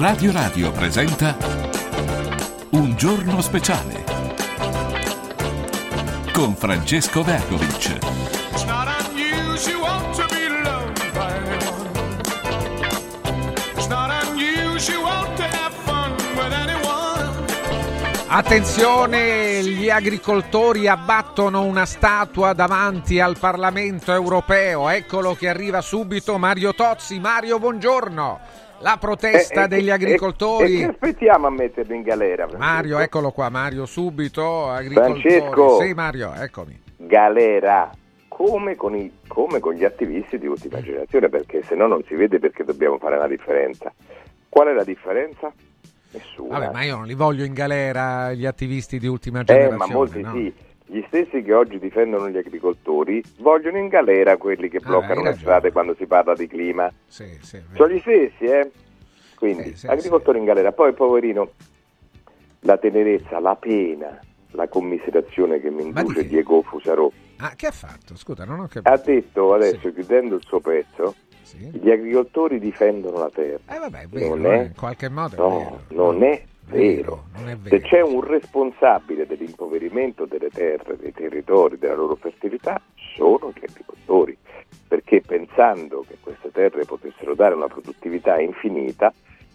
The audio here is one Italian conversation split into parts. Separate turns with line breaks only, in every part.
Radio Radio presenta Un giorno speciale con Francesco Vergovic.
Attenzione, gli agricoltori abbattono una statua davanti al Parlamento europeo. Eccolo che arriva subito Mario Tozzi. Mario, buongiorno. La protesta
Eh, eh,
degli
eh,
agricoltori.
E, che aspettiamo a metterlo in galera? Francesco?
Mario, eccolo qua, Mario, subito. Agricoltori.
Francesco.
Sì, Mario, eccomi.
Galera, come con, i- come con gli attivisti di ultima generazione, perché se no non si vede perché dobbiamo fare la differenza. Qual è la differenza? Nessuna.
Vabbè, ma io non li voglio in galera gli attivisti di ultima
eh,
generazione.
ma molti
no?
sì. Gli stessi che oggi difendono gli agricoltori vogliono in galera quelli che
Ah,
bloccano
hai
le strade quando si parla di clima.
Sì, sì.
Sono gli stessi, eh? Quindi,
Sì,
agricoltori in galera. Poi, poverino, la tenerezza, la pena, la commiserazione che mi
di
induce
che?
Diego Fusarò.
Ah, che ha fatto? Scusa, non ho capito.
Ha detto adesso, chiudendo il suo pezzo, gli agricoltori difendono la terra.
Eh vabbè, è vero,
Non è-
in qualche modo
No, non è vero.
è
Se
vero.
c'è un responsabile dell'impoverimento delle terre, dei territori, della loro fertilità, sono gli agricoltori. Perché pensando che queste terre potessero dare una produttività infinita,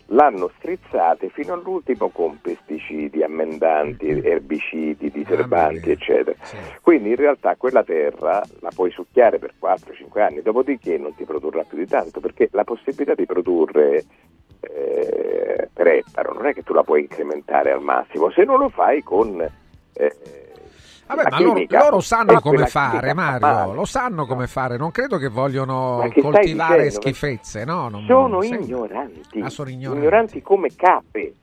l'hanno strizzate fino all'ultimo con pesticidi, ammendanti, erbicidi, diserbanti, eccetera.
Sì.
Quindi in realtà quella terra la puoi succhiare per 4-5 anni, dopodiché non ti produrrà più di tanto, perché la possibilità di produrre eh, per ettaro non è che tu la puoi incrementare al massimo, se non lo fai con... eh,
Vabbè, ma loro,
chimica.
loro sanno
Però
come fare, Mario.
male.
Lo sanno come fare. Non credo che vogliono
che
coltivare
dicendo?
schifezze, no? Non,
sono
non
ignoranti,
Ah, sono ignoranti.
come cape.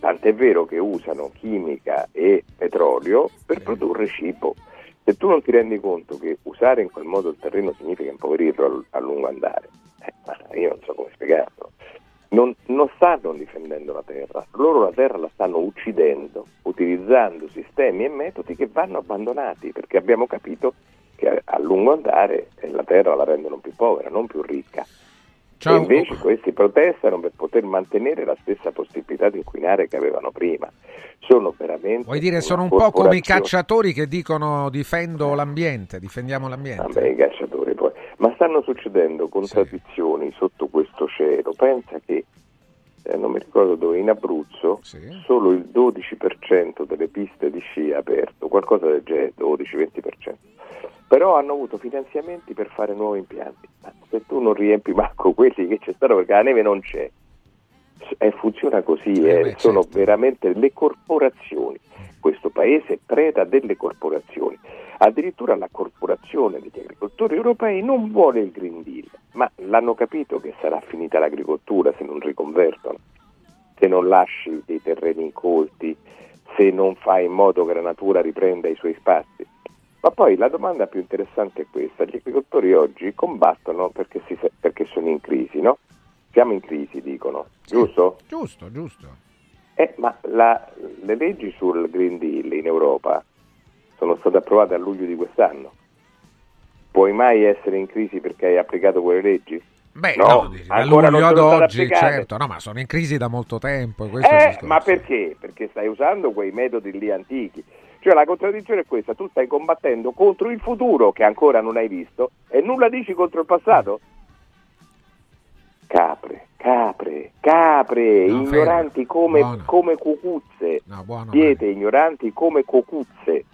Tant'è vero che usano chimica e petrolio per
Sì.
produrre cibo. Se tu non ti rendi conto che usare in quel modo il terreno significa impoverirlo a lungo andare, eh, ma io non so come spiegarlo. Non, non stanno difendendo la terra, loro la terra la stanno uccidendo, utilizzando sistemi e metodi che vanno abbandonati, perché abbiamo capito che a, a lungo andare eh, la terra la rendono più povera, non più ricca.
Ciao.
E invece questi protestano per poter mantenere la stessa possibilità di inquinare che avevano prima. Sono veramente.
Vuoi dire, sono un po' come i cacciatori che dicono difendo l'ambiente, difendiamo l'ambiente.
Vabbè, i cacciatori poi. Ma stanno succedendo contraddizioni sotto questo cielo. Pensa che, eh, non mi ricordo dove, in Abruzzo,
Sì.
solo il 12% delle piste di sci è aperto, qualcosa del genere, 12-20%. Però hanno avuto finanziamenti per fare nuovi impianti. Ma se tu non riempi manco quelli che c'è stato perché la neve non c'è, eh, funziona così,
Eh
eh, sono
certo.
veramente le corporazioni. Questo paese preda delle corporazioni. Addirittura la corporazione degli agricoltori europei non vuole il Green Deal, ma l'hanno capito che sarà finita l'agricoltura se non riconvertono, se non lasci dei terreni incolti, se non fai in modo che la natura riprenda i suoi spazi. Ma poi la domanda più interessante è questa, gli agricoltori oggi combattono perché, si, perché sono in crisi, no? Siamo in crisi, dicono,
Sì.
giusto?
Giusto, giusto.
Eh, ma la- le leggi sul Green Deal in Europa sono state approvate a luglio di quest'anno. Puoi mai essere in crisi perché hai applicato quelle leggi?
Beh,
No,
no, da luglio ad oggi, certo. No, ma sono in crisi da molto tempo.
Eh, ma perché? Perché stai usando quei metodi lì antichi. Cioè la contraddizione è questa, tu stai combattendo contro il futuro che ancora non hai visto e nulla dici contro il passato? Capre, capre, capre,
No,
ignoranti come, come cucuzze.
No, buono.
Siete ignoranti come cocuzze.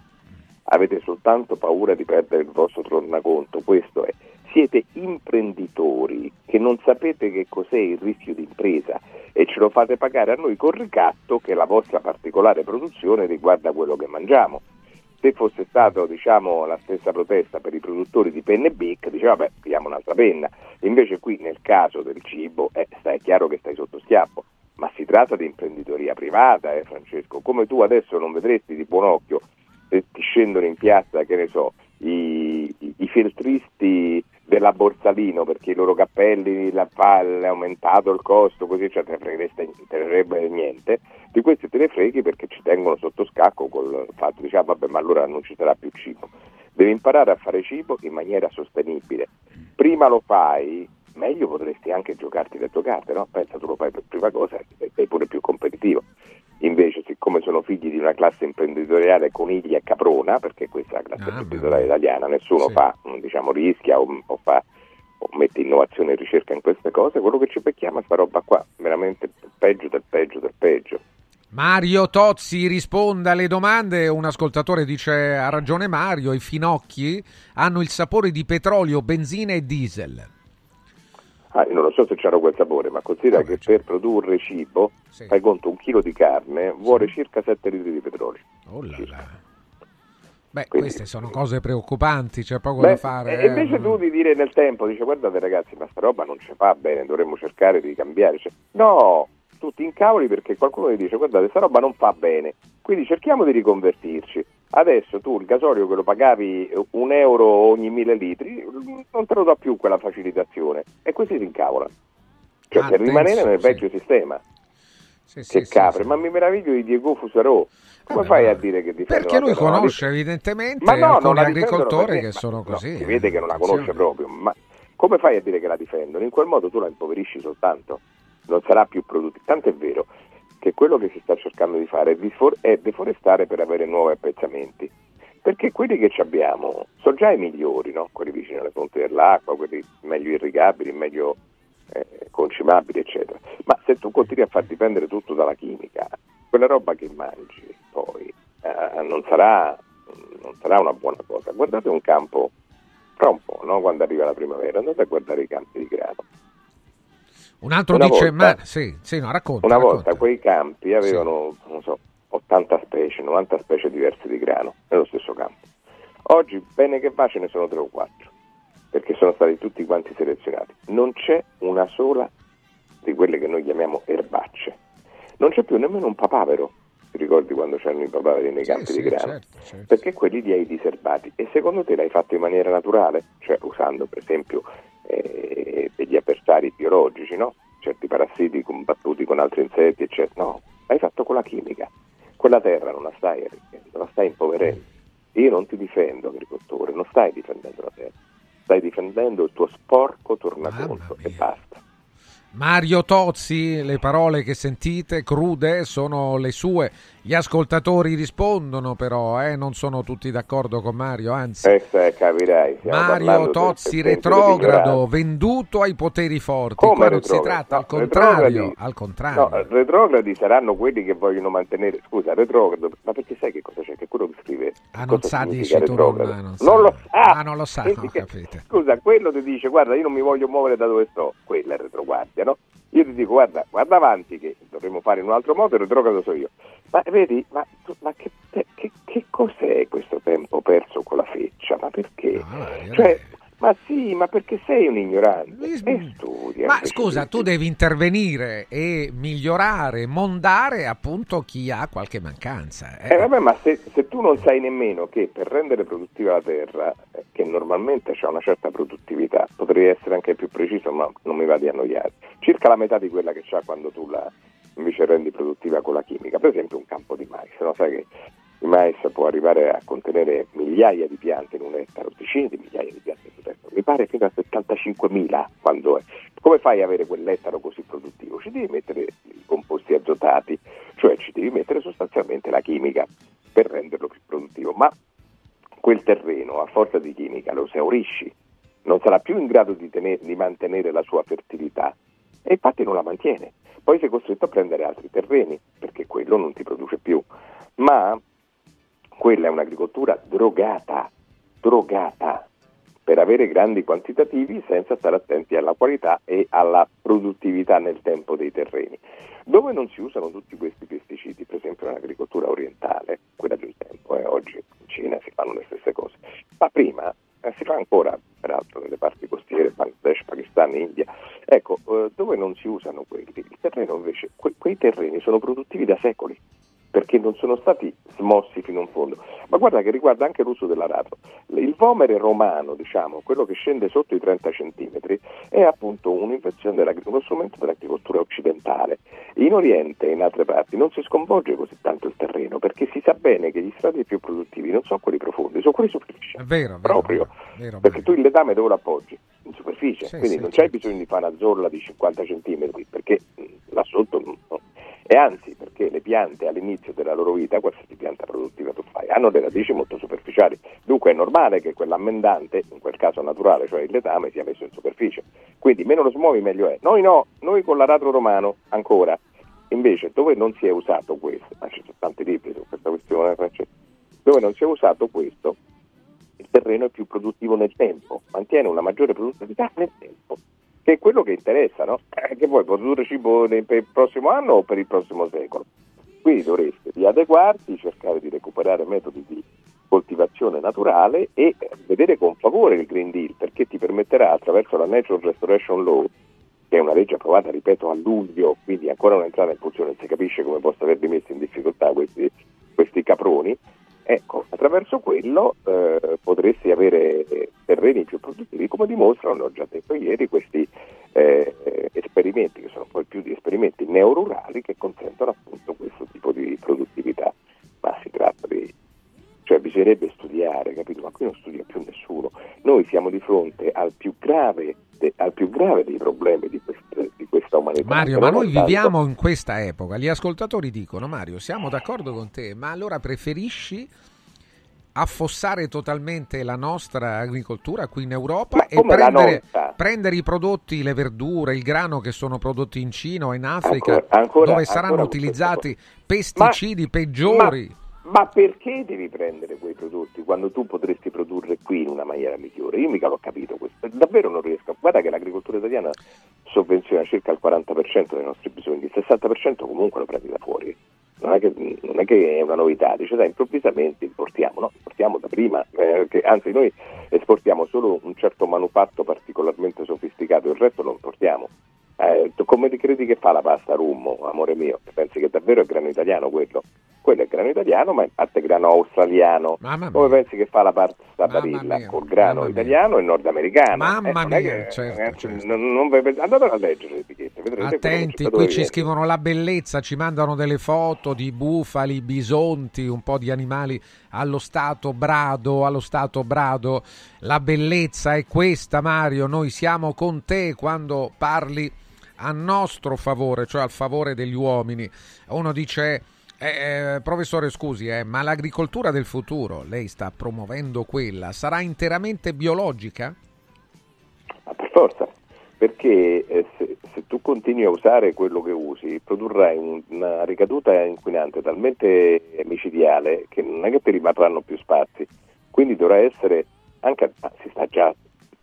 Avete soltanto paura di perdere il vostro tornaconto, questo è. Siete imprenditori che non sapete che cos'è il rischio di impresa e ce lo fate pagare a noi col ricatto che la vostra particolare produzione riguarda quello che mangiamo. Se fosse stata diciamo, la stessa protesta per i produttori di penne Bic, diceva vabbè, pigliamo un'altra penna. Invece qui nel caso del cibo eh, è chiaro che stai sotto schiaffo ma si tratta di imprenditoria privata, eh, Francesco. Come tu adesso non vedresti di buon occhio se ti scendono in piazza, che ne so, i, i- i filtristi della Borsalino perché i loro cappelli la aumentato il costo, così cioè, te ne fregherebbe niente. Di questi te ne freghi perché ci tengono sotto scacco col fatto diciamo vabbè ma allora non ci sarà più cibo. Devi imparare a fare cibo in maniera sostenibile. Prima lo fai, meglio potresti anche giocarti le tue carte, no? Pensa, tu lo fai per prima cosa e sei pure più competitivo. Invece, siccome sono figli di una classe imprenditoriale coniglia e caprona, perché questa è la classe
Ah,
imprenditoriale italiana, nessuno
Sì.
fa, mm, diciamo, rischia o, o fa o mette innovazione e ricerca in queste cose, quello che ci becchiamo è sta roba qua, veramente peggio del peggio del peggio.
Mario Tozzi risponda alle domande. Un ascoltatore dice: Ha ragione Mario, i finocchi hanno il sapore di petrolio, benzina e diesel.
Ah, io non lo so se c'hanno quel sapore, ma considera
Vabbè,
che
certo.
per produrre cibo,
Sì.
fai conto, un chilo di carne vuole circa 7 litri di petrolio.
Oh là là. Beh,
Quindi-
queste sono cose preoccupanti, c'è poco
Beh,
da fare.
e
eh.
invece tu di dire nel tempo, dice guardate ragazzi, ma sta roba non ci fa bene, dovremmo cercare di cambiare. Cioè, no, tu ti incavoli perché qualcuno ti dice guardate, sta roba non fa bene, quindi cerchiamo di riconvertirci. Adesso tu il gasolio che lo pagavi eh, un euro ogni mille litri, non te lo dà più quella facilitazione e questi si incavolano. Cioè per
Attenzione,
rimanere nel
sì.
vecchio sistema.
Sì, sì,
che capre, ma mi meraviglio di Diego Fusarò. Come
Vabbè,
fai a dire che difende
Perché lui conosce evidentemente
ma no,
alcuni agricoltori
perché-
che sono così.
no, si
eh,
vede che non la
attenzione.
conosce proprio, ma come fai a dire che la difendono? In quel modo tu la impoverisci soltanto, non sarà più produttiva. Tanto è vero che quello che si sta cercando di fare è, deforestare per avere nuovi appezzamenti. Perché quelli che abbiamo sono già i migliori, no? quelli vicini alle fonti dell'acqua, quelli meglio irrigabili, meglio eh, concimabili, eccetera. Ma se tu continui a far dipendere tutto dalla chimica, quella roba che mangi poi eh, non, sarà, non sarà una buona cosa. Guardate un campo fra un po', no? quando arriva la primavera, andate a guardare i campi di grano.
Un altro
Una
dice,
volta-
ma sì, sì, no, racconta.
Una
racconta.
volta quei campi avevano, non so, 80 specie, 90 specie diverse di grano nello stesso campo. Oggi, bene che va, ce ne sono 3 o 4, perché sono stati tutti quanti selezionati. Non c'è una sola di quelle che noi chiamiamo erbacce. Non c'è più nemmeno un papavero. Ti ricordi quando c'erano i papaveri nei
Sì,
campi
sì,
di grano?
certo, certo.
Perché quelli li hai diserbati. E secondo te l'hai fatto in maniera naturale? Cioè usando per esempio eh, degli avversari biologici, no? Certi parassiti combattuti con altri insetti, eccetera. No, l'hai fatto con la chimica. Quella terra non la stai arricchendo, la stai impoverendo. Io non ti difendo, agricoltore, non stai difendendo la terra, stai difendendo il tuo sporco tornaconto e basta.
Mario Tozzi, le parole che sentite crude sono le sue. Gli ascoltatori rispondono però, eh, non sono tutti d'accordo con Mario, anzi.
Eh, sai, capirai. stiamo
Mario Tozzi retrogrado, venduto ai poteri forti.
Come
Qua non si tratta,
No,
al contrario, al contrario.
No, retrogradi saranno quelli che vogliono mantenere. Scusa, retrogrado, ma perché sai che cosa c'è? Che quello che scrive.
Ah, non sa, dici tu, non- non
Non, lo sa.
Ah, non lo sa,
che-
capito.
Scusa, quello ti dice, guarda, io non mi voglio muovere da dove sto. Quella è retroguardia, no? Io ti dico, guarda, guarda avanti che dovremmo fare in un altro modo, il retrogrado so io. Ma vedi, ma, tu- ma che, che- che cos'è questo tempo perso con la feccia? Ma perché?
Mario,
cioè, ma sì, ma perché sei un ignorante? E studi.
Ma scusa, tu devi intervenire e migliorare, mondare appunto chi ha qualche mancanza. eh.
Eh, vabbè, ma se, se tu non sai nemmeno che per rendere produttiva la terra, eh, che normalmente ha una certa produttività, potrei essere anche più preciso, ma non mi va di annoiare, circa la metà di quella che c'ha quando tu la invece rendi produttiva con la chimica, per esempio un campo di mais, no? sai che il mais può arrivare a contenere migliaia di piante in un ettaro, decine di migliaia di piante in un ettaro, mi pare fino a 75.000 quando è. Come fai ad avere quell'ettaro così produttivo? Ci devi mettere i composti azotati, cioè ci devi mettere sostanzialmente la chimica per renderlo più produttivo, ma quel terreno a forza di chimica lo esaurisci, non sarà più in grado di, tener- di mantenere la sua fertilità e infatti non la mantiene. Poi sei costretto a prendere altri terreni perché quello non ti produce più. Ma quella è un'agricoltura drogata, drogata per avere grandi quantitativi senza stare attenti alla qualità e alla produttività nel tempo dei terreni. Dove non si usano tutti questi pesticidi, per esempio nell'agricoltura orientale, quella di un tempo, eh, oggi in Cina si fanno le stesse cose, ma prima eh, si fa ancora, peraltro, nelle parti costiere, Bangladesh, Pakistan, India, ecco, eh, dove non si usano quelli, il terreno invece, que- quei terreni sono produttivi da secoli perché non sono stati smossi fino in fondo. Ma guarda che riguarda anche l'uso dell'arato. Il vomere romano, diciamo, quello che scende sotto i 30 centimetri, è appunto un'invenzione, uno strumento dell'agricoltura occidentale. In Oriente e in altre parti non si sconvolge così tanto il terreno, perché si sa bene che gli strati più produttivi non sono quelli profondi, sono quelli superficiali.
È vero,
Proprio.
vero, vero,
perché tu il letame dove lo appoggi? In superficie,
Sì,
quindi
sì,
non c'hai
sì,
bisogno di fare una zolla di 50 centimetri, perché là sotto. E anzi, perché le piante all'inizio della loro vita, qualsiasi pianta produttiva tu fai, hanno le radici molto superficiali. Dunque è normale che quell'ammendante, in quel caso naturale, cioè il letame, sia messo in superficie. Quindi meno lo smuovi meglio è. Noi no, noi con l'aratro romano ancora. Invece dove non si è usato questo, ma ci sono tanti libri su questa questione, dove non si è usato questo, il terreno è più produttivo nel tempo, mantiene una maggiore produttività nel tempo, che è quello che interessa, no? Eh, che vuoi produrre cibo per il prossimo anno o per il prossimo secolo? Quindi dovreste riadeguarti, cercare di recuperare metodi di coltivazione naturale e vedere con favore il Green Deal, perché ti permetterà attraverso la Natural Restoration Law, che è una legge approvata, ripeto, a luglio, quindi ancora non entrata in funzione, si capisce come possa averli messi in difficoltà questi, questi caproni, Ecco, attraverso quello eh, potresti avere terreni più produttivi, come dimostrano, ho già detto ieri, questi eh, esperimenti, che sono poi più di esperimenti neorurali, che consentono appunto questo tipo di produttività. Ma si tratta di... cioè bisognerebbe studiare, capito? Ma qui non studia più nessuno. Noi siamo di fronte al più grave, de, al più grave dei problemi di, quest, questa umanità.
Mario, ma noi viviamo in questa epoca. Gli ascoltatori dicono, Mario, siamo d'accordo con te, ma allora preferisci affossare totalmente la nostra agricoltura qui in Europa e prendere, prendere, i prodotti, le verdure, il grano che sono prodotti in Cina o in Africa, ancora, ancora, dove saranno utilizzati pesticidi ma, peggiori.
Ma, ma, perché devi prendere quei prodotti quando tu potresti produrre qui in una maniera migliore? Io mica l'ho capito questo, davvero non riesco. Guarda che l'agricoltura italiana sovvenziona circa il 40% dei nostri bisogni, il 60% comunque lo prendi da fuori non è, che, non è che è una novità, dice dai improvvisamente importiamo, no, importiamo da prima, eh, che, anzi noi esportiamo solo un certo manufatto particolarmente sofisticato, il resto lo importiamo. Eh, come ti credi che fa la pasta rummo, amore mio? Pensi che davvero è grano italiano quello? Quello è grano italiano, ma in parte grano australiano. Come pensi che fa la pasta barilla? Col grano italiano e nordamericano.
Mamma eh, mia, che, certo,
eh,
certo.
Non, non, andate a leggere le etichette.
Attenti, qui ci scrivono la bellezza, ci mandano delle foto di bufali, bisonti, un po' di animali allo stato brado, allo stato brado. La bellezza è questa, Mario. Noi siamo con te quando parli a nostro favore, cioè al favore degli uomini. Uno dice, eh, eh, professore scusi, eh, ma l'agricoltura del futuro, lei sta promuovendo quella, sarà interamente biologica?
Ma per forza, perché eh, se, se, tu continui a usare quello che usi, produrrai una ricaduta inquinante talmente micidiale che non è che ti rimarranno più spazi. Quindi dovrà essere, anche, ah, si sta già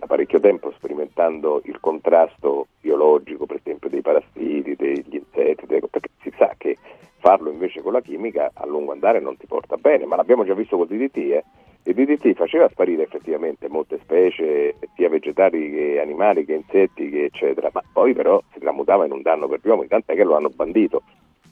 da parecchio tempo sperimentando il contrasto biologico, per esempio dei parassiti, degli insetti, dei, perché si sa che farlo invece con la chimica a lungo andare non ti porta bene, ma l'abbiamo già visto con DDT, eh? il DDT faceva sparire effettivamente molte specie, sia vegetali che animali, che insetti, che eccetera, ma poi però si tramutava in un danno per gli uomini, tant'è che lo hanno bandito.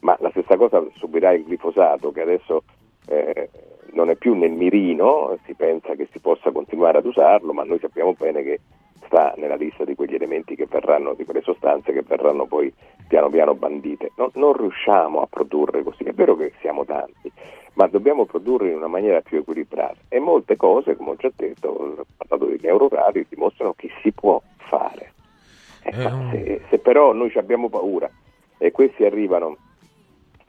Ma la stessa cosa subirà il glifosato che adesso eh, non è più nel mirino, si pensa che si possa continuare ad usarlo, ma noi sappiamo bene che sta nella lista di quegli elementi che verranno, di quelle sostanze che verranno poi piano piano bandite. No, non riusciamo a produrre così, è vero che siamo tanti, ma dobbiamo produrre in una maniera più equilibrata e molte cose, come ho già detto, ho parlato degli eurorari, dimostrano che si può fare. Eh, se, se però noi abbiamo paura e questi arrivano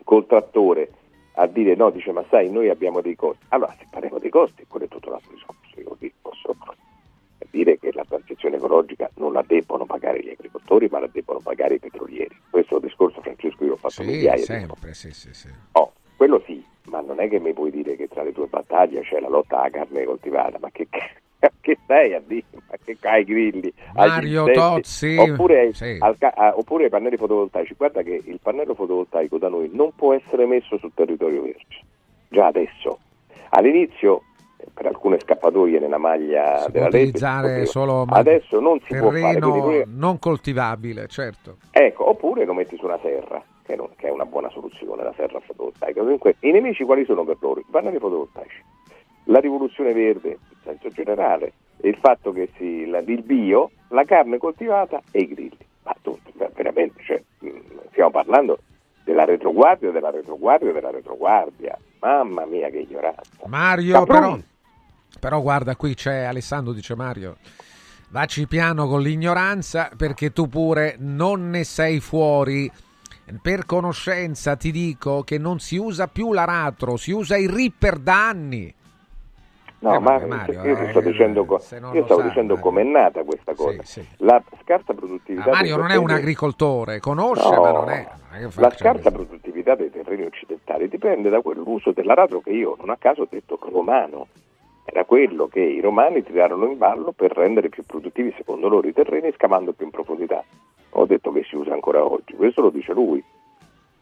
col trattore a dire no, dice ma sai noi abbiamo dei costi, allora se parliamo dei costi quello è tutto un altro discorso, io posso dire che la transizione ecologica non la debbono pagare gli agricoltori ma la debbono pagare i petrolieri, questo è un discorso Francesco io l'ho fatto
sì,
migliaia
sempre, di sì, sì, sì.
Oh, quello sì, ma non è che mi puoi dire che tra le tue battaglie c'è la lotta alla carne coltivata, ma che che stai a dire? Ma che ai grilli?
Mario Tozzi
oppure, sì. al, a, oppure ai pannelli fotovoltaici. Guarda che il pannello fotovoltaico da noi non può essere messo sul territorio verge, già adesso. All'inizio per alcune scappatoie nella maglia
si
della
può utilizzare
legge,
solo
adesso non si può fare
pure... non coltivabile certo
ecco oppure lo metti su una serra che, non, che è una buona soluzione la serra fotovoltaica Comunque, i nemici quali sono per loro? i pannelli fotovoltaici la rivoluzione verde in senso generale, il fatto che si, la, il bio, la carne coltivata e i grilli. Ma tu, veramente, cioè, mm, stiamo parlando della retroguardia, della retroguardia, della retroguardia. Mamma mia che ignoranza.
Mario, però, però guarda, qui c'è Alessandro, dice Mario, vacci piano con l'ignoranza perché tu pure non ne sei fuori Per conoscenza ti dico che non si usa più l'aratro, si usa il ripper da anni.
No,
Eh,
ma
vabbè, Mario,
io ti sto
eh,
dicendo,
non
io stavo
sa,
dicendo
Mario.
com'è nata questa cosa.
Sì, sì.
La scarsa produttività
Ah, Mario non è un agricoltore, conosce
No,
ma non è... non è
la scarsa produttività dei terreni occidentali dipende da quell'uso dell'aratro che io non a caso ho detto romano. Era quello che i romani tirarono in ballo per rendere più produttivi secondo loro i terreni scavando più in profondità. Ho detto che si usa ancora oggi, questo lo dice lui.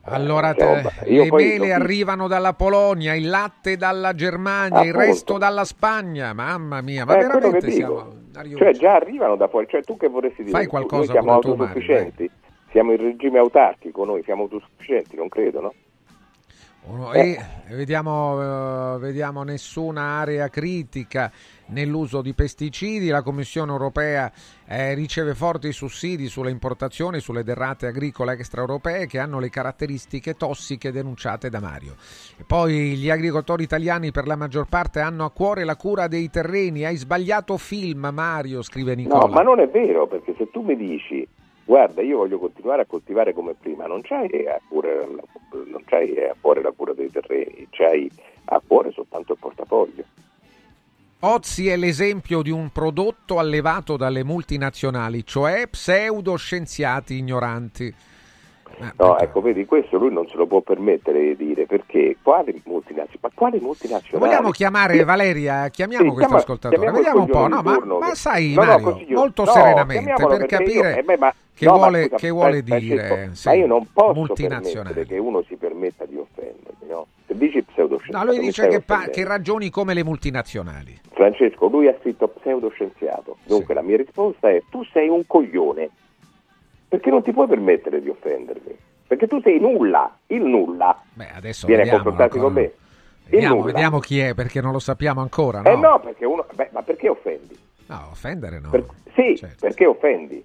Allora, te-
io
le mele
lo-
arrivano dalla Polonia, il latte dalla Germania, il
Appunto.
resto dalla Spagna. Mamma mia, ma
Eh,
veramente siamo...
Cioè già arrivano da fuori, cioè tu che vorresti dire?
Fai qualcosa
noi siamo
pure tu, Mario,
autosufficienti, siamo in regime autarchico, noi siamo autosufficienti, non credo, no?
Uno-
Eh.
e vediamo, eh, vediamo nessuna area critica nell'uso di pesticidi. La Commissione europea eh, riceve forti sussidi sulle importazioni sulle derrate agricole extraeuropee che hanno le caratteristiche tossiche denunciate da Mario. E poi gli agricoltori italiani per la maggior parte hanno a cuore la cura dei terreni. Hai sbagliato film, Mario, scrive Nicola.
No, ma non è vero, perché se tu mi dici guarda, io voglio continuare a coltivare come prima, non c'hai a cuore, non c'hai a cuore la cura dei terreni, c'hai a cuore soltanto il portafoglio.
Ozzi è l'esempio di un prodotto allevato dalle multinazionali, cioè pseudoscienziati ignoranti. Ma
No, ecco, vedi, questo lui non se lo può permettere di dire, perché quali multinazionali? Ma quali multinazionali?
Vogliamo chiamare Valeria? Chiamiamo
Sì,
questo
chiama-
ascoltatore. Vediamo un po', no, ma, ma sai,
No, no,
Mario,
io-
molto
no,
serenamente per capire
io- eh beh, ma-
che,
no,
vuole,
scusa,
che vuole
aspetta,
dire.
Francesco,
sì,
ma io non posso permettere che uno si permetta di offendermi, no? Se dici pseudoscienziato,
No, lui dice che, pa- che ragioni come le multinazionali.
Francesco, lui ha scritto pseudoscienziato. Dunque
Sì.
la mia risposta è tu sei un coglione. Perché non ti puoi permettere di offendermi? Perché tu sei nulla, il nulla.
Beh, adesso
Viene a con me.
Vediamo, vediamo chi è, perché non lo sappiamo ancora. No,
Eh no, perché uno... Beh, ma perché offendi?
No, offendere no.
Per- sì,
Certo.
perché offendi?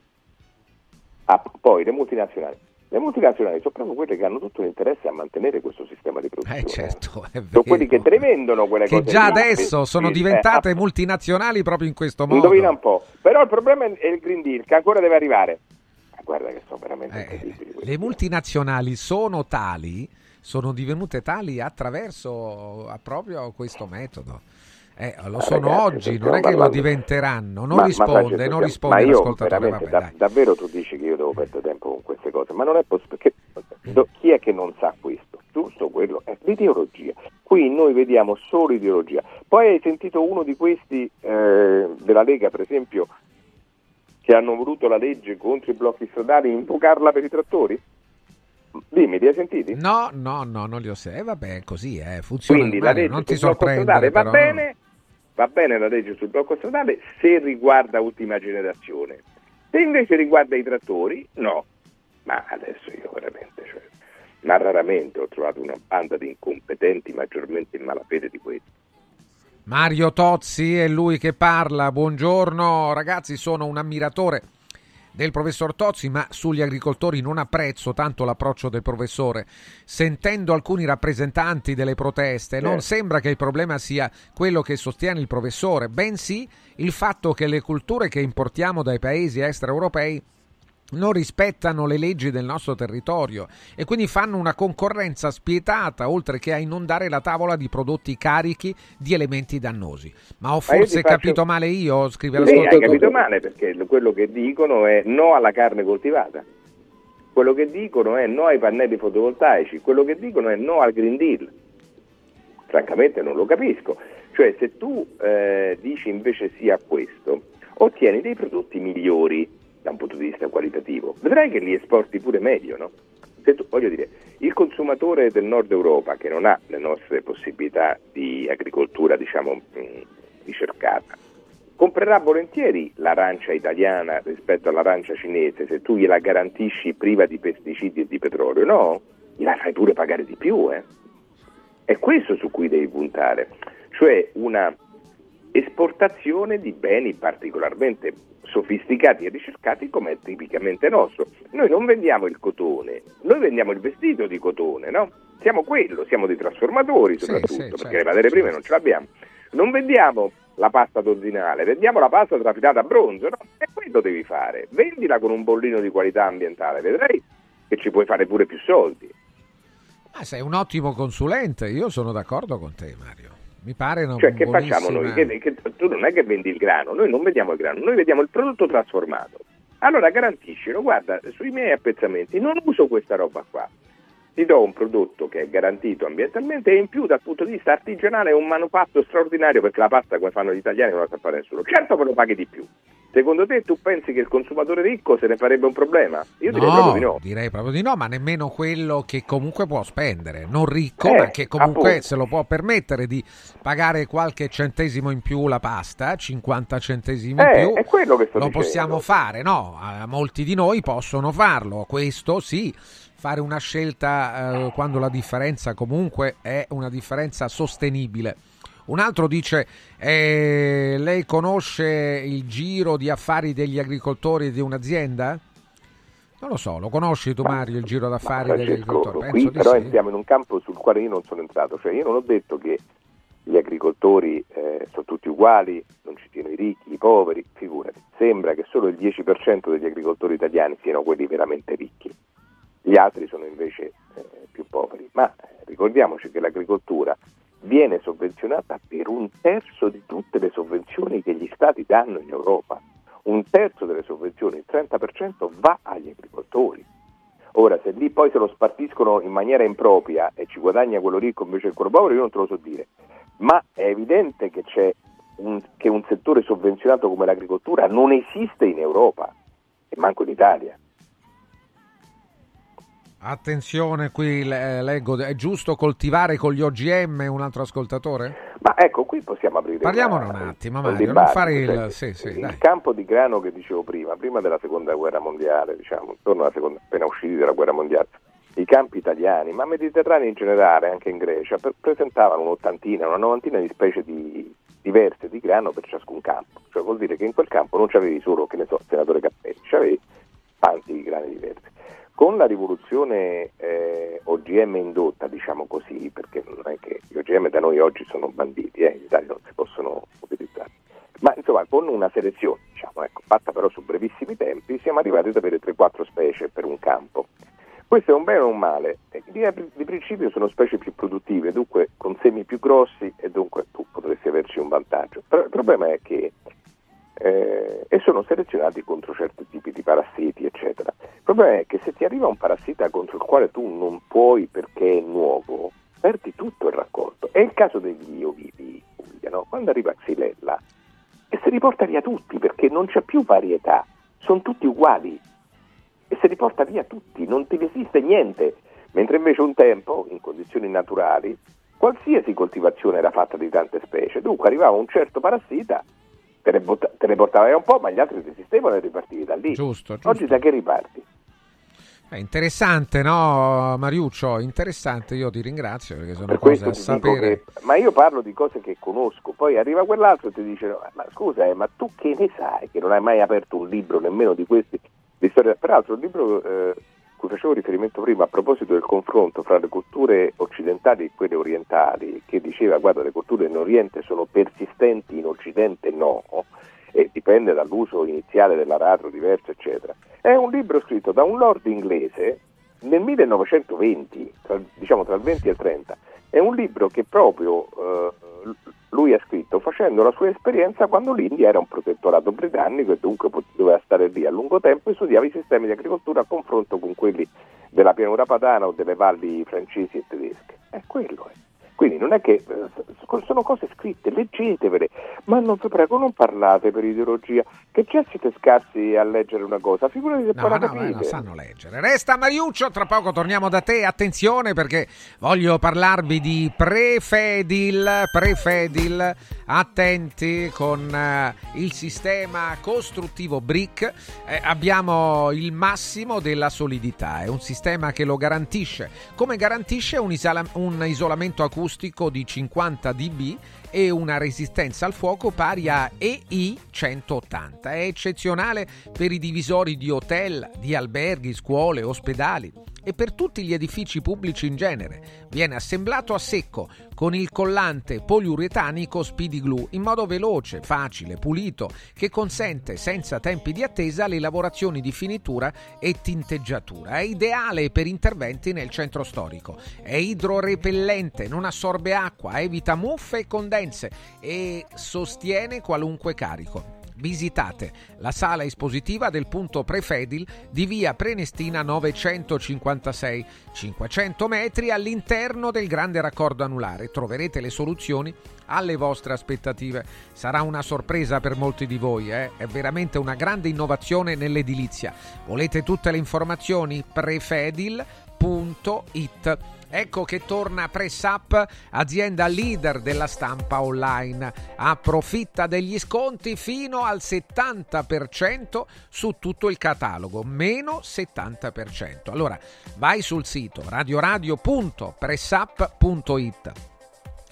Ah, poi le multinazionali. Le multinazionali sono proprio quelle che hanno tutto l'interesse a mantenere questo sistema di produzione.
Eh certo, è vero.
Sono quelli che te vendono quelle
Che
cose.
già
lì.
adesso sono
Sì,
diventate
eh,
multinazionali proprio in questo modo.
Indovina un po'. Però il problema è il Green Deal, che ancora deve arrivare. Ma guarda che sono veramente
Eh,
incredibili.
le multinazionali sono tali, sono divenute tali attraverso proprio questo metodo. Eh, lo
Ah,
sono
ragazzi,
oggi, non è che lo diventeranno. Non
Ma- ma
risponde,
Francesco,
non risponde
ma
l'ascoltatore. Vabbè,
da- davvero tu dici che io devo perdere tempo con queste cose, ma non è possibile. Chi è che non sa questo? Giusto quello? È l'ideologia. Qui noi vediamo solo ideologia. Poi hai sentito uno di questi eh, della Lega, per esempio, che hanno voluto la legge contro i blocchi stradali invocarla per i trattori? Dimmi, li hai sentiti?
No, no, no, non li ho sentiti. Eh, vabbè, così è, funziona.
Quindi la legge
non ti sorprendere,
stradale va bene, va bene la legge sul blocco stradale se riguarda ultima generazione. Se invece riguarda i trattori, no. Ma adesso io veramente, cioè, ma raramente ho trovato una banda di incompetenti maggiormente in malafede di questi.
Mario Tozzi è lui che parla. Buongiorno ragazzi, sono un ammiratore del professor Tozzi, ma sugli agricoltori non apprezzo tanto l'approccio del professore. Sentendo alcuni rappresentanti delle proteste, non
Certo.
sembra che il problema sia quello che sostiene il professore, bensì il fatto che le culture che importiamo dai paesi extraeuropei non rispettano le leggi del nostro territorio e quindi fanno una concorrenza spietata oltre che a inondare la tavola di prodotti carichi di elementi dannosi. Ma ho forse
faccio-
capito male io? Scrive
Sì, hai capito male perché lo- quello che dicono è no alla carne coltivata. Quello che dicono è no ai pannelli fotovoltaici, quello che dicono è no al Green Deal. Francamente non lo capisco. Cioè se tu eh, dici invece sì a questo, ottieni dei prodotti migliori da un punto di vista qualitativo. Vedrai che li esporti pure meglio, no? Tu- voglio dire, il consumatore del nord Europa che non ha le nostre possibilità di agricoltura, diciamo, ricercata, comprerà volentieri l'arancia italiana rispetto all'arancia cinese se tu gliela garantisci priva di pesticidi e di petrolio, no? Gliela fai pure pagare di più, eh? È questo su cui devi puntare, cioè una esportazione di beni particolarmente sofisticati e ricercati come è tipicamente nostro. Noi non vendiamo il cotone, noi vendiamo il vestito di cotone, no? Siamo quello, siamo dei trasformatori
Sì,
soprattutto,
sì,
perché
certo,
le materie prime
certo.
non ce l'abbiamo. Non vendiamo la pasta dozzinale, vendiamo la pasta trafitata a bronzo, no? E quello devi fare. Vendila con un bollino di qualità ambientale, vedrai che ci puoi fare pure più soldi.
Ma sei un ottimo consulente, io sono d'accordo con te Mario. Mi pare una
Cioè, che
buonissima-
facciamo noi? Che, che tu non è che vendi il grano, noi non vendiamo il grano, noi vediamo il prodotto trasformato. Allora garantiscilo, guarda, sui miei appezzamenti non uso questa roba qua. Ti do un prodotto che è garantito ambientalmente e in più dal punto di vista artigianale è un manufatto straordinario perché la pasta come fanno gli italiani non la sa fare nessuno. Certo che lo paghi di più. Secondo te tu pensi che il consumatore ricco se ne farebbe un problema? Io direi proprio di no.
direi proprio di no, ma nemmeno quello che comunque può spendere, non ricco,
Eh,
ma che comunque
appunto.
se lo può permettere di pagare qualche centesimo in più la pasta, 50 centesimi in
Eh,
più.
è quello che sto
lo
dicendo.
possiamo fare, no? Eh, Molti di noi possono farlo, questo sì, fare una scelta eh, quando la differenza comunque è una differenza sostenibile. Un altro dice, eh, lei conosce il giro di affari degli agricoltori di un'azienda? Non lo so, lo conosci tu
Ma-
Mario il giro d'affari degli agricoltori?
qui
Penso di
però
sì.
entriamo in un campo sul quale io non sono entrato, cioè io non ho detto che gli agricoltori eh, sono tutti uguali, non ci siano i ricchi, i poveri, figurati, sembra che solo il 10% degli agricoltori italiani siano quelli veramente ricchi, gli altri sono invece eh, più poveri, ma eh, ricordiamoci che l'agricoltura viene sovvenzionata per un terzo di tutte le sovvenzioni che gli stati danno in Europa, un terzo delle sovvenzioni, il 30% va agli agricoltori. Ora, se lì poi se lo spartiscono in maniera impropria e ci guadagna quello ricco invece che quello povero, io non te lo so dire. Ma è evidente che un, che un settore sovvenzionato come l'agricoltura non esiste in Europa e manco in Italia.
Attenzione, qui le- leggo, è giusto coltivare con gli OGM un altro ascoltatore?
Ma ecco, qui possiamo aprire
Parliamone
una-
un attimo, Mario, non fare il- sì, sì,
il
dai.
campo di grano che dicevo prima, prima della seconda guerra mondiale, diciamo, intorno alla seconda, appena usciti dalla guerra mondiale, i campi italiani, ma mediterranei in generale, anche in Grecia, per- presentavano un'ottantina, una novantina di specie di- diverse di grano per ciascun campo. Cioè vuol dire che in quel campo non c'avevi solo, che ne so, senatore Cappelli, c'avevi tanti grani diversi. Con la rivoluzione eh, OGM indotta, diciamo così, perché non è che gli OGM da noi oggi sono banditi, eh, in Italia non si possono utilizzare, ma insomma con una selezione, diciamo, ecco, fatta però su brevissimi tempi, siamo arrivati ad avere 3-4 specie per un campo. Questo è un bene o un male? Eh, Di, di principio sono specie più produttive, dunque con semi più grossi e dunque tu potresti averci un vantaggio. Però il problema è che eh, e sono selezionati contro certi tipi di parassiti, eccetera. Il problema è che se ti arriva un parassita contro il quale tu non puoi perché è nuovo, perdi tutto il raccolto. È il caso degli Puglia, no? quando arriva Xylella e se li porta via tutti perché non c'è più varietà, sono tutti uguali e se li porta via tutti, non ti esiste niente. Mentre invece un tempo, in condizioni naturali, qualsiasi coltivazione era fatta di tante specie, dunque arrivava un certo parassita, te ne, butta- te ne portava via un po', ma gli altri resistevano e ripartivi da lì.
Giusto, giusto.
Oggi da che riparti?
È interessante, no, Mariuccio? Interessante, io ti ringrazio perché sono
Per
cose a sapere.
che, ma io parlo di cose che conosco, poi arriva quell'altro e ti dice, "No, ma scusa, eh, ma tu che ne sai che non hai mai aperto un libro nemmeno di questi, di storia? Peraltro il libro eh, cui facevo riferimento prima a proposito del confronto fra le culture occidentali e quelle orientali, che diceva guarda le culture in Oriente sono persistenti, in Occidente no, e dipende dall'uso iniziale dell'aratro diverso, eccetera. È un libro scritto da un lord inglese nel 1920, tra, diciamo tra il 20 e il 30. È un libro che proprio eh, lui ha scritto facendo la sua esperienza quando l'India era un protettorato britannico e dunque doveva stare lì a lungo tempo e studiava i sistemi di agricoltura a confronto con quelli della pianura padana o delle valli francesi e tedesche. È quello. È. Quindi non è che eh, sono cose scritte, leggetevele, ma non vi prego non parlate per ideologia, che già siete scarsi a leggere una cosa, figurati se
No,
poi la
no,
capite.
non sanno leggere. Resta Mariuccio, tra poco torniamo da te. Attenzione perché voglio parlarvi di Prefedil. Prefedil, attenti con eh, il sistema costruttivo Brick. Eh, abbiamo il massimo della solidità. È un sistema che lo garantisce. Come garantisce un, isola- un isolamento acustico di 50 dB e una resistenza al fuoco pari a EI 180. È eccezionale per i divisori di hotel, di alberghi, scuole, ospedali e per tutti gli edifici pubblici in genere. Viene assemblato a secco con il collante poliuretanico Speedy Glue in modo veloce, facile, pulito, che consente senza tempi di attesa le lavorazioni di finitura e tinteggiatura. È ideale per interventi nel centro storico. È idrorepellente, non assorbe acqua, evita muffe e condense e sostiene qualunque carico visitate la sala espositiva del punto Prefedil di via Prenestina 956, 500 metri all'interno del grande raccordo anulare. Troverete le soluzioni alle vostre aspettative. Sarà una sorpresa per molti di voi, eh? è veramente una grande innovazione nell'edilizia. Volete tutte le informazioni? prefedil.it Ecco che torna Press Up, azienda leader della stampa online. Approfitta degli sconti fino al 70% su tutto il catalogo, meno 70%. Allora, vai sul sito radioradio.pressup.it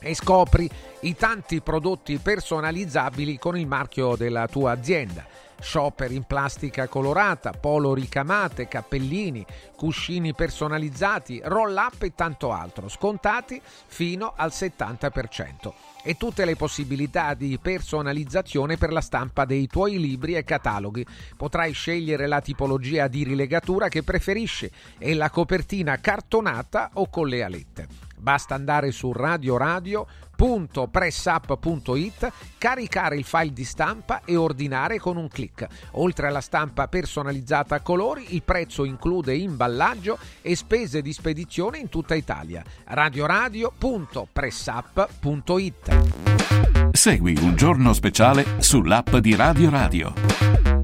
e scopri i tanti prodotti personalizzabili con il marchio della tua azienda shopper in plastica colorata, polo ricamate, cappellini, cuscini personalizzati, roll up e tanto altro, scontati fino al 70% e tutte le possibilità di personalizzazione per la stampa dei tuoi libri e cataloghi. Potrai scegliere la tipologia di rilegatura che preferisci e la copertina cartonata o con le alette. Basta andare su radioradio.pressup.it, caricare il file di stampa e ordinare con un clic. Oltre alla stampa personalizzata a colori, il prezzo include imballaggio e spese di spedizione in tutta Italia. radioradio.pressup.it.
Segui un giorno speciale sull'app di Radio Radio.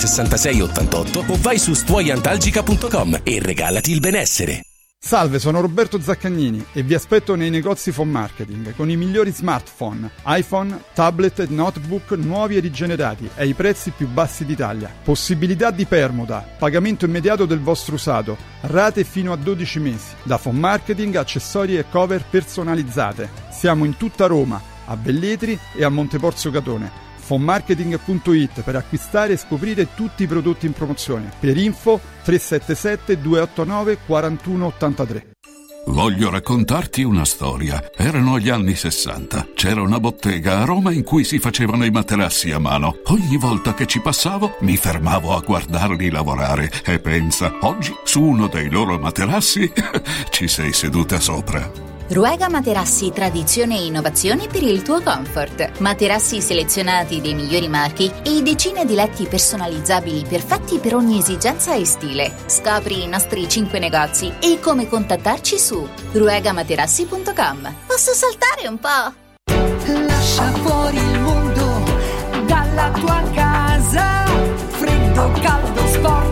6688 o vai su stuoiantalgica.com e regalati il benessere.
Salve, sono Roberto Zaccagnini e vi aspetto nei negozi Phone Marketing con i migliori smartphone, iPhone, tablet e notebook nuovi e rigenerati ai prezzi più bassi d'Italia. Possibilità di permuta, pagamento immediato del vostro usato, rate fino a 12 mesi. Da Phone Marketing, accessori e cover personalizzate. Siamo in tutta Roma, a Belletri e a Monteporzio Catone fonmarketing.it per acquistare e scoprire tutti i prodotti in promozione. Per info 377 289 4183.
Voglio raccontarti una storia. Erano gli anni 60. C'era una bottega a Roma in cui si facevano i materassi a mano. Ogni volta che ci passavo mi fermavo a guardarli lavorare e pensa, oggi su uno dei loro materassi ci sei seduta sopra.
Ruega Materassi Tradizione e Innovazione per il tuo comfort. Materassi selezionati dei migliori marchi e decine di letti personalizzabili perfetti per ogni esigenza e stile. Scopri i nostri 5 negozi e come contattarci su ruegamaterassi.com. Posso saltare un po'?
Lascia fuori il mondo dalla tua casa. Freddo, caldo, sporco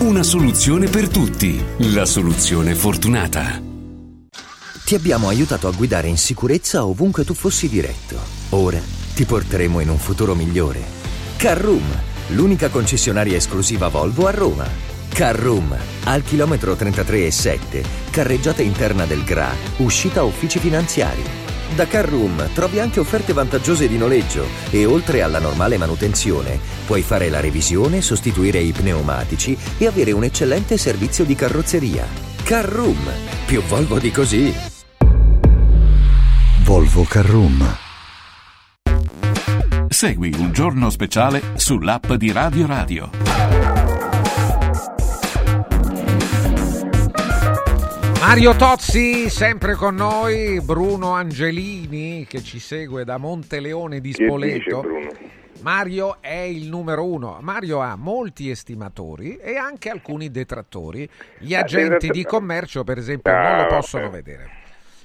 Una soluzione per tutti. La soluzione fortunata.
Ti abbiamo aiutato a guidare in sicurezza ovunque tu fossi diretto. Ora ti porteremo in un futuro migliore. Carroom, l'unica concessionaria esclusiva Volvo a Roma. Carroom, al chilometro 33 e 7, carreggiata interna del GRA, uscita uffici finanziari. Da Carroom trovi anche offerte vantaggiose di noleggio e oltre alla normale manutenzione puoi fare la revisione, sostituire i pneumatici e avere un eccellente servizio di carrozzeria. Carroom, più Volvo di così.
Volvo Carroom. Segui un giorno speciale sull'app di Radio Radio.
Mario Tozzi, sempre con noi, Bruno Angelini che ci segue da Monteleone di Spoleto. Mario è il numero uno. Mario ha molti estimatori e anche alcuni detrattori. Gli
Ah,
agenti di commercio, per esempio,
Ah,
non lo
vabbè.
possono vedere.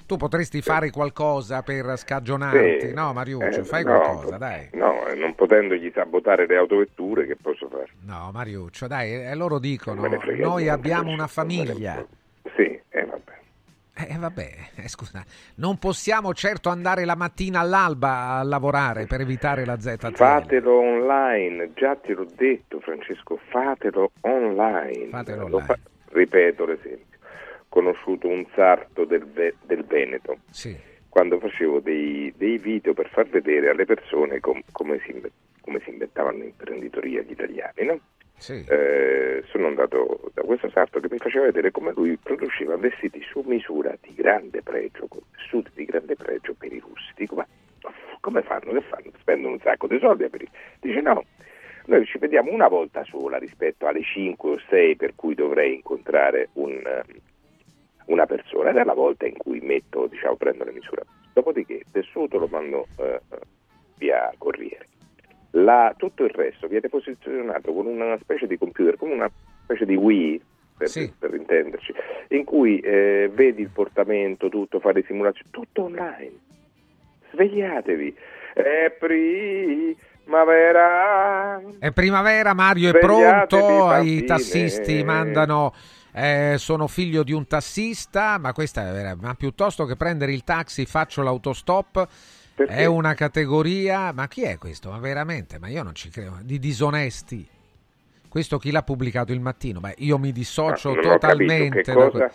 Tu potresti fare qualcosa per scagionarti,
Sì.
no Mariuccio?
Eh,
Fai
no,
qualcosa, dai.
No, eh, non potendogli sabotare le autovetture, che posso fare?
No, Mariuccio, dai, e loro dicono, noi abbiamo una famiglia.
Sì, eh, vabbè.
Eh vabbè, eh, scusa, non possiamo certo andare la mattina all'alba a lavorare per evitare la ZTL.
Fatelo online, già te l'ho detto Francesco, fatelo online.
Fatelo
Lo
online.
ripeto l'esempio, conosciuto un sarto del, Ve- del Veneto,
Sì.
quando facevo dei, dei video per far vedere alle persone com- come, si, come si inventavano in imprenditoria gli italiani, no?
Sì.
Eh, sono andato da questo sarto che mi faceva vedere come lui produceva vestiti su misura di grande pregio, con di grande pregio per i russi. Dico, ma come fanno? Che fanno? Spendono un sacco di soldi per. Dice no, noi ci vediamo una volta sola rispetto alle 5 o 6 per cui dovrei incontrare un, eh, una persona ed è la volta in cui metto, diciamo, prendo le misure. Dopodiché il tessuto lo mando eh, via corriere. La- tutto il resto viene posizionato con una specie di computer, come una specie di Wii, per, per intenderci, in cui eh, vedi il portamento, tutto, fare simulazioni, tutto online. Svegliatevi. È primavera.
È primavera, Mario è pronto, i tassisti mandano... eh, sono figlio di un tassista, ma questa è vera- ma piuttosto che prendere il taxi faccio l'autostop. È una categoria, ma chi è questo? Ma veramente, ma io non ci credo, di disonesti. Questo chi l'ha pubblicato il mattino? Beh, io mi dissocio
ho
totalmente. da
cosa?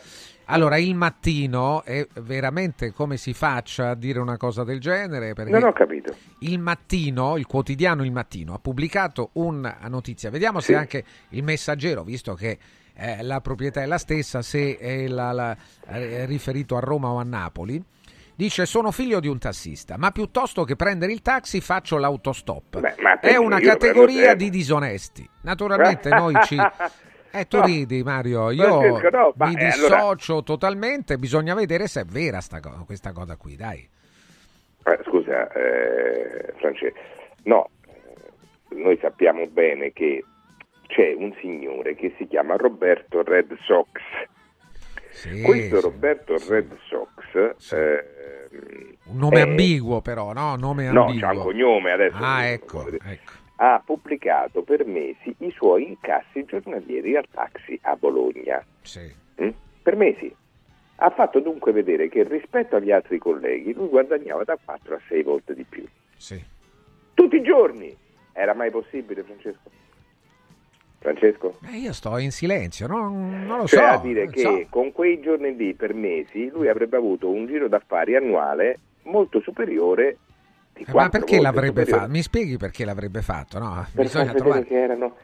Allora, il mattino è veramente come si faccia a dire una cosa del genere? Perché
Non ho capito.
il mattino, il quotidiano Il Mattino, ha pubblicato una notizia. Vediamo
Sì.
se anche il messaggero, visto che eh, la proprietà è la stessa, se è la- la- è riferito a Roma o a Napoli. Dice: Sono figlio di un tassista, ma piuttosto che prendere il taxi faccio l'autostop.
Beh,
è una categoria di disonesti. Naturalmente noi ci. Eh, tu
No.
ridi, Mario. Io
Francesco, no,
mi
eh, allora-
dissocio totalmente. Bisogna vedere se è vera co- questa cosa qui, dai.
Eh, scusa, eh, Francesco, no, noi sappiamo bene che c'è un signore che si chiama Roberto Red Sox. Questo
sì,
Roberto Red Sox, ehm,
Un nome
è-
ambiguo, però, no? Nome
no,
ambiguo.
c'ha un cognome adesso.
Ah, ecco, ecco.
Ha pubblicato per mesi i suoi incassi giornalieri al taxi a Bologna.
Sì.
Mm? Per mesi. Ha fatto dunque vedere che rispetto agli altri colleghi lui guadagnava da 4 a 6 volte di più.
Sì.
Tutti i giorni. Era mai possibile, Francesco? Francesco?
Eh, io sto in silenzio, non, non lo
Cioè
so.
a dire
non
che
so.
con quei giorni lì per mesi lui avrebbe avuto un giro d'affari annuale molto superiore di
Eh, Ma perché l'avrebbe
superiore.
fatto? Mi spieghi perché l'avrebbe fatto? No,
Per
bisogna
far, vedere
trovare.
che erano,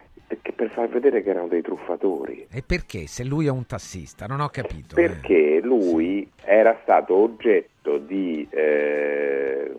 per far vedere che erano dei truffatori.
E perché? Se lui è un tassista, non ho capito. eh.
Perché lui era stato oggetto di, eh,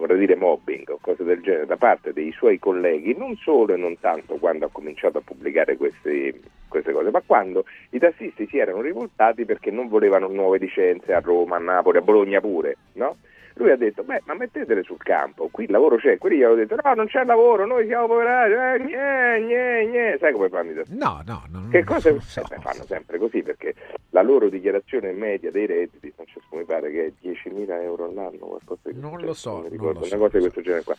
vorrei dire, mobbing o cose del genere da parte dei suoi colleghi, non solo e non tanto quando ha cominciato a pubblicare questi- queste cose, ma quando i tassisti si erano rivoltati perché non volevano nuove licenze a Roma, a Napoli, a Bologna pure, no? Lui ha detto, beh, ma mettetele sul campo, qui il lavoro c'è. Quelli gli hanno detto, no, non c'è lavoro, noi siamo poverati, eh, gne, gne, gne. Sai come fanno i tassisti?
No, no, non
Che cosa eh, beh, fanno sempre così perché la loro dichiarazione media dei redditi, Francesco mi pare che è 10.000 euro all'anno, qualcosa di
Non lo so,
non mi
non
ricordo,
lo so,
una cosa di questo genere qua.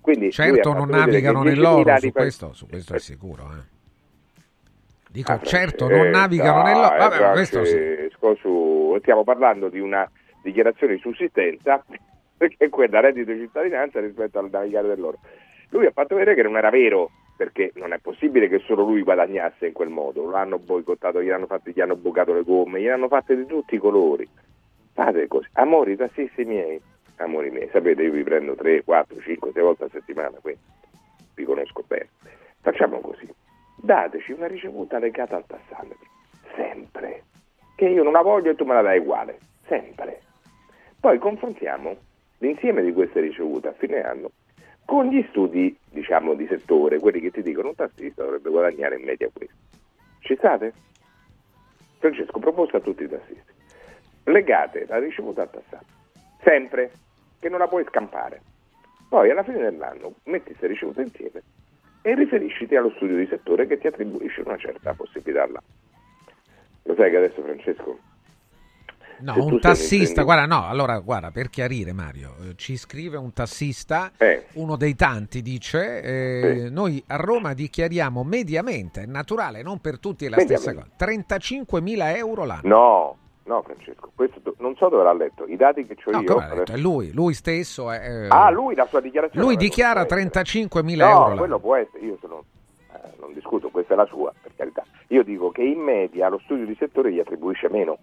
Quindi
Certo non navigano
che 10.000
nell'oro, su questo, su questo è sicuro. eh. Dico,
Ah,
certo
Francesco,
non navigano
dai,
nell'oro. Vabbè, ma questo sì.
Su- stiamo parlando di una dichiarazione di sussistenza è quella reddito di cittadinanza rispetto al navigare dell'oro. Lui ha fatto vedere che non era vero perché non è possibile che solo lui guadagnasse in quel modo. Lo hanno boicottato, gli hanno, fatti, gli hanno bucato le gomme, gli hanno fatte di tutti i colori. Fate così. Amori, tassisti miei, amori miei, sapete, io vi prendo 3, 4, 5, 6 volte a settimana, quindi vi conosco bene. Facciamo così. Dateci una ricevuta legata al tassametro. Sempre. Che io non la voglio e tu me la dai uguale. Sempre. Poi confrontiamo l'insieme di queste ricevute a fine anno con gli studi, diciamo, di settore, quelli che ti dicono un tassista dovrebbe guadagnare in media questo. Ci state? Francesco, proposta a tutti i tassisti. Legate la ricevuta al tassato. Sempre. Che non la puoi scampare. Poi alla fine dell'anno metti queste ricevute insieme e riferisciti allo studio di settore che ti attribuisce una certa possibilità là. Lo sai che adesso Francesco
No, un tassista, guarda, no, allora guarda, per chiarire Mario, eh, ci scrive un tassista,
Eh.
uno dei tanti dice, eh, noi a Roma dichiariamo mediamente, è naturale, non per tutti è la stessa cosa,
Mediamente.
35.000 euro l'anno.
No, no Francesco, questo do- non so dove l'ha letto, i dati che ho
No,
io.
ha detto? È lui, lui stesso è... eh,
Ah, lui la sua dichiarazione.
lui dichiara
può essere.
35.000
No,
euro l'anno.
quello può essere, io sono, eh, non discuto, questa è la sua, per carità. Io dico che in media lo studio di settore gli attribuisce meno.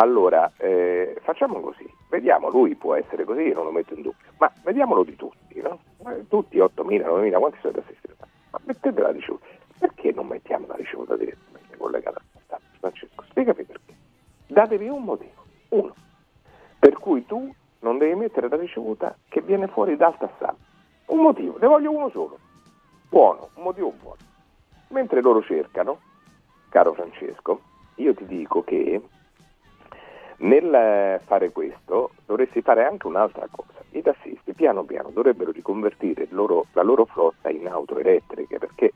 Allora, eh, facciamo così, vediamo, lui può essere così, io non lo metto in dubbio, ma vediamolo di tutti, no? Eh, Tutti 8.000, 9.000, quanti sono i tassisti? Ma mettete la ricevuta, perché non mettiamo la ricevuta direttamente collegata al Stato? Francesco, spiegami perché. Datevi un motivo, uno, per cui tu non devi mettere la ricevuta che viene fuori dal tassato. Un motivo, ne voglio uno solo, buono, un motivo buono. Mentre loro cercano, caro Francesco, io ti dico che nel fare questo dovresti fare anche un'altra cosa. I tassisti piano piano dovrebbero riconvertire loro- la loro flotta in auto elettriche perché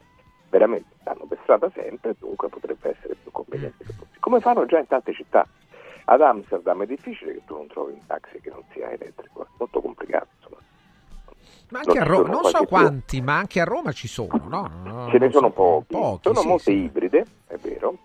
veramente stanno per strada sempre e dunque potrebbe essere più conveniente per tutti. Come fanno già in tante città. Ad Amsterdam è difficile che tu non trovi un taxi che non sia elettrico, è molto complicato. Insomma.
Ma anche
non
a Roma,
sono
non so
più.
quanti, ma anche a Roma ci sono, no? No,
Ce ne sono
so,
pochi,
pochi,
sono
sì,
molte
sì.
ibride, è vero,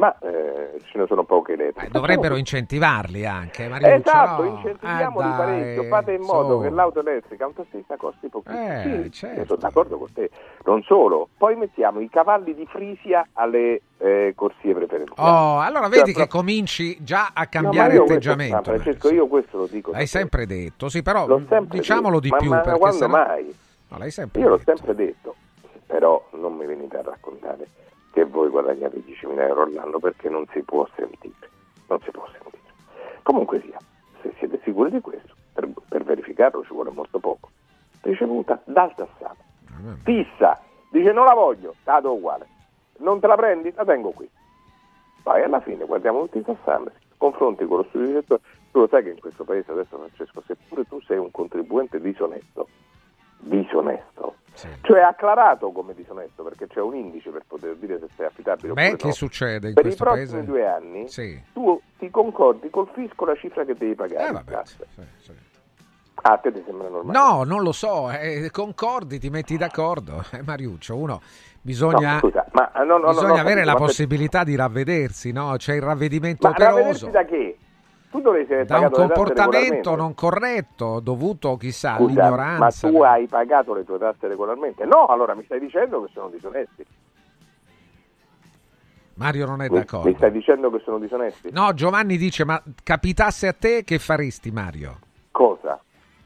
ma eh, ce ne sono poche elettriche.
Eh, Dovrebbero incentivarli anche, Mariuccio,
Esatto,
no?
incentiviamoli
dai,
parecchio, fate in modo
su.
che l'auto elettrica a un tassista costi pochissimo.
Eh,
Sì,
certo.
sono d'accordo con te. Non solo, poi mettiamo i cavalli di Frisia alle eh, corsie preferenziali.
Oh, allora
Cioè,
vedi che
proprio-
cominci già a
No,
cambiare
questo-
atteggiamento.
ma Francesco, io questo lo dico.
L'hai sempre detto, sì, però
L'ho
diciamolo
detto.
di
Ma-
più.
ma
perché
quando
sennò-
mai?
No, l'hai sempre
Io l'ho
detto.
sempre detto, però non mi venite a raccontare che voi guadagnate 10.000 euro all'anno perché non si può sentire. Non si può sentire. Comunque sia, se siete sicuri di questo, per, per verificarlo ci vuole molto poco. Ricevuta dal tassato. Fissa, dice non la voglio, la do uguale. Non te la prendi? La tengo qui. Poi alla fine guardiamo tutti i tassametri, confronti con lo studio di settore. Tu lo sai che in questo paese adesso, Francesco, seppure tu sei un contribuente disonesto, disonesto, cioè acclarato come disonesto perché c'è un indice per poter dire se sei affidabile
Beh, che
no.
succede in
per i
questo
prossimi
paese?
due anni
Sì.
tu ti concordi col fisco la cifra che devi pagare
Eh, vabbè.
Ah, a te ti sembra normale?
No, non lo so, eh, concordi, ti metti d'accordo. Eh, Mariuccio, uno bisogna,
No, scusa, ma no, no,
bisogna avere la
ma
possibilità di ravvedersi, no? C'è il ravvedimento
Ma
operoso.
ravvedersi da che? Tu dovresti aver
Da un comportamento non corretto, dovuto chissà
Scusa, ma
all'ignoranza.
tu hai pagato le tue tasse regolarmente? No, allora mi stai dicendo che sono disonesti.
Mario non è
Mi,
d'accordo.
mi stai dicendo che sono disonesti?
No, Giovanni dice, ma capitasse a te che faresti Mario?
Cosa?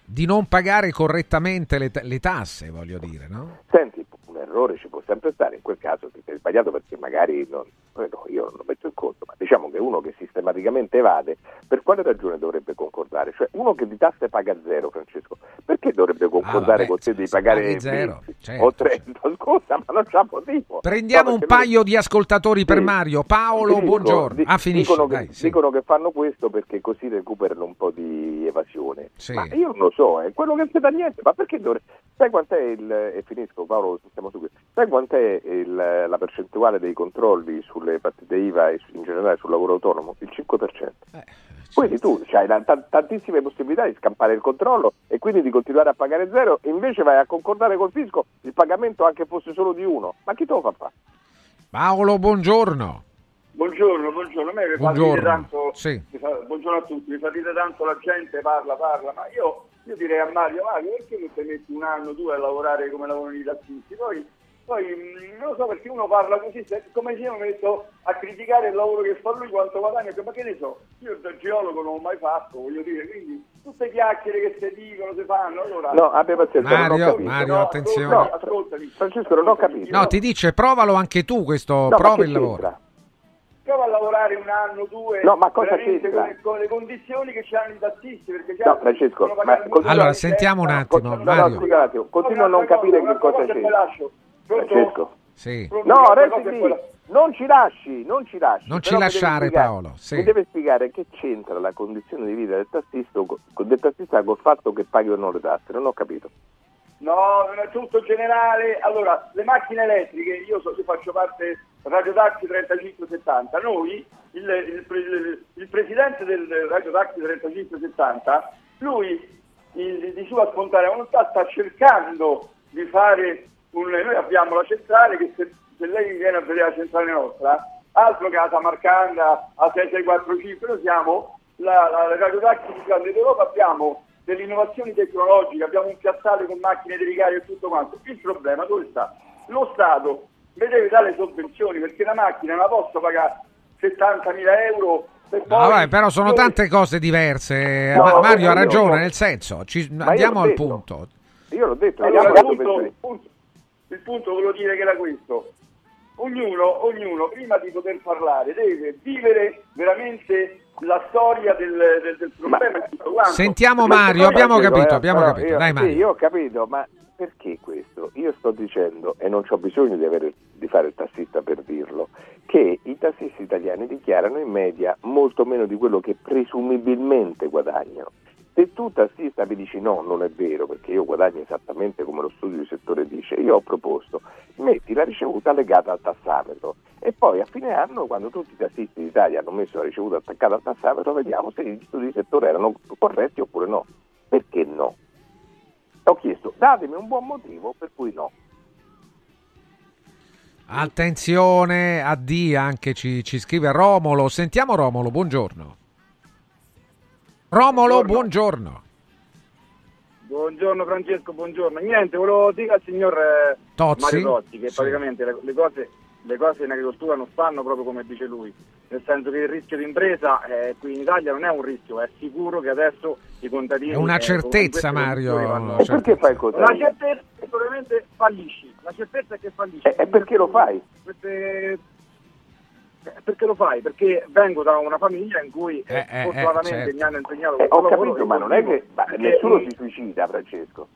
Di non pagare correttamente le, le tasse, voglio dire, no?
Senti, un errore ci può sempre stare, in quel caso ti sei sbagliato perché magari non, no, io non lo metto in conto, ma diciamo che uno che sistematicamente evade, per quale ragione dovrebbe concordare? Cioè uno che di tasse paga zero, Francesco, perché dovrebbe concordare
Ah, vabbè,
con te di pagare
zero,
20
certo,
o 30? Scusa, ma non c'ha motivo.
Prendiamo
No,
un paio di ascoltatori per
Sì.
Mario. Paolo,
Finisco.
buongiorno.
Di-
Ah, finisce,
dicono, che,
dai, sì.
dicono che fanno questo perché così recuperano un po' di evasione.
Sì.
Ma io non lo so, è quello che non da niente. Ma perché dovrebbe... Sai quant'è il... e finisco Paolo, siamo su questo. Sai quant'è il- la percentuale dei controlli sulle partite IVA e in generale sul lavoro autonomo? Il 5%.
Eh,
Quindi tu hai tantissime possibilità di scampare il controllo e quindi di continuare a pagare zero, invece vai a concordare col fisco il pagamento anche fosse solo di uno. Ma chi te lo fa fare?
Paolo, buongiorno.
Buongiorno, buongiorno. A me mi
Buongiorno.
tanto,
Sì.
mi fa- buongiorno a tutti, mi fa ridere tanto la gente, parla, parla, ma io, io direi a Mario, Mario, perché non ti metti un anno, due a lavorare come lavorano i tassisti? Poi, poi mh, non lo so perché uno parla così, se- come se io mi metto a criticare il lavoro che fa lui, quanto guadagna, ma che ne so, io da geologo non ho mai fatto, voglio dire, quindi tutte chiacchiere che si dicono, si fanno, allora...
No, abbia pazienza, non ho
Mario,
capito.
Mario,
No,
attenzione.
No,
ascoltami.
Francesco, non ho capito.
No, ti dice provalo anche tu questo,
No,
prova il lavoro.
c'entra?
Prova a lavorare un anno, due,
No, ma cosa
con, le- con le condizioni che ci hanno i tassisti, perché
No,
certo,
Francesco, ma-
Allora, sentiamo un attimo,
No, no,
Mario.
un attimo, continuo a non capire
cosa,
che cosa c'è. Francesco.
Sì.
No, resti lì. Non ci lasci, non ci lasci.
Non ci lasciare,
spiegare-
Paolo, sì.
Mi deve spiegare che c'entra la condizione di vita del tassista, del tassista col fatto che paghi o no le tasse. Non ho capito.
No, non è tutto generale. Allora, le macchine elettriche, io, so, io faccio parte Radio Taxi 3570. Noi, il, il il- il presidente del Radio Taxi 3570, lui il- di sua spontanea volontà sta cercando di fare un... Noi abbiamo la centrale che se, se lei viene a vedere la centrale nostra, altro che la Samarcanda, a 6645, noi siamo la, la Radio Taxi più grande d'Europa, abbiamo delle innovazioni tecnologiche, abbiamo un piazzale con macchine di ricarica e tutto quanto. Il problema dove sta? Lo Stato mi deve dare le sovvenzioni perché la macchina la posso pagare 70.000 euro.
Ah, vabbè, però sono tante cose diverse.
No,
Ma-
no,
Mario ha
io-
ragione,
no.
nel senso, ci- andiamo al
detto.
punto.
Io l'ho detto,
Allora, il
quanto
punto, punto- il punto volevo dire che era questo. Ognuno, ognuno, prima di poter parlare, deve vivere veramente la storia del, del, del problema quanto.
Sentiamo
Ma-
Mario, abbiamo capito,
eh,
abbiamo capito.
io-
Dai,
sì,
Mario.
io ho capito, ma perché questo? Io sto dicendo, e non ho bisogno di, avere, di fare il tassista per dirlo, che i tassisti italiani dichiarano in media molto meno di quello che presumibilmente guadagnano. Se tu tassista mi dici no, non è vero, perché io guadagno esattamente come lo studio di settore dice, io ho proposto, metti la ricevuta legata al tassametro e poi a fine anno, quando tutti i tassisti d'Italia hanno messo la ricevuta attaccata al tassametro, vediamo se gli studi di settore erano corretti oppure no. Perché no? Ho chiesto, datemi un buon motivo per cui no.
Attenzione, a D anche ci, ci scrive Romolo. Sentiamo Romolo, buongiorno. Romolo, buongiorno.
Buongiorno Francesco, buongiorno. Niente, volevo dire al signor eh,
Tozzi?
Mario Tozzi che
Sì.
praticamente le, le cose, le cose in agricoltura non stanno proprio come dice lui, nel senso che il rischio di impresa eh, qui in Italia non è un rischio, è sicuro che adesso i contadini...
È una
eh,
certezza,
queste
Mario.
vanno-
E perché
fai il
La certezza è che probabilmente fallisci, la certezza è che fallisci.
E, perché lo fai?
Queste- eh, Perché lo fai? Perché vengo da una famiglia in cui eh,
Eh, eh, eh,
fortunatamente
certo.
mi hanno insegnato
Eh, ho capito, ma non è che nessuno si suicida, Francesco.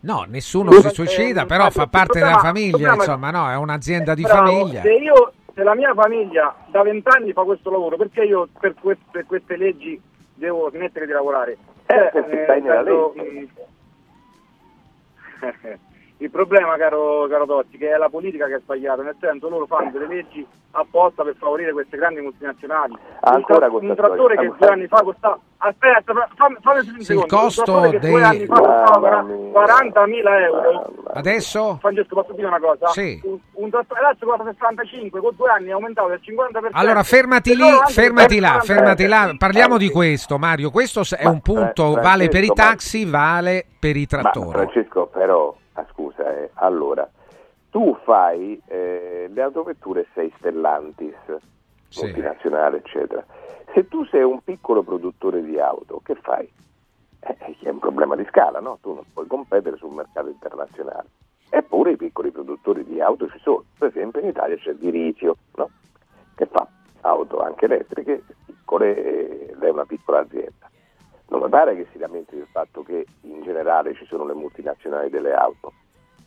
No, nessuno si suicida,
eh,
però fa parte della famiglia, insomma, no, è un'azienda di
Bravo,
famiglia.
Se io, se la mia famiglia da vent'anni fa questo lavoro, perché io per queste, queste leggi devo smettere di lavorare?
Eh, perché
eh,
stai nella legge.
Il problema, caro, caro Totti, che è la politica che è sbagliata, nel senso loro fanno delle leggi apposta per favorire queste grandi multinazionali.
Ancora
un, tra- un trattore
storia.
che due anni fa costava... Aspetta, fa- fammi, fammi un secondo.
il costo
trattore che due
dei-
anni fa costava 40.000 euro.
Adesso?
Francesco, posso dire una cosa?
Sì.
Un, un trattore adesso costa 65, con due anni è aumentato del 50%.
Allora fermati lì, fermati là,
40
fermati là. Parliamo di questo, Mario. Questo è un punto, vale per i
ma-
taxi, vale per i
Ma
trattori.
Francesco, però, ah, scusa, eh, allora, tu fai eh, le autovetture 6 Stellantis, multinazionale, eccetera. Se tu sei un piccolo produttore di auto, che fai? Eh, è un problema di scala, no? Tu non puoi competere sul mercato internazionale. Eppure i piccoli produttori di auto ci sono. Per esempio in Italia c'è Dirizio, no? Che fa auto anche elettriche, piccole, e lei è una piccola azienda. Non mi pare che si lamenti del fatto che in generale ci sono le multinazionali delle auto.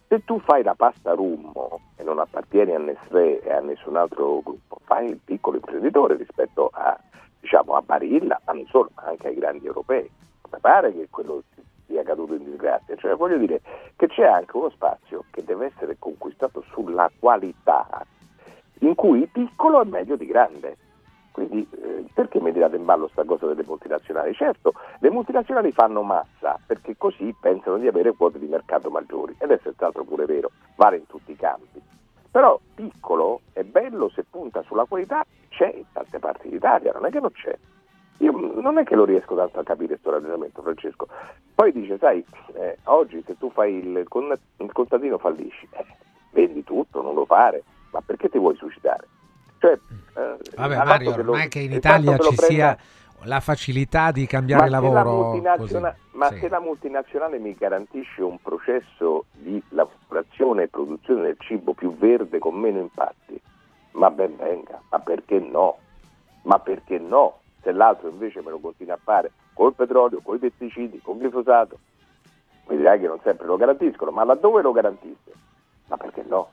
Se tu fai la pasta rummo e non appartieni a Nestlé e a nessun altro gruppo, fai il piccolo imprenditore rispetto a, diciamo, a Barilla, ma non solo, ma anche ai grandi europei. Mi pare che quello sia caduto in disgrazia. Cioè, voglio dire che c'è anche uno spazio che deve essere conquistato sulla qualità, in cui piccolo è meglio di grande. Quindi eh, perché mi tirate in ballo sta cosa delle multinazionali? Certo, le multinazionali fanno massa perché così pensano di avere quote di mercato maggiori ed è senz'altro pure vero, vale in tutti i campi. Però piccolo è bello se punta sulla qualità, c'è in tante parti d'Italia, non è che non c'è. Io non è che lo riesco tanto a capire questo ragionamento, Francesco. Poi dice, sai, eh, oggi se tu fai il, il contadino fallisci, eh, vendi tutto, non lo fare, ma perché ti vuoi suicidare? Cioè, eh,
Vabbè, Mario,
lo-
non è che in Italia ci
prenda-
sia la facilità di cambiare
ma se la
lavoro
multinazionale-
così.
ma
Sì.
se la multinazionale mi garantisce un processo di lavorazione e produzione del cibo più verde con meno impatti, ma ben venga, ma perché no? Ma perché no? Se l'altro invece me lo continua a fare col petrolio, con i pesticidi, con il glifosato, mi dirai che non sempre lo garantiscono, ma laddove lo garantisse? Ma perché no?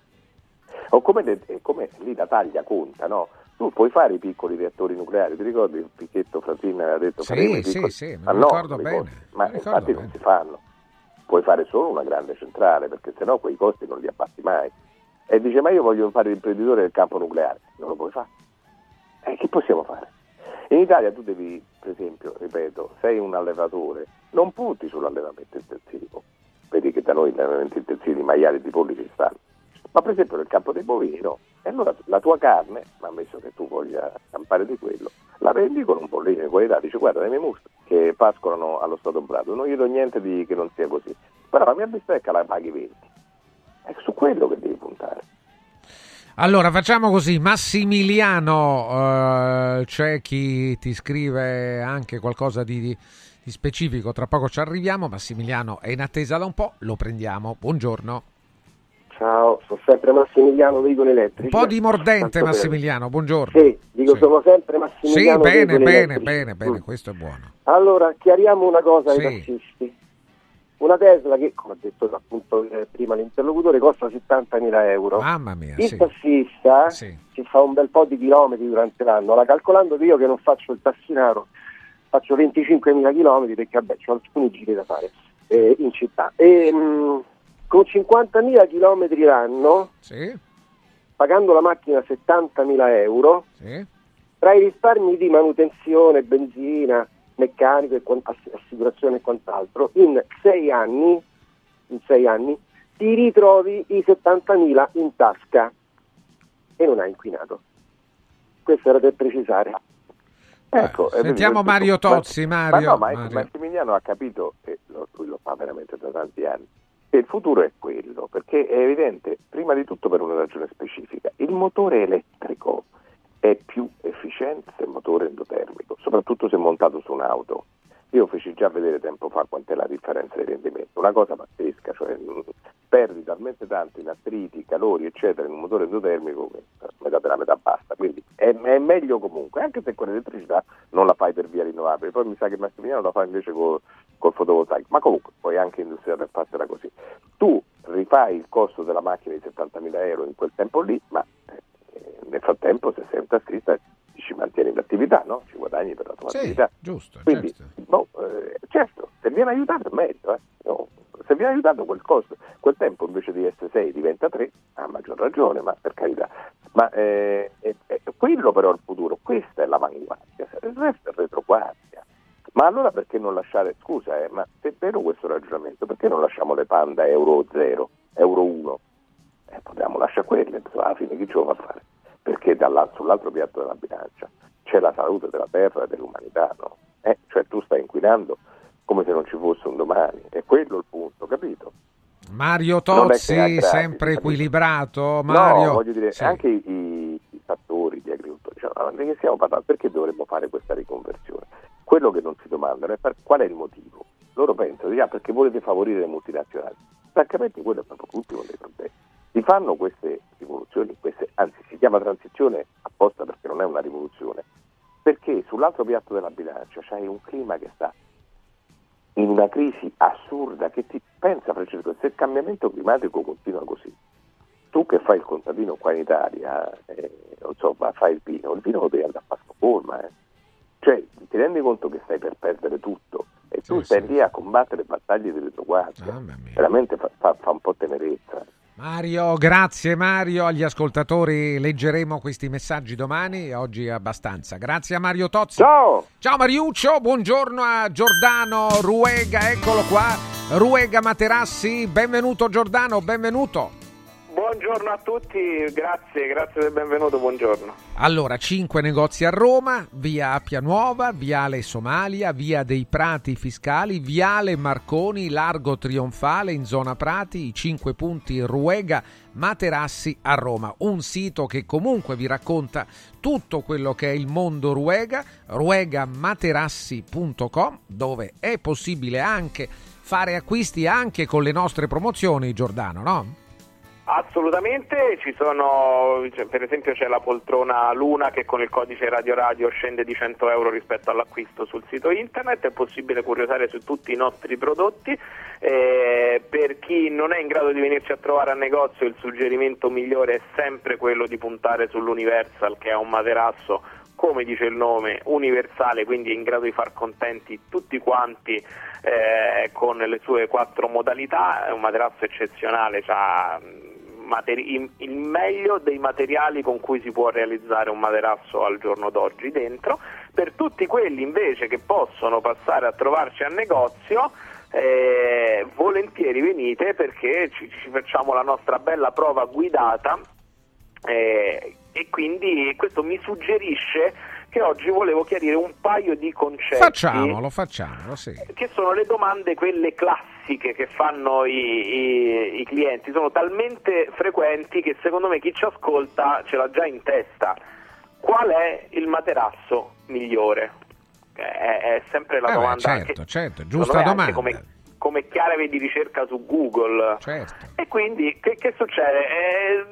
O come, eh, come lì la taglia conta, no? Tu puoi fare i piccoli reattori nucleari, ti ricordi il Picchetto Fratin aveva detto
Sì,
faremo i
sì,
piccoli-
sì,
Ma
lo
no,
ricordo bene,
Ma
ricordo
infatti non
bene.
si fanno. Puoi fare solo una grande centrale, perché sennò quei costi non li abbatti mai. E dice, ma io voglio fare l'imprenditore del campo nucleare. Non lo puoi fare. E che possiamo fare? In Italia tu devi, per esempio, ripeto, sei un allevatore, non punti sull'allevamento intensivo. Vedi che da noi gli allevamenti intensivi di maiali di polli ci stanno. Ma per esempio nel campo dei bovini no. E allora la tua carne, ma ammesso che tu voglia campare di quello, la vendi con un bollino di qualità, dici guarda le mie mostre che pascolano allo stato brado, non gli do niente di che non sia così, però la mia bistecca la paghi 20. È su quello che devi puntare.
Allora facciamo così, Massimiliano, eh, c'è chi ti scrive anche qualcosa di- di specifico, tra poco ci arriviamo, Massimiliano è in attesa da un po', lo prendiamo, buongiorno.
Ciao, sono sempre Massimiliano Veicoli Elettrici.
Un po' di mordente Massimiliano, buongiorno.
Sì, dico
Sì.
sono sempre
Sì,
Massimiliano
bene,
Veicoli
bene,
Elettrici.
bene, bene,
Mm.
questo è buono.
Allora, chiariamo una cosa ai
Sì.
tassisti. Una Tesla che, come ha detto appunto eh, prima l'interlocutore, costa 70.000 euro.
Mamma mia,
Il
sì.
tassista
Sì.
si fa un bel po' di chilometri durante l'anno. La calcolando che io che non faccio il tassinaro, faccio 25.000 chilometri perché vabbè, ho alcuni giri da fare eh, in città. E, mh, con 50.000 chilometri l'anno,
Sì,
pagando la macchina 70.000 euro,
sì.
tra i risparmi di manutenzione, benzina, meccanico, e quant- ass- assicurazione e quant'altro, in sei anni, in sei anni ti ritrovi i 70.000 in tasca e non hai inquinato. Questo era per precisare.
Ecco, e
sentiamo Mario Tozzi,
ma-
Mario,
Ma no, ma ecco,
Mario.
Massimiliano ha capito, e lo- lui lo fa veramente da tanti anni, il futuro è quello, perché è evidente, prima di tutto per una ragione specifica, il motore elettrico è più efficiente del motore endotermico, soprattutto se montato su un'auto. Io feci già vedere tempo fa quant'è la differenza di rendimento, una cosa pazzesca, cioè perdi talmente tanto in attriti, calori, eccetera, in un motore endotermico che metà della metà basta, quindi è, è meglio comunque, anche se con l'elettricità non la fai per via rinnovabile, poi mi sa che Massimiliano la fa invece col, col fotovoltaico, ma comunque poi anche industriale per farsela così. Tu rifai il costo della macchina di 70.000 euro in quel tempo lì, ma eh, nel frattempo se sei un tassista ci mantieni l'attività, no? ci guadagni per la tua
Sì,
attività.
giusto,
Quindi,
certo.
boh, eh, certo, se viene aiutato è meglio, eh. Io Se vi ha aiutato quel costo, quel tempo invece di essere 6 diventa 3, ha maggior ragione, ma per carità. Ma eh, è, è quello però è il futuro, questa è l'avanguardia, il resto è retroguardia. Ma allora perché non lasciare, scusa, eh, ma se è vero questo ragionamento, perché non lasciamo le panda euro 0, euro 1? Eh, potremmo lasciare quelle, alla fine chi ce lo fa fare? Perché sull'altro piatto della bilancia c'è la salute della terra e dell'umanità, no? Eh, cioè tu stai inquinando come se non ci fosse un domani, è quello il punto, capito?
Mario Tozzi,
gratis,
sempre
capito?
equilibrato. Mario,
No, voglio dire,
Sì.
anche i, i- fattori di agricoltura, diciamo, di che stiamo parlando? Perché dovremmo fare questa riconversione? Quello che non si domandano è per, qual è il motivo. Loro pensano, ah, perché volete favorire le multinazionali. Francamente quello è proprio l'ultimo dei problemi. Si fanno queste rivoluzioni, queste, anzi si chiama transizione apposta perché non è una rivoluzione, perché sull'altro piatto della bilancia c'hai un clima che sta in una crisi assurda che ti pensa Francesco, se il cambiamento climatico continua così, tu che fai il contadino qua in Italia, eh, non so, ma fai il vino, il vino lo devi andare a fare forma, eh. cioè ti rendi conto che stai per perdere tutto e tu stai lì a combattere battaglie di retroguardia, veramente fa, fa- fa un po' tenerezza.
Mario, grazie Mario. Agli ascoltatori leggeremo questi messaggi domani. Oggi è abbastanza. Grazie a Mario Tozzi.
Ciao!
Ciao Mariuccio, buongiorno a Giordano Ruega, eccolo qua. Ruega Materassi, benvenuto Giordano, benvenuto.
Buongiorno a tutti, grazie, grazie del benvenuto, buongiorno.
Allora, 5 negozi a Roma, via Appia Nuova, viale Somalia, via dei Prati Fiscali, viale Marconi, Largo Trionfale in zona Prati, i 5 punti Ruega Materassi a Roma. Un sito che comunque vi racconta tutto quello che è il mondo Ruega, ruegamaterassi.com, dove è possibile anche fare acquisti anche con le nostre promozioni, Giordano, no?
Assolutamente, ci sono, cioè, per esempio c'è la poltrona Luna che con il codice Radio Radio scende di 100 euro rispetto all'acquisto sul sito internet, è possibile curiosare su tutti i nostri prodotti, Eh, per chi non è in grado di venirci a trovare a negozio il suggerimento migliore è sempre quello di puntare sull'Universal che è un materasso come dice il nome, universale, quindi in grado di far contenti tutti quanti eh, con le sue quattro modalità, è un materasso eccezionale, mh, materi- il- meglio dei materiali con cui si può realizzare un materasso al giorno d'oggi dentro. Per tutti quelli invece che possono passare a trovarci a negozio, eh, volentieri venite perché ci, ci facciamo la nostra bella prova guidata eh, e quindi questo mi suggerisce che oggi volevo chiarire un paio di concetti
Facciamolo, facciamolo, sì.
che sono le domande quelle classiche che fanno i, i- i clienti, sono talmente frequenti che secondo me chi ci ascolta ce l'ha già in testa. Qual è il materasso migliore? È, è sempre la
Eh beh,
domanda
certo,
che-
certo, giusta domanda.
Come, come chiave di ricerca su Google.
Certo.
E quindi che, che succede? Eh,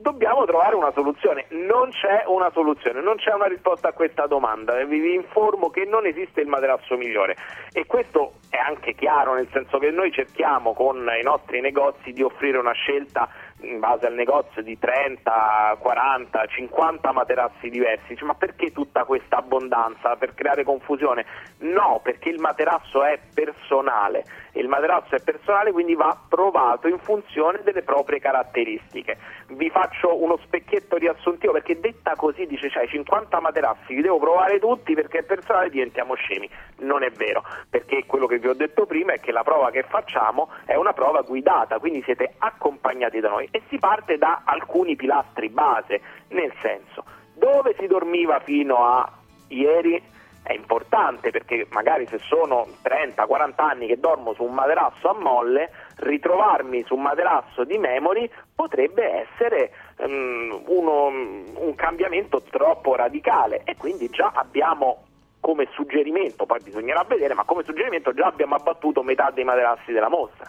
dobbiamo trovare una soluzione. Non c'è una soluzione, non c'è una risposta a questa domanda. Vi, informo che non esiste il materasso migliore. E questo è anche chiaro, nel senso che noi cerchiamo con i nostri negozi di offrire una scelta in base al negozio di 30, 40, 50 materassi diversi. Dice, ma perché tutta questa abbondanza? Per creare confusione? No, perché il materasso è personale. Il materasso è personale, quindi va provato in funzione delle proprie caratteristiche. Vi faccio uno specchietto riassuntivo perché detta così dice c'hai 50 materassi, li devo provare tutti perché è personale diventiamo scemi. Non è vero, perché quello che vi ho detto prima è che la prova che facciamo è una prova guidata, quindi siete accompagnati da noi e si parte da alcuni pilastri base, nel senso dove si dormiva fino a ieri è importante perché magari se sono 30-40 anni che dormo su un materasso a molle, ritrovarmi su un materasso di memory potrebbe essere ehm, uno- un cambiamento troppo radicale e quindi già abbiamo come suggerimento, poi bisognerà vedere, ma come suggerimento già abbiamo abbattuto metà dei materassi della mostra.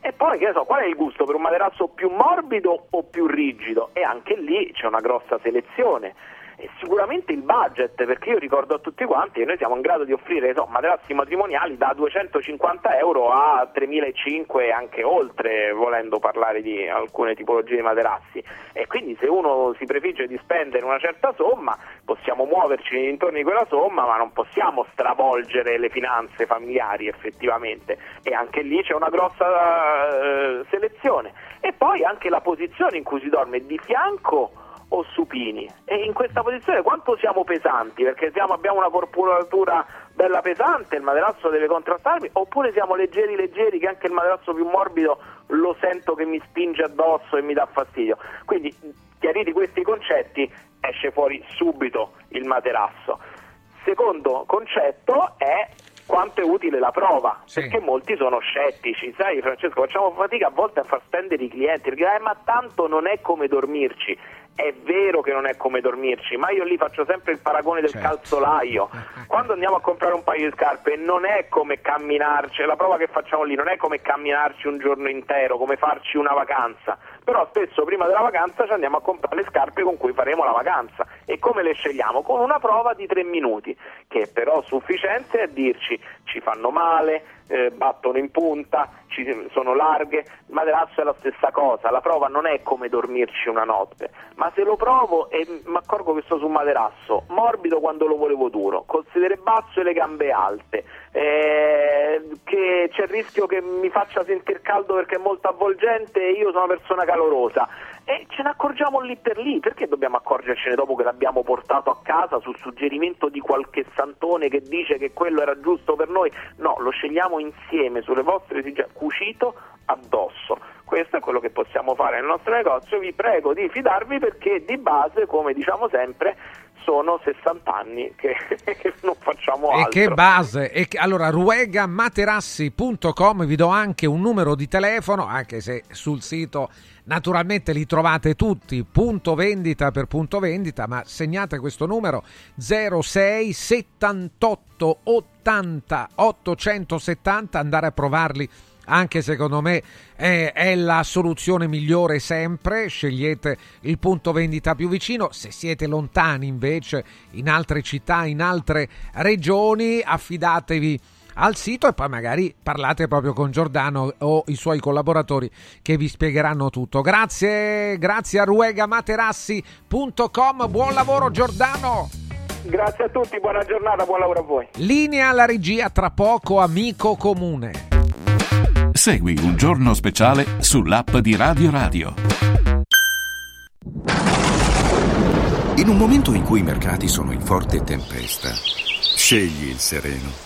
E poi, che ne so, qual è il gusto per un materasso più morbido o più rigido? E anche lì c'è una grossa selezione. Sicuramente il budget, perché io ricordo a tutti quanti che noi siamo in grado di offrire so, materassi matrimoniali da 250 euro a 3.500 e anche oltre, volendo parlare di alcune tipologie di materassi. E quindi se uno si prefigge di spendere una certa somma, possiamo muoverci intorno di quella somma, ma non possiamo stravolgere le finanze familiari effettivamente. E anche lì c'è una grossa eh, selezione. E poi anche la posizione in cui si dorme di fianco o supini. E in questa posizione quanto siamo pesanti? Perché siamo, abbiamo una corporatura bella pesante il materasso deve contrastarmi oppure siamo leggeri leggeri che anche il materasso più morbido lo sento che mi spinge addosso e mi dà fastidio. Quindi chiariti questi concetti esce fuori subito il materasso. Secondo concetto è quanto è utile la prova, sì. perché molti sono scettici, sai Francesco, facciamo fatica a volte a far spendere i clienti, perché eh, ma tanto non è come dormirci, è vero che non è come dormirci, ma io lì faccio sempre il paragone del certo. calzolaio. Quando andiamo a comprare un paio di scarpe non è come camminarci, la prova che facciamo lì non è come camminarci un giorno intero, come farci una vacanza, però spesso prima della vacanza ci andiamo a comprare le scarpe con cui faremo la vacanza. E come le scegliamo? Con una prova di tre minuti, che è però sufficiente a dirci ci fanno male, eh, battono in punta, ci, sono larghe, il materasso è la stessa cosa, la prova non è come dormirci una notte, ma se lo provo e mi accorgo che sto su un materasso, morbido quando lo volevo duro, col sedere basso e le gambe alte, eh, che c'è il rischio che mi faccia sentire caldo perché è molto avvolgente e io sono una persona calorosa, e ce ne accorgiamo lì per lì, perché dobbiamo accorgercene dopo che l'abbiamo portato a casa sul suggerimento di qualche santone che dice che quello era giusto per noi? No, lo scegliamo insieme sulle vostre esigenze, cucito addosso. Questo è quello che possiamo fare nel nostro negozio, vi prego di fidarvi perché di base, come diciamo sempre, sono 60 anni che, che non facciamo altro.
E che base! E che, allora, ruegamaterassi.com vi do anche un numero di telefono, anche se sul sito Naturalmente li trovate tutti, punto vendita per punto vendita, ma segnate questo numero 06 78 80 870, andare a provarli anche secondo me è, è, la soluzione migliore sempre. Scegliete il punto vendita più vicino. Se siete lontani invece in altre città, in altre regioni, affidatevi al sito e poi magari parlate proprio con Giordano o i suoi collaboratori che vi spiegheranno tutto. Grazie, grazie a ruegamaterassi.com. Buon lavoro Giordano!
Grazie a tutti, buona giornata, buon lavoro a voi.
Linea alla regia tra poco, amico comune.
Segui un giorno speciale sull'app di Radio Radio.
In un momento in cui i mercati sono in forte tempesta, scegli il sereno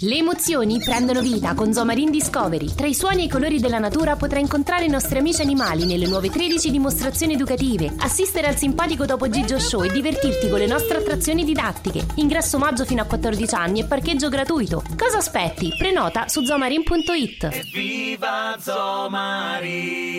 Le emozioni prendono vita con Zomarin Discovery. Tra i suoni e i colori della natura potrai incontrare i nostri amici animali nelle nuove 13 dimostrazioni educative, assistere al simpatico Topo Gigio Show e divertirti con le nostre attrazioni didattiche. Ingresso maggio fino a 14 anni e parcheggio gratuito. Cosa aspetti? Prenota su zomarin.it.
Viva Zomarin!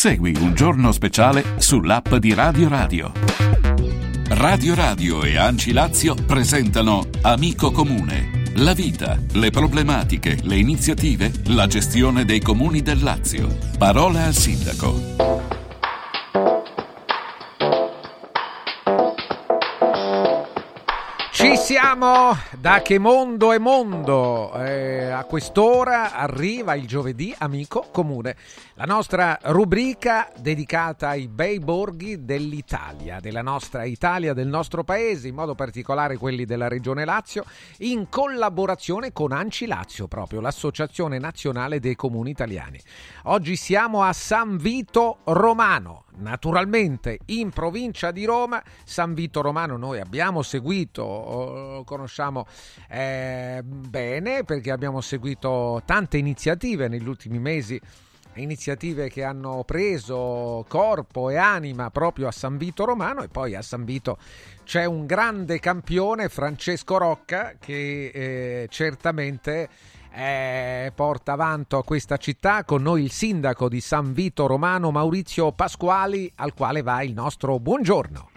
Segui un giorno speciale sull'app di Radio Radio. Radio Radio e Anci Lazio presentano Amico Comune. La vita, le problematiche, le iniziative, la gestione dei comuni del Lazio. Parola al sindaco.
Ci siamo! Da che mondo è mondo! Eh, a quest'ora arriva il giovedì amico comune, la nostra rubrica dedicata ai bei borghi dell'Italia, della nostra Italia, del nostro paese, in modo particolare quelli della regione Lazio, in collaborazione con Anci Lazio, proprio l'Associazione Nazionale dei Comuni Italiani. Oggi siamo a San Vito Romano, naturalmente in provincia di Roma. San Vito Romano noi abbiamo seguito, oh, conosciamo eh, bene perché abbiamo seguito tante iniziative negli ultimi mesi iniziative che hanno preso corpo e anima proprio a San Vito Romano e poi a San Vito c'è un grande campione Francesco Rocca che eh, certamente eh, porta avanti a questa città con noi il sindaco di San Vito Romano Maurizio Pasquali al quale va il nostro buongiorno.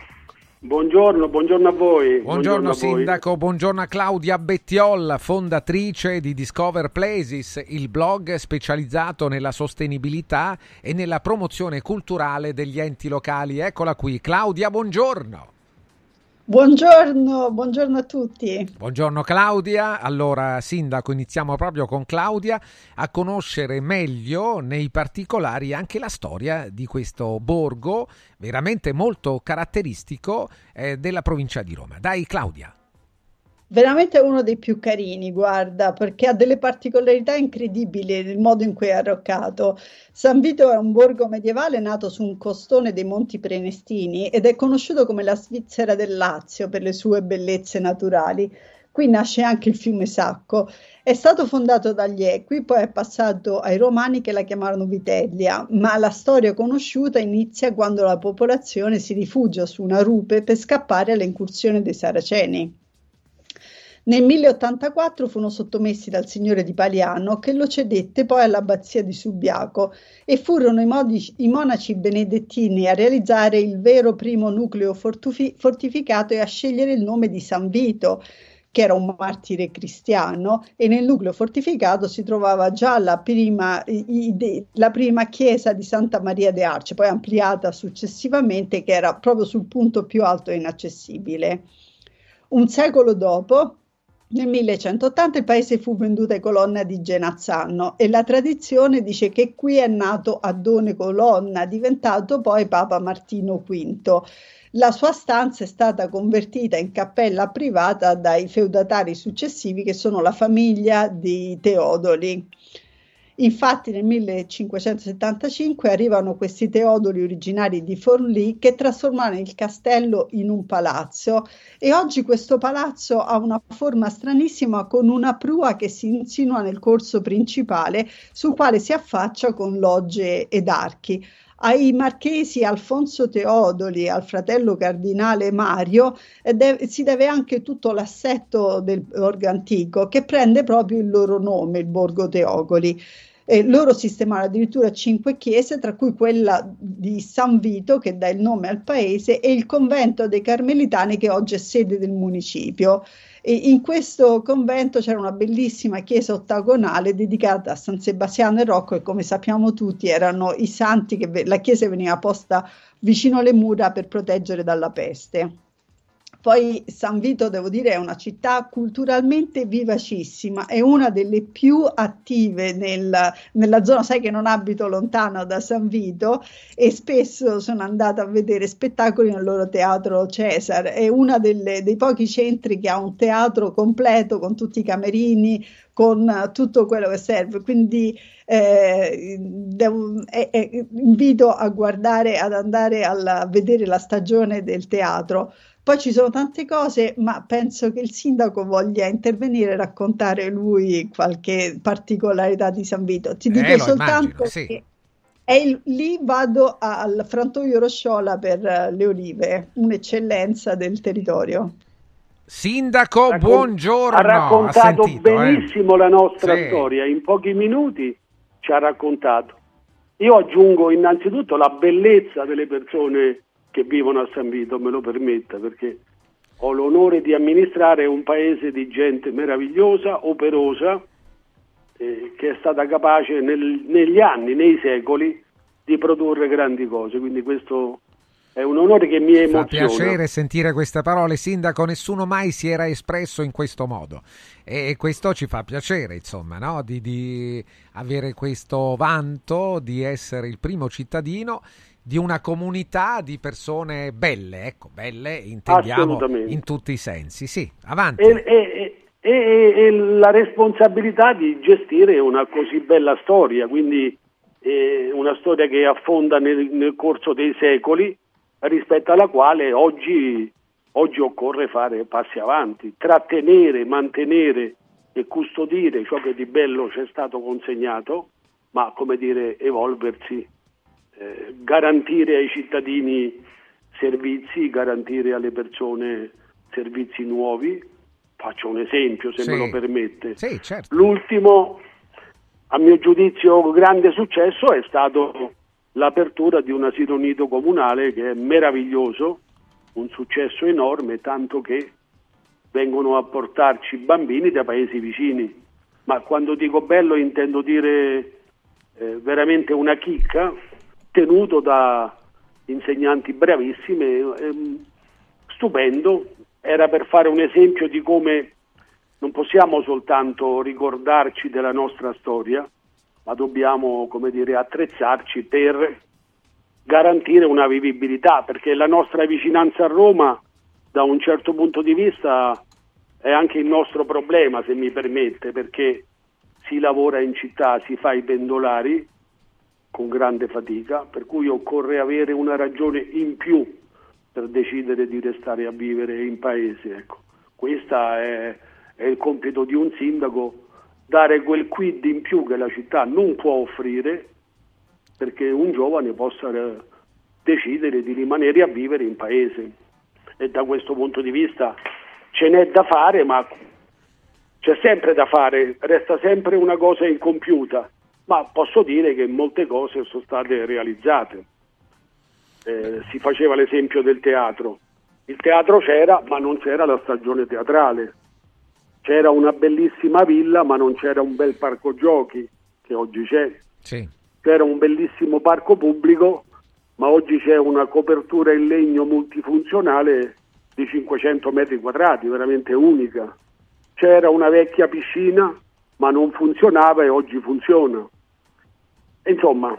Buongiorno, buongiorno a voi.
Buongiorno,
voi.
sindaco, buongiorno a Claudia Bettiol, fondatrice di Discover Places, il blog specializzato nella sostenibilità e nella promozione culturale degli enti locali. Eccola qui, Claudia, buongiorno.
Buongiorno, buongiorno a tutti.
Buongiorno Claudia. Allora, sindaco, iniziamo proprio con Claudia a conoscere meglio nei particolari anche la storia di questo borgo veramente molto caratteristico eh, della provincia di Roma. Dai Claudia.
Veramente uno dei più carini, guarda, perché ha delle particolarità incredibili nel modo in cui è arroccato. San Vito è un borgo medievale nato su un costone dei Monti Prenestini ed è conosciuto come la Svizzera del Lazio per le sue bellezze naturali. Qui nasce anche il fiume Sacco. È stato fondato dagli Equi, poi è passato ai Romani che la chiamarono Vitellia, ma la storia conosciuta inizia quando la popolazione si rifugia su una rupe per scappare alle incursioni dei Saraceni. Nel 1084 furono sottomessi dal signore di Paliano che lo cedette poi all'abbazia di Subiaco e furono i, modi, i monaci benedettini a realizzare il vero primo nucleo fortufi, fortificato e a scegliere il nome di San Vito che era un martire cristiano, e nel nucleo fortificato si trovava già la prima, la prima chiesa di Santa Maria de Arce, poi ampliata successivamente, che era proprio sul punto più alto e inaccessibile. Un secolo dopo, nel 1180 il paese fu venduto ai Colonna di Genazzano e la tradizione dice che qui è nato Addone Colonna, diventato poi Papa Martino V. La sua stanza è stata convertita in cappella privata dai feudatari successivi che sono la famiglia di Teodoli. Infatti nel 1575 arrivano questi teodoli originari di Forlì che trasformano il castello in un palazzo. E oggi questo palazzo ha una forma stranissima con una prua che si insinua nel corso principale sul quale si affaccia con logge ed archi ai marchesi Alfonso Teodoli, al fratello cardinale Mario, deve, si deve anche tutto l'assetto del borgo antico che prende proprio il loro nome, il borgo Teogoli. Eh, loro sistemarono addirittura cinque chiese, tra cui quella di San Vito, che dà il nome al paese, e il convento dei Carmelitani, che oggi è sede del municipio. E in questo convento c'era una bellissima chiesa ottagonale dedicata a San Sebastiano e Rocco e come sappiamo tutti erano i santi che la chiesa veniva posta vicino alle mura per proteggere dalla peste. Poi San Vito, devo dire, è una città culturalmente vivacissima, è una delle più attive nel, nella zona, sai che non abito lontano da San Vito e spesso sono andata a vedere spettacoli nel loro teatro Cesar, è uno dei pochi centri che ha un teatro completo con tutti i camerini, con tutto quello che serve, quindi eh, devo, eh, eh, invito a guardare, ad andare a vedere la stagione del teatro poi ci sono tante cose, ma penso che il sindaco voglia intervenire e raccontare lui qualche particolarità di San Vito. Ti dico
eh,
soltanto
immagino, sì.
che il, lì vado al frantoio Rosciola per uh, le olive, un'eccellenza del territorio.
Sindaco,
Raccon-
buongiorno.
Ha raccontato
sentito, eh?
benissimo la nostra
Sì.
storia, in pochi minuti ci ha raccontato. Io aggiungo innanzitutto la bellezza delle persone che vivono a San Vito, me lo permetta, perché ho l'onore di amministrare un paese di gente meravigliosa, operosa, eh, che è stata capace nel- negli anni, nei secoli, di produrre grandi cose. Quindi questo è un onore che mi
Fa
emoziona.
piacere sentire queste parole, Sindaco. Nessuno mai si era espresso in questo modo e questo ci fa piacere, insomma, no? di, di avere questo vanto di essere il primo cittadino di una comunità di persone belle, ecco, belle intendiamo in tutti i sensi. Sì, avanti.
e, e- e- e la responsabilità di gestire una così bella storia, quindi eh, una storia che affonda nel, nel corso dei secoli, rispetto alla quale oggi, oggi occorre fare passi avanti, trattenere, mantenere e custodire ciò che di bello ci è stato consegnato, ma come dire, evolversi, eh, garantire ai cittadini servizi, garantire alle persone servizi nuovi. Faccio un esempio, se
Sì.
me lo permette.
Sì, certo.
L'ultimo, a mio giudizio, grande successo è stato l'apertura di un asilo nido comunale che è meraviglioso, un successo enorme, tanto che vengono a portarci bambini da paesi vicini. Ma quando dico bello intendo dire eh, veramente una chicca, tenuto da insegnanti bravissime, ehm, stupendo. Era per fare un esempio di come non possiamo soltanto ricordarci della nostra storia, ma dobbiamo, dire, attrezzarci per garantire una vivibilità, perché la nostra vicinanza a Roma, da un certo punto di vista, è anche il nostro problema, se mi permette, perché si lavora in città, si fa i pendolari con grande fatica, per cui occorre avere una ragione in più per decidere di restare a vivere in paese. Ecco. Questo è, è il compito di un sindaco, dare quel quid in più che la città non può offrire perché un giovane possa eh, decidere di rimanere a vivere in paese. E da questo punto di vista ce n'è da fare, ma c'è sempre da fare, resta sempre una cosa incompiuta, ma posso dire che molte cose sono state realizzate. Eh, si faceva l'esempio del teatro. Il teatro c'era, ma non c'era la stagione teatrale. C'era una bellissima villa, ma non c'era un bel parco giochi, che oggi c'è.
Sì.
C'era un bellissimo parco pubblico, ma oggi c'è una copertura in legno multifunzionale di 500 metri quadrati, veramente unica. C'era una vecchia piscina, ma non funzionava e oggi funziona. Insomma,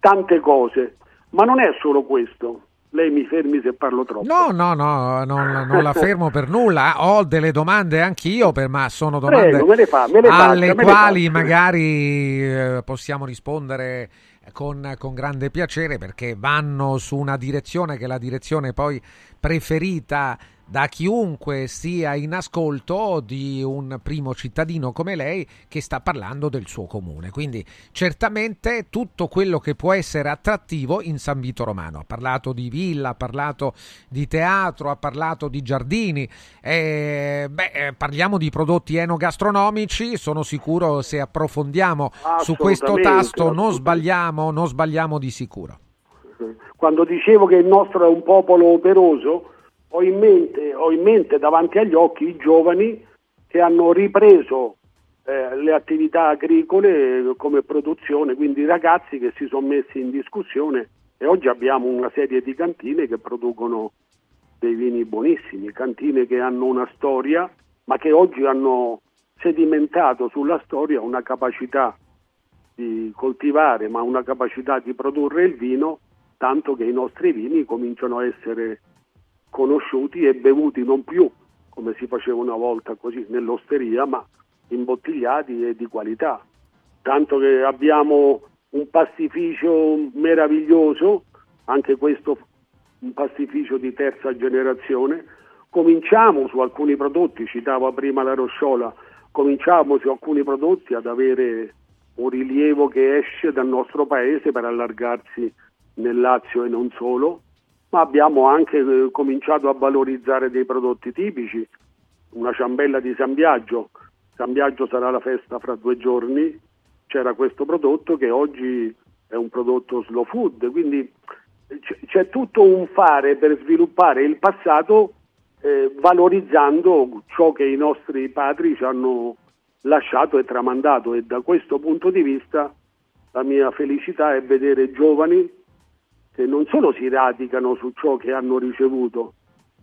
tante cose. Ma non è solo questo. Lei mi fermi se parlo troppo.
No, no, no, non, non la fermo per nulla. Ho delle domande anch'io, per, ma sono domande
Prego, me le fa, me le
alle
faccia,
quali magari eh, possiamo rispondere con, con grande piacere perché vanno su una direzione che è la direzione poi preferita da chiunque sia in ascolto di un primo cittadino come lei che sta parlando del suo comune. Quindi certamente tutto quello che può essere attrattivo in San Vito Romano. Ha parlato di villa, ha parlato di teatro, ha parlato di giardini. eh, beh, eh, parliamo di prodotti enogastronomici. Sono sicuro se approfondiamo su questo tasto non sbagliamo, non sbagliamo di sicuro.
Quando dicevo che il nostro è un popolo operoso, ho in mente, ho in mente davanti agli occhi i giovani che hanno ripreso eh, le attività agricole come produzione, quindi i ragazzi che si sono messi in discussione e oggi abbiamo una serie di cantine che producono dei vini buonissimi, cantine che hanno una storia, ma che oggi hanno sedimentato sulla storia una capacità di coltivare, ma una capacità di produrre il vino, tanto che i nostri vini cominciano a essere conosciuti e bevuti non più come si faceva una volta così nell'osteria, ma imbottigliati e di qualità. Tanto che abbiamo un pastificio meraviglioso, anche questo un pastificio di terza generazione. Cominciamo su alcuni prodotti, citava prima la Rosciola, cominciamo su alcuni prodotti ad avere un rilievo che esce dal nostro paese per allargarsi nel Lazio e non solo, ma abbiamo anche eh, cominciato a valorizzare dei prodotti tipici, una ciambella di San Biagio, San Biagio sarà la festa fra due giorni, c'era questo prodotto che oggi è un prodotto slow food, quindi c- c'è tutto un fare per sviluppare il passato eh, valorizzando ciò che i nostri padri ci hanno lasciato e tramandato. E da questo punto di vista la mia felicità è vedere giovani che non solo si radicano su ciò che hanno ricevuto,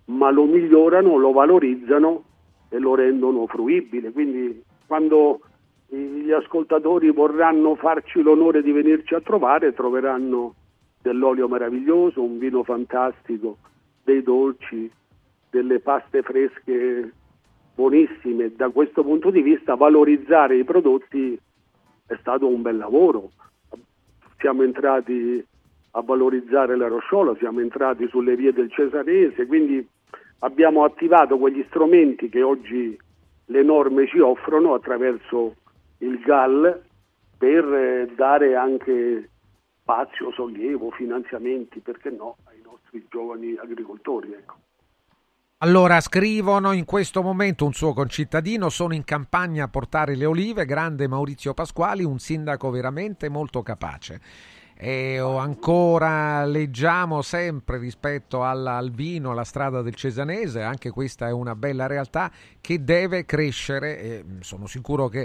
ma lo migliorano, lo valorizzano e lo rendono fruibile. Quindi quando gli ascoltatori vorranno farci l'onore di venirci a trovare, troveranno dell'olio meraviglioso, un vino fantastico, dei dolci, delle paste fresche buonissime. Da questo punto di vista valorizzare i prodotti è stato un bel lavoro. Siamo entrati a valorizzare la Rosciola, siamo entrati sulle vie del Cesarese, quindi abbiamo attivato quegli strumenti che oggi le norme ci offrono attraverso il GAL per eh, dare anche spazio, sollievo, finanziamenti, perché no, ai nostri giovani agricoltori. Ecco.
Allora, scrivono in questo momento un suo concittadino, sono in campagna a portare le olive, grande Maurizio Pasquali, un sindaco veramente molto capace. E ancora leggiamo sempre rispetto al, vino, alla strada del Cesanese, anche questa è una bella realtà che deve crescere e sono sicuro che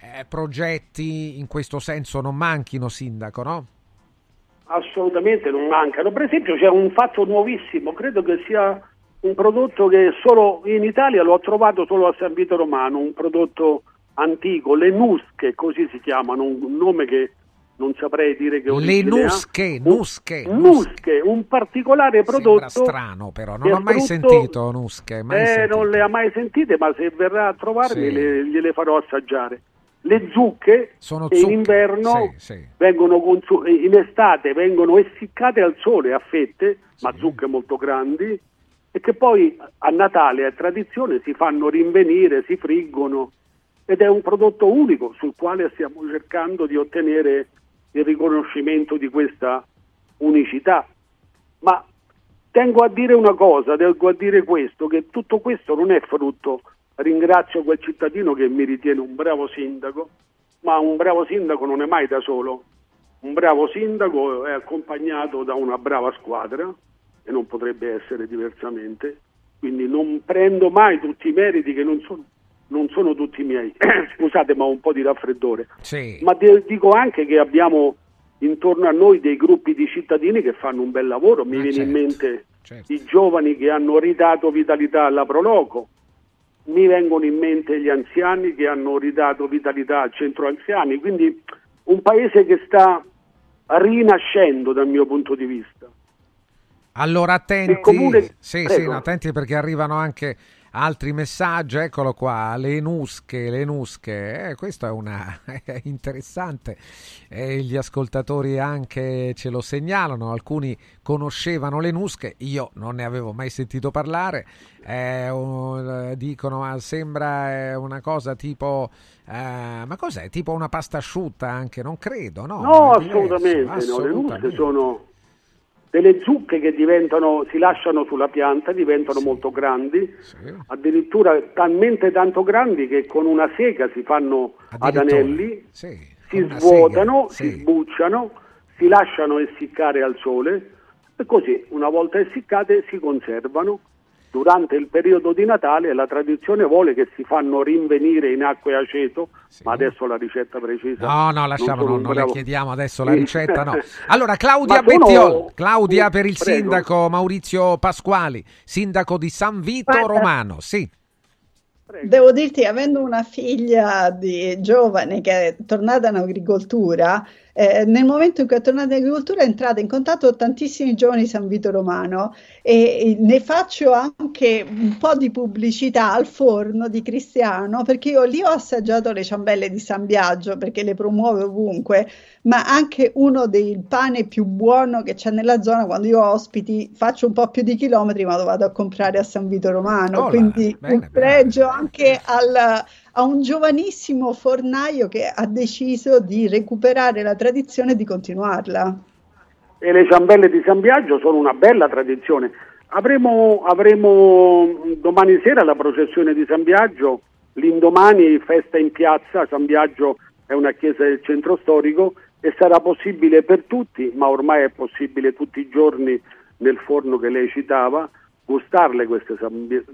eh, progetti in questo senso non manchino, sindaco, no?
Assolutamente non mancano. Per esempio c'è un fatto nuovissimo, credo che sia un prodotto che solo in Italia l'ho trovato solo a San Vito Romano, un prodotto antico, le nusche, così si chiamano, un nome che non saprei dire che
Le
origine ha.
nusche,
Un-
nusche,
nusche, un particolare prodotto.
Sembra strano però, non ho mai
frutto-
sentito nusche, mai
eh,
sentito.
non le ha mai sentite, ma se verrà a trovarmi
Sì.
le- gliele farò assaggiare. Le zucche
Sono
in inverno
sì, sì.
vengono consu- eh, in estate vengono essiccate al sole a fette, ma zucche molto grandi, e che poi a Natale è tradizione, si fanno rinvenire, si friggono ed è un prodotto unico sul quale stiamo cercando di ottenere il riconoscimento di questa unicità. Ma tengo a dire una cosa, tengo a dire questo, che tutto questo non è frutto ringrazio quel cittadino che mi ritiene un bravo sindaco, ma un bravo sindaco non è mai da solo. Un bravo sindaco è accompagnato da una brava squadra e non potrebbe essere diversamente, quindi non prendo mai tutti i meriti che non sono, non sono tutti miei. Scusate, ma ho un po' di raffreddore.
Sì.
Ma de- dico anche che abbiamo intorno a noi dei gruppi di cittadini che fanno un bel lavoro. Mi
Ah,
viene in
certo,
mente
certo.
i giovani che hanno ridato vitalità alla Proloco, mi vengono in mente gli anziani che hanno ridato vitalità al centro anziani, quindi un paese che sta rinascendo dal mio punto di vista.
Allora attenti,
comune-
sì, sì, attenti perché arrivano anche altri messaggi, eccolo qua, le nusche, le nusche, eh, questo è una è interessante, Eh, gli ascoltatori anche ce lo segnalano, alcuni conoscevano le nusche, io non ne avevo mai sentito parlare, è un- dicono ma sembra eh, una cosa tipo, eh, ma cos'è, tipo una pasta asciutta anche, non credo, no?
No,
diverso,
assolutamente, no. le
assolutamente.
nusche sono delle zucche che diventano, si lasciano sulla pianta, diventano molto grandi, addirittura talmente tanto grandi che con una sega si fanno ad anelli,
sì,
si svuotano,
sì.
si sbucciano, si lasciano essiccare al sole e così una volta essiccate si conservano. Durante il periodo di Natale la tradizione vuole che si fanno rinvenire in acqua e aceto, ma adesso la ricetta precisa.
No, no, lasciamo, non, non le chiediamo adesso la
Sì.
ricetta, no. Allora, Claudia
sono-
Bettiol, Claudia per il
Prego.
sindaco Maurizio Pasquali, sindaco di San Vito
Guarda.
Romano, sì.
Devo dirti, avendo una figlia di giovane che è tornata in agricoltura, eh, nel momento in cui è tornata in agricoltura è entrata in contatto con tantissimi giovani San Vito Romano e, e ne faccio anche un po' di pubblicità al forno di Cristiano perché io lì ho assaggiato le ciambelle di San Biagio perché le promuove ovunque, ma anche uno dei pane più buono che c'è nella zona quando io ho ospiti faccio un po' più di chilometri ma lo vado a comprare a San Vito Romano,
là,
quindi
bene,
un pregio anche al- a un giovanissimo fornaio che ha deciso di recuperare la tradizione e di continuarla.
e le ciambelle di San Biagio sono una bella tradizione. Avremo, avremo mh, domani sera la processione di San Biagio, l'indomani festa in piazza, San Biagio è una chiesa del centro storico e sarà possibile per tutti, ma ormai è possibile tutti i giorni nel forno che lei citava, gustarle queste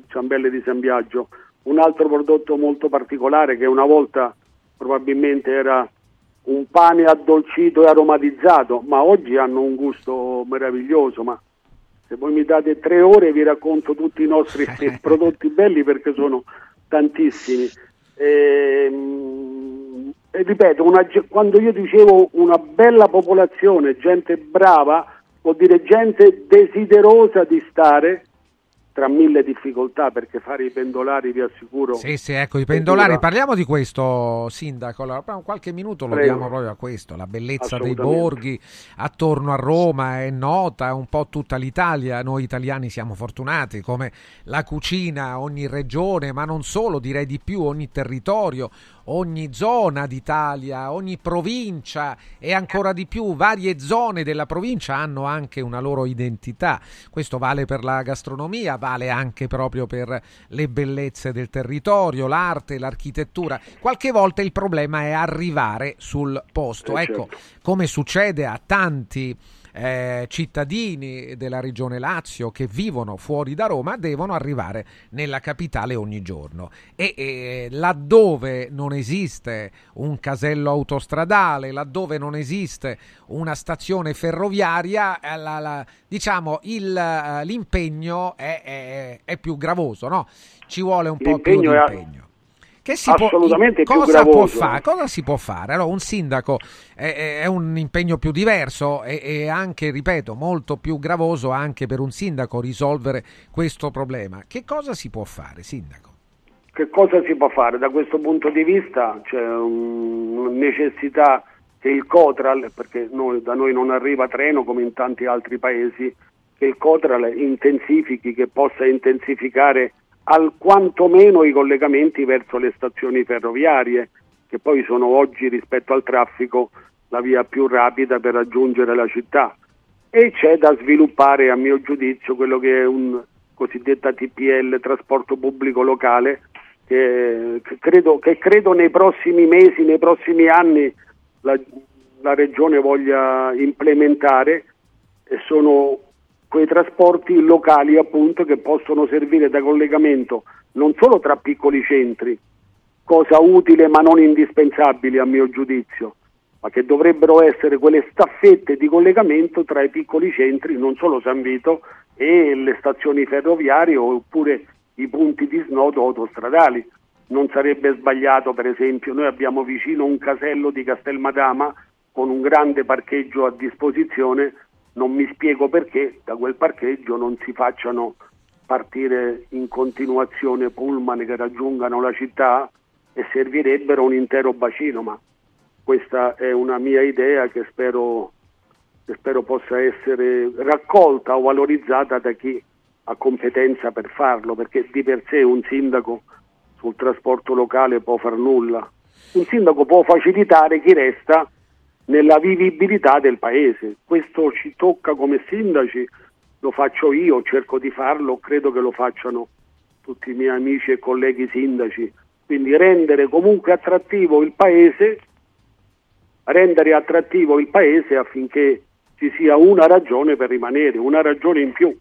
ciambelle di San Biagio. Un altro prodotto molto particolare che una volta probabilmente era un pane addolcito e aromatizzato, ma oggi hanno un gusto meraviglioso. Ma se voi mi date tre ore vi racconto tutti i nostri prodotti belli perché sono tantissimi. Ehm, E, ripeto, una quando io dicevo una bella popolazione, gente brava, vuol dire gente desiderosa di stare tra mille difficoltà perché fare i pendolari vi assicuro
Sì, sì, ecco, i pendolari,
dura.
parliamo di questo, sindaco. Allora, qualche minuto lo
Prego.
diamo proprio a questo. La bellezza dei borghi attorno a Roma è nota, un po' tutta l'Italia. Noi italiani siamo fortunati, come la cucina, ogni regione, ma non solo, direi di più, ogni territorio, ogni zona d'Italia, ogni provincia e ancora di più, varie zone della provincia hanno anche una loro identità. Questo vale per la gastronomia, vale anche proprio per le bellezze del territorio, l'arte, l'architettura. Qualche volta il problema è arrivare sul posto.
Eh,
ecco,
certo.
come succede a tanti eh, cittadini della regione Lazio che vivono fuori da Roma devono arrivare nella capitale ogni giorno e, e laddove non esiste un casello autostradale, laddove non esiste una stazione ferroviaria, eh, la- la- diciamo il, eh, l'impegno è, è- è più gravoso, no? Ci vuole un po' più di
L'impegno
impegno. Che si può-
Assolutamente più
cosa può fare? Cosa si può fare? Allora, un sindaco è, è- è un impegno più diverso e, e anche, ripeto, molto più gravoso anche per un sindaco risolvere questo problema. Che cosa si può fare, sindaco?
Che cosa si può fare? Da questo punto di vista c'è una necessità che il Cotral, perché noi- da noi non arriva treno come in tanti altri paesi, che il Cotral intensifichi, che possa intensificare al quantomeno i collegamenti verso le stazioni ferroviarie, che poi sono oggi rispetto al traffico la via più rapida per raggiungere la città. E c'è da sviluppare, a mio giudizio, quello che è un cosiddetta TPL, trasporto pubblico locale, che, che credo, che credo nei prossimi mesi, nei prossimi anni la, la Regione voglia implementare e sono quei trasporti locali appunto che possono servire da collegamento non solo tra piccoli centri, cosa utile ma non indispensabile a mio giudizio, ma che dovrebbero essere quelle staffette di collegamento tra i piccoli centri, non solo San Vito, e le stazioni ferroviarie oppure i punti di snodo autostradali. Non sarebbe sbagliato, per esempio, noi abbiamo vicino un casello di Castelmadama con un grande parcheggio a disposizione, non mi spiego perché da quel parcheggio non si facciano partire in continuazione pullman che raggiungano la città e servirebbero un intero bacino, ma questa è una mia idea che spero, che spero possa essere raccolta o valorizzata da chi ha competenza per farlo, perché di per sé un sindaco sul trasporto locale può far nulla. Un sindaco può facilitare chi resta nella vivibilità del paese. Questo ci tocca come sindaci, lo faccio io, cerco di farlo, credo che lo facciano tutti i miei amici e colleghi sindaci. Quindi rendere comunque attrattivo il paese, rendere attrattivo il paese affinché ci sia una ragione per rimanere, una ragione in più.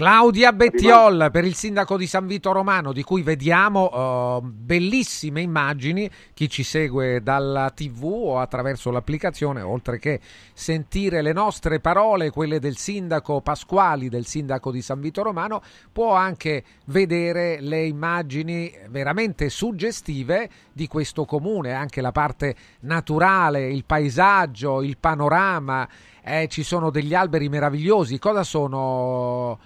Claudia Bettiol per il sindaco di San Vito Romano, di cui vediamo uh, bellissime immagini. Chi ci segue dalla TV o attraverso l'applicazione, oltre che sentire le nostre parole, quelle del sindaco Pasquali, del sindaco di San Vito Romano, può anche vedere le immagini veramente suggestive di questo comune, anche la parte naturale, il paesaggio, il panorama. Eh, ci sono degli alberi meravigliosi. Cosa sono?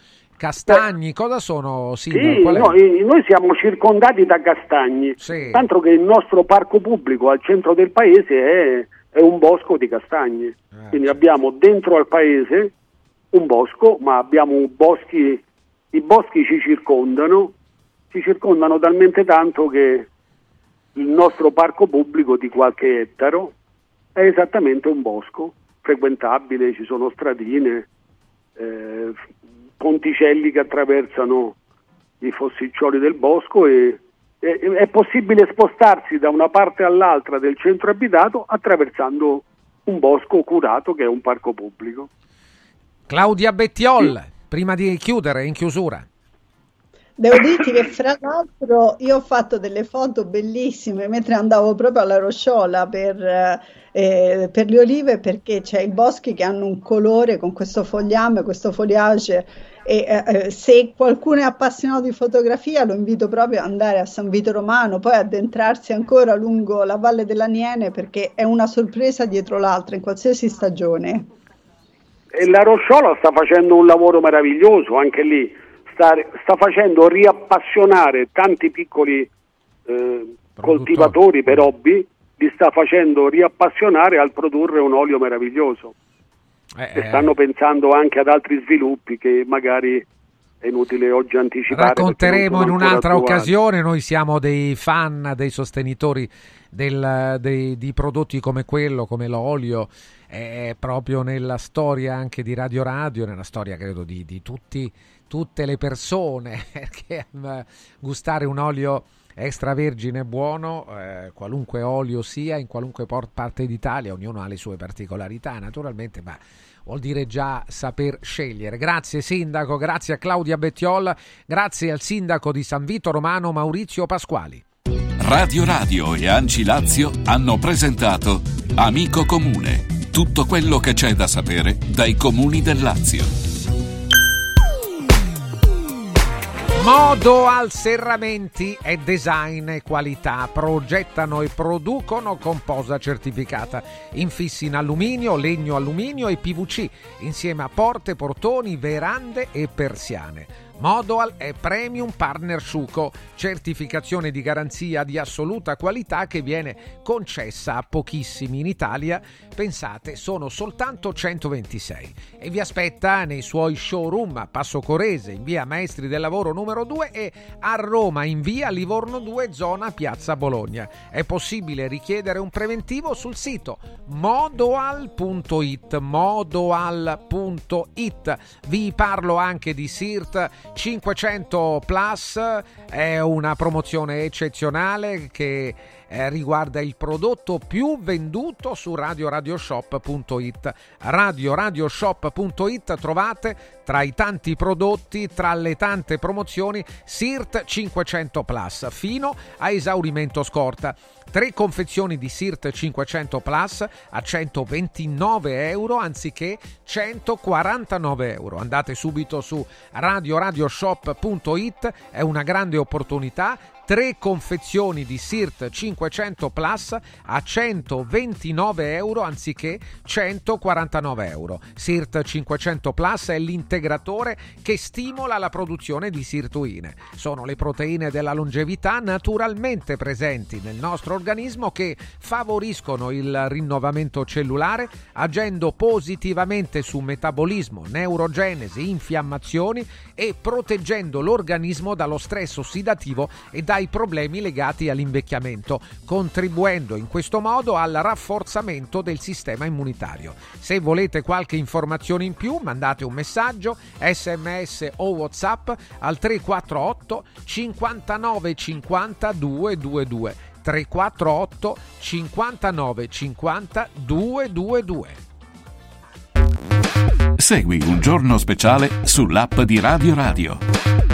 Castagni, cosa sono?
Sì, noi, noi, siamo circondati da castagni,
sì.
tanto che il nostro parco pubblico al centro del paese è, è un bosco di castagni. Eh, Quindi abbiamo dentro al paese un bosco, ma abbiamo boschi, i boschi ci circondano, ci circondano talmente tanto che il nostro parco pubblico di qualche ettaro è esattamente un bosco, frequentabile, ci sono stradine, eh, ponticelli che attraversano i fossiccioli del bosco e, e, è possibile spostarsi da una parte all'altra del centro abitato attraversando un bosco curato che è un parco pubblico.
Claudia Bettiol, sì. prima di chiudere, in chiusura.
Devo dirti che fra l'altro io ho fatto delle foto bellissime mentre andavo proprio alla Rosciola per, eh, per le olive perché c'è i boschi che hanno un colore con questo fogliame, questo foliage e eh, eh, se qualcuno è appassionato di fotografia lo invito proprio ad andare a San Vito Romano, poi addentrarsi ancora lungo la Valle dell'Aniene perché è una sorpresa dietro l'altra in qualsiasi stagione.
E la Rosciola sta facendo un lavoro meraviglioso anche lì sta, sta facendo riappassionare tanti piccoli eh, coltivatori per hobby, li sta facendo riappassionare al produrre un olio meraviglioso. Eh, e stanno eh. pensando anche ad altri sviluppi che magari è inutile oggi anticipare.
Racconteremo in un'altra occasione, noi siamo dei fan, dei sostenitori del, dei, di prodotti come quello, come l'olio, è proprio nella storia anche di Radio Radio, nella storia credo di, di tutti tutte le persone che gustare un olio extravergine buono, eh, qualunque olio sia, in qualunque parte d'Italia, ognuno ha le sue particolarità naturalmente, ma vuol dire già saper scegliere. Grazie Sindaco, grazie a Claudia Bettiol, grazie al Sindaco di San Vito Romano Maurizio Pasquali.
Radio Radio e Anci Lazio hanno presentato Amico Comune, tutto quello che c'è da sapere dai comuni del Lazio.
Modo al serramenti e design e qualità. Progettano e producono con posa certificata. Infissi in alluminio, legno alluminio e PVC, insieme a porte, portoni, verande e persiane Modoal è Premium Partner Suco, certificazione di garanzia di assoluta qualità che viene concessa a pochissimi in Italia. Pensate, sono soltanto 126 e vi aspetta nei suoi showroom a Passo Corese in via Maestri del Lavoro numero 2 e a Roma in via Livorno 2 zona Piazza Bologna. È possibile richiedere un preventivo sul sito modoal.it modoal.it. Vi parlo anche di SIRT 500 Plus è una promozione eccezionale che eh, riguarda il prodotto più venduto su radioradioshop.it. Radioradioshop.it trovate tra i tanti prodotti, tra le tante promozioni, SIRT 500 Plus fino a esaurimento scorta. Tre confezioni di SIRT 500 Plus a 129 euro anziché 149 euro. Andate subito su radioradioshop.it, è una grande opportunità tre confezioni di SIRT 500 Plus a 129 euro anziché 149 euro. SIRT 500 Plus è l'integratore che stimola la produzione di sirtuine. Sono le proteine della longevità naturalmente presenti nel nostro organismo che favoriscono il rinnovamento cellulare agendo positivamente su metabolismo, neurogenesi, infiammazioni e proteggendo l'organismo dallo stress ossidativo e da dai problemi legati all'invecchiamento, contribuendo in questo modo al rafforzamento del sistema immunitario. Se volete qualche informazione in più, mandate un messaggio, sms o whatsapp al 348 59 50 222 348 59 50 222
Segui un giorno speciale sull'app di Radio Radio.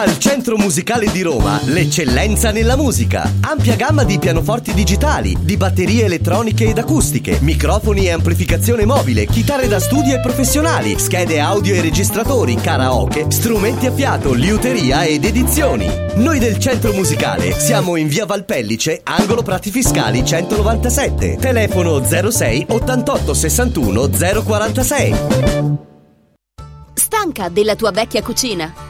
Al Centro Musicale di Roma, l'eccellenza nella musica. Ampia gamma di pianoforti digitali, di batterie elettroniche ed acustiche, microfoni e amplificazione mobile, chitarre da studio e professionali, schede audio e registratori, karaoke, strumenti a fiato, liuteria ed edizioni. Noi del Centro Musicale siamo in via Valpellice, angolo Prati Fiscali 197. Telefono 06 88 61 046.
Stanca della tua vecchia cucina?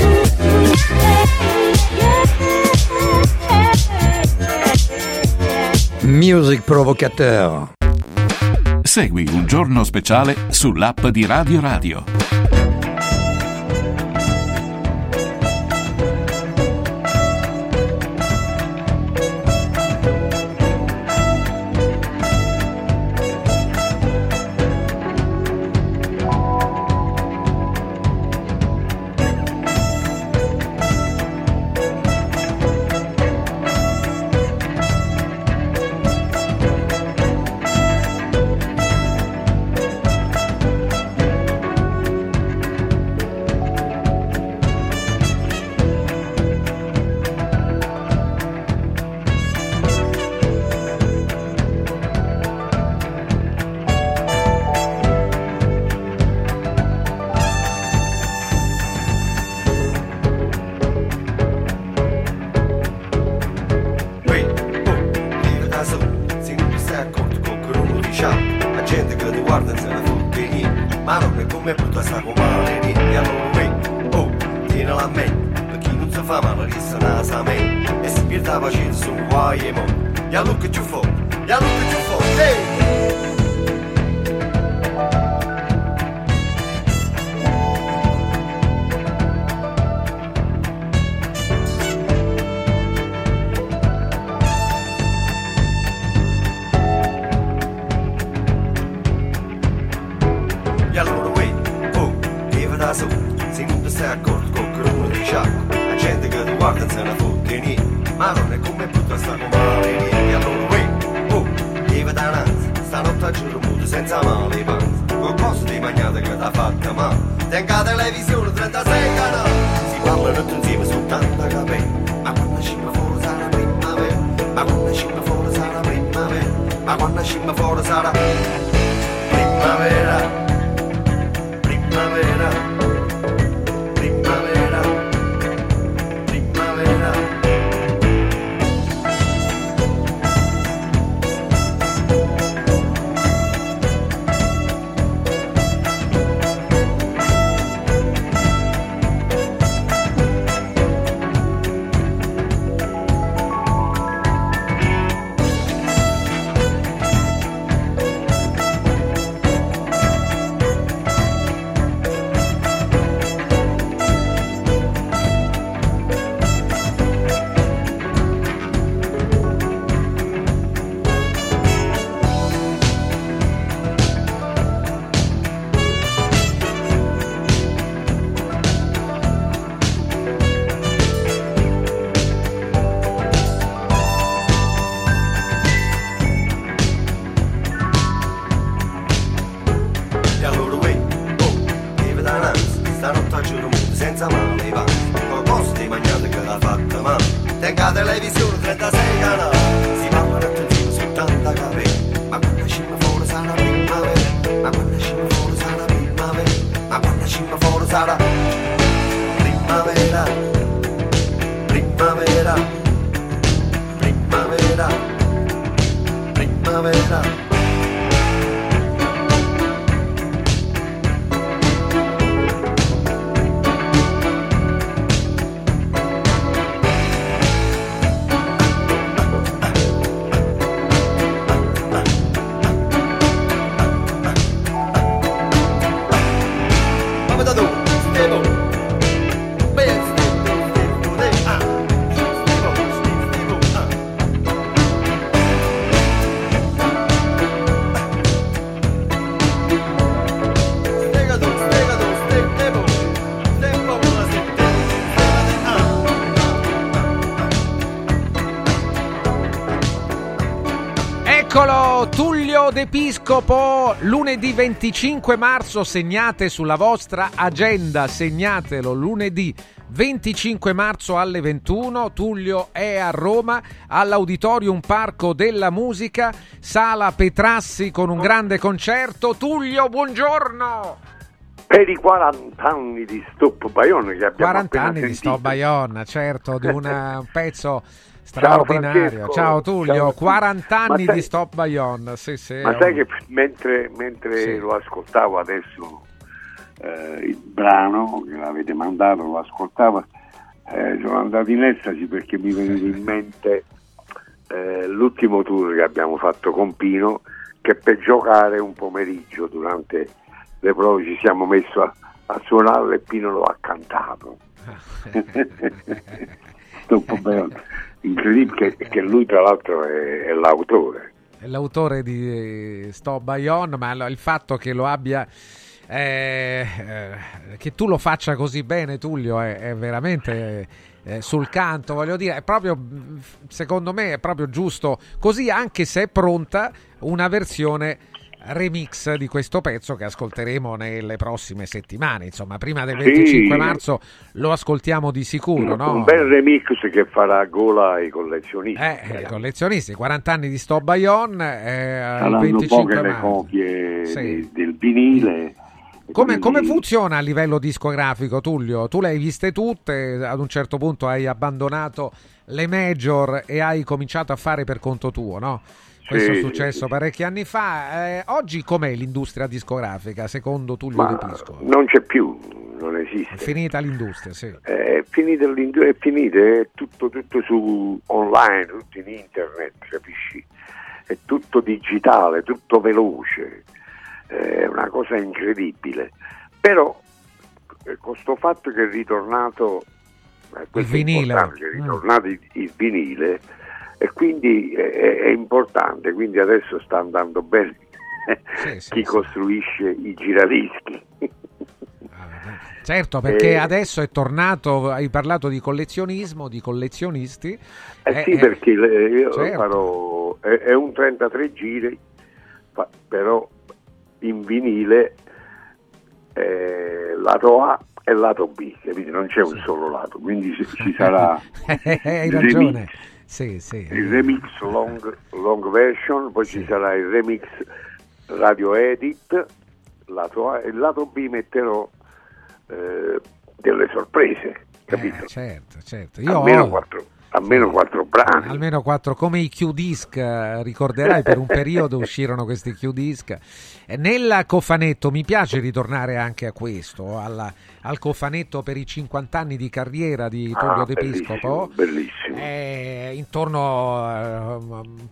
Music Provocateur.
Segui un giorno speciale sull'app di Radio Radio.
Tullio D'Episcopo, lunedì 25 marzo, segnate sulla vostra agenda, segnatelo lunedì 25 marzo alle 21, Tullio è a Roma all'Auditorium Parco della Musica, Sala Petrassi con un grande concerto. Tullio, buongiorno!
Per i 40 anni di Stop Bayonne che abbiamo
40
appena
anni di
sentito.
Sto Bayonne, certo, di una- un pezzo
Ciao,
straordinario.
Francesco.
Ciao Tullio,
Ciao.
40
Ma
anni
sai-
di Stop Bayonne. Sì, sì,
Ma sai
un-
che mentre, mentre
Sì.
lo ascoltavo adesso eh, il brano che l'avete mandato, lo ascoltavo, eh, sono andato in estasi perché mi veniva in mente eh, l'ultimo tour che abbiamo fatto con Pino che per giocare un pomeriggio durante le prove ci siamo messi a, a suonare e Pino lo ha cantato. Stop Bayonne. Incredibile che, che lui tra l'altro è, è l'autore.
è l'autore di Sto Bayonne, ma lo- il fatto che lo abbia. eh, eh, che tu lo faccia così bene, Tullio, è, è veramente eh, sul canto. Voglio dire, è proprio secondo me è proprio giusto così, anche se è pronta una versione remix di questo pezzo che ascolteremo nelle prossime settimane. Insomma, prima del
Sì.
25 marzo lo ascoltiamo di sicuro, no?
Un bel remix che farà gola ai collezionisti.
Eh, i collezionisti, 40 anni di Sto Bayonne, eh, il
Saranno
25
poche le
marzo.
copie
Sì.
di- del vinile.
Come, come funziona a livello discografico, Tullio? Tu le hai viste tutte, ad un certo punto hai abbandonato le major e hai cominciato a fare per conto tuo, no? Questo è
Sì,
successo
sì, sì.
parecchi anni fa. Eh, oggi com'è l'industria discografica, secondo Tullio
Ma
De Pisco?
non c'è più, non esiste.
È finita l'industria, sì.
È finita l'indu- è finita, è tutto, tutto su online, tutto in internet, capisci? È tutto digitale, tutto veloce, è una cosa incredibile. Però eh, con sto fatto che è ritornato eh, è
vinile.
è
Mm.
ritornato il, il vinile e quindi è, è- importante, quindi adesso sta andando bene chi costruisce i giradischi.
Certo, perché
Eh,
adesso è tornato, hai parlato di collezionismo, di collezionisti.
Eh sì,
Eh,
perché io
certo.
farò, è, è un 33 giri, però in vinile eh, lato A e lato B, capito? non c'è un solo lato, quindi ci, sarà
hai ragione.
remix,
Sì, sì.
il remix long, long version, poi ci sarà il remix radio edit, lato A, e il lato B metterò eh, delle sorprese, capito?
Eh, certo, certo. Io
almeno,
ho-
quattro, almeno quattro brani.
Almeno quattro, come i Q-Disc, eh, ricorderai per un periodo uscirono questi Q-Disc. Eh, Nel cofanetto, mi piace ritornare anche a questo, alla, al cofanetto per i 50 anni di carriera di ah, Tullio
ah,
D'Episcopo.
Bellissimo.
Eh, intorno a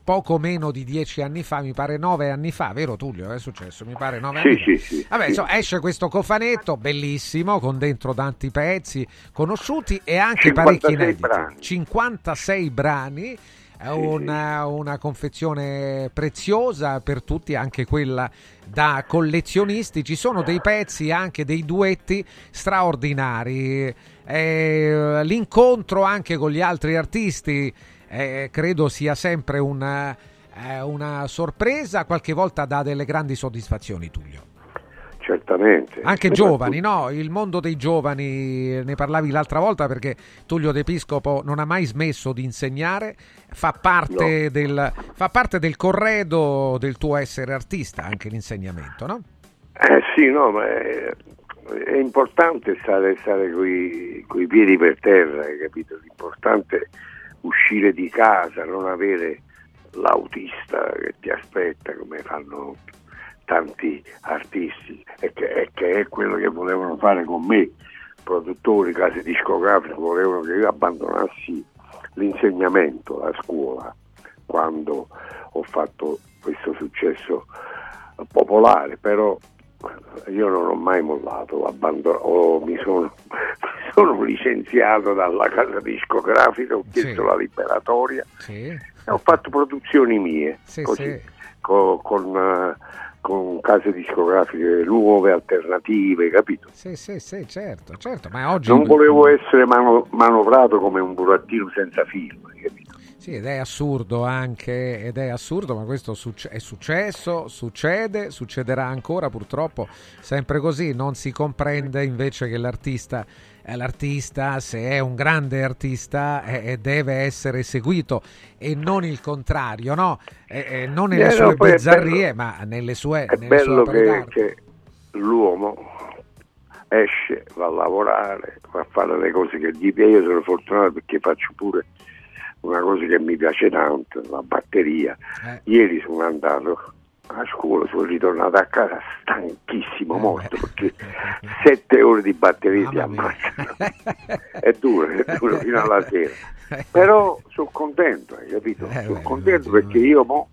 poco meno di dieci anni fa, mi pare nove anni fa, vero Tullio? È successo, mi pare nove
sì,
anni fa.
Sì,
Vabbè,
sì.
Insomma, esce questo cofanetto, bellissimo, con dentro tanti pezzi conosciuti e anche parecchi inediti.
50
66 brani. È una, una, confezione preziosa per tutti, anche quella da collezionisti. Ci sono dei pezzi, anche dei duetti straordinari. Eh, l'incontro anche con gli altri artisti eh, credo sia sempre una, eh, una sorpresa, qualche volta dà delle grandi soddisfazioni, Tullio.
Certamente.
Anche giovani, no? Il mondo dei giovani, ne parlavi l'altra volta perché Tullio D'Episcopo non ha mai smesso di insegnare, fa parte, del, fa parte del corredo del tuo essere artista, anche l'insegnamento, no?
Eh sì, no, ma è, è importante stare, stare con i piedi per terra, hai capito? L'importante è uscire di casa, non avere l'autista che ti aspetta come fanno tanti artisti e che, e che è quello che volevano fare con me, produttori, case discografiche, volevano che io abbandonassi l'insegnamento, la scuola, quando ho fatto questo successo popolare, però io non ho mai mollato, ho- mi, sono, mi sono licenziato dalla casa discografica, ho chiesto
Sì.
la liberatoria
Sì.
e ho fatto produzioni mie,
Sì,
così,
sì.
co- con, eh, con case discografiche nuove, alternative, capito?
Sì, sì, sì, certo, certo, ma oggi...
Non volevo essere mano- manovrato come un burattino senza film, capito?
Sì, ed è assurdo anche, ed è assurdo, ma questo è successo, succede, succederà ancora purtroppo, sempre così, non si comprende invece che l'artista, l'artista se è un grande artista, eh, deve essere seguito e non il contrario, no? Eh, non nelle
Eh, no,
sue
è
bizzarrie, ma nelle sue...
È
nelle
bello
sue
che, che l'uomo esce, va a lavorare, va a fare le cose che gli piace. Io sono fortunato perché faccio pure una cosa che mi piace tanto, la batteria.
Eh.
Ieri sono andato a scuola, sono ritornato a casa stanchissimo,
Eh,
morto, perché sette ore di batteria ti ammazzano. è duro, è duro fino alla sera. Però sono contento, hai capito?
Eh,
sono contento perché io mo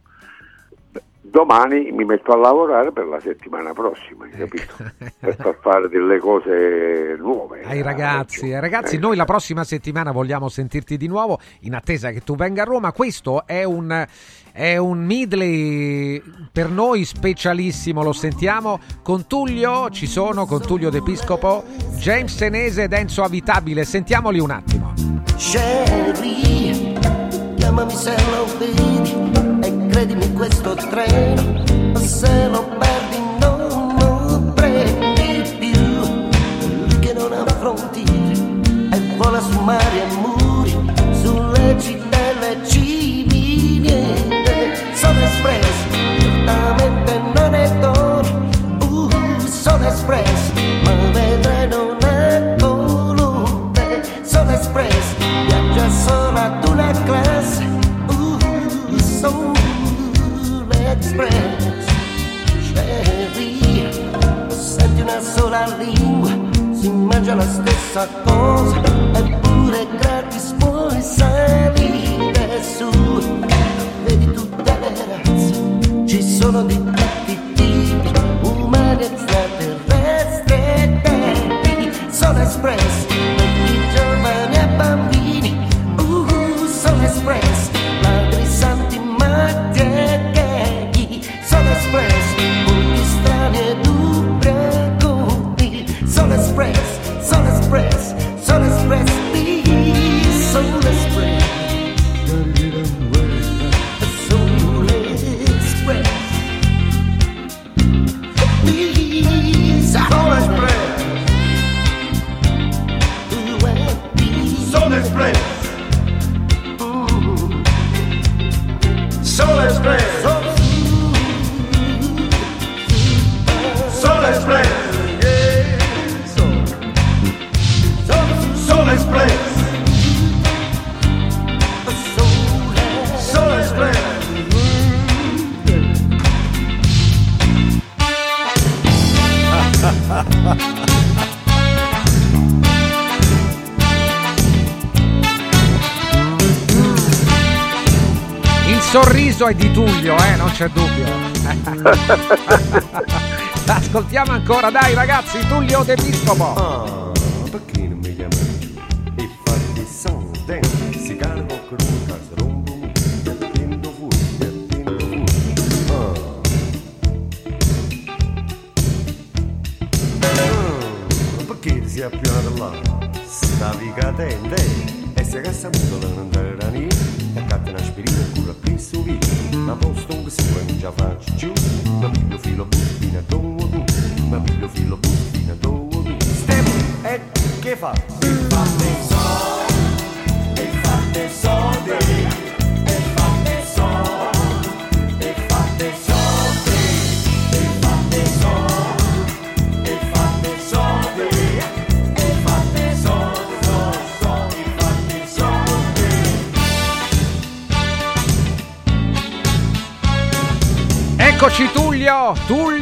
domani mi metto a lavorare per la settimana prossima, hai capito? per far fare delle cose nuove.
Ai ragazzi, ai ragazzi, noi la prossima settimana vogliamo sentirti di nuovo in attesa che tu venga a Roma. Questo è un, è un medley per noi specialissimo, lo sentiamo con Tullio, ci sono con Tullio D'Episcopo, James Senese ed Enzo Avitabile. Sentiamoli un attimo.
Sherry, chiamami se lo vedi e credimi questo treno, se lo perdi non lo prendi più, lui che non ha frontiere e vola su mari e muri, mangia la stessa cosa,
c'è dubbio. Ascoltiamo ancora, dai ragazzi, Tullio D'Episcopo.
perché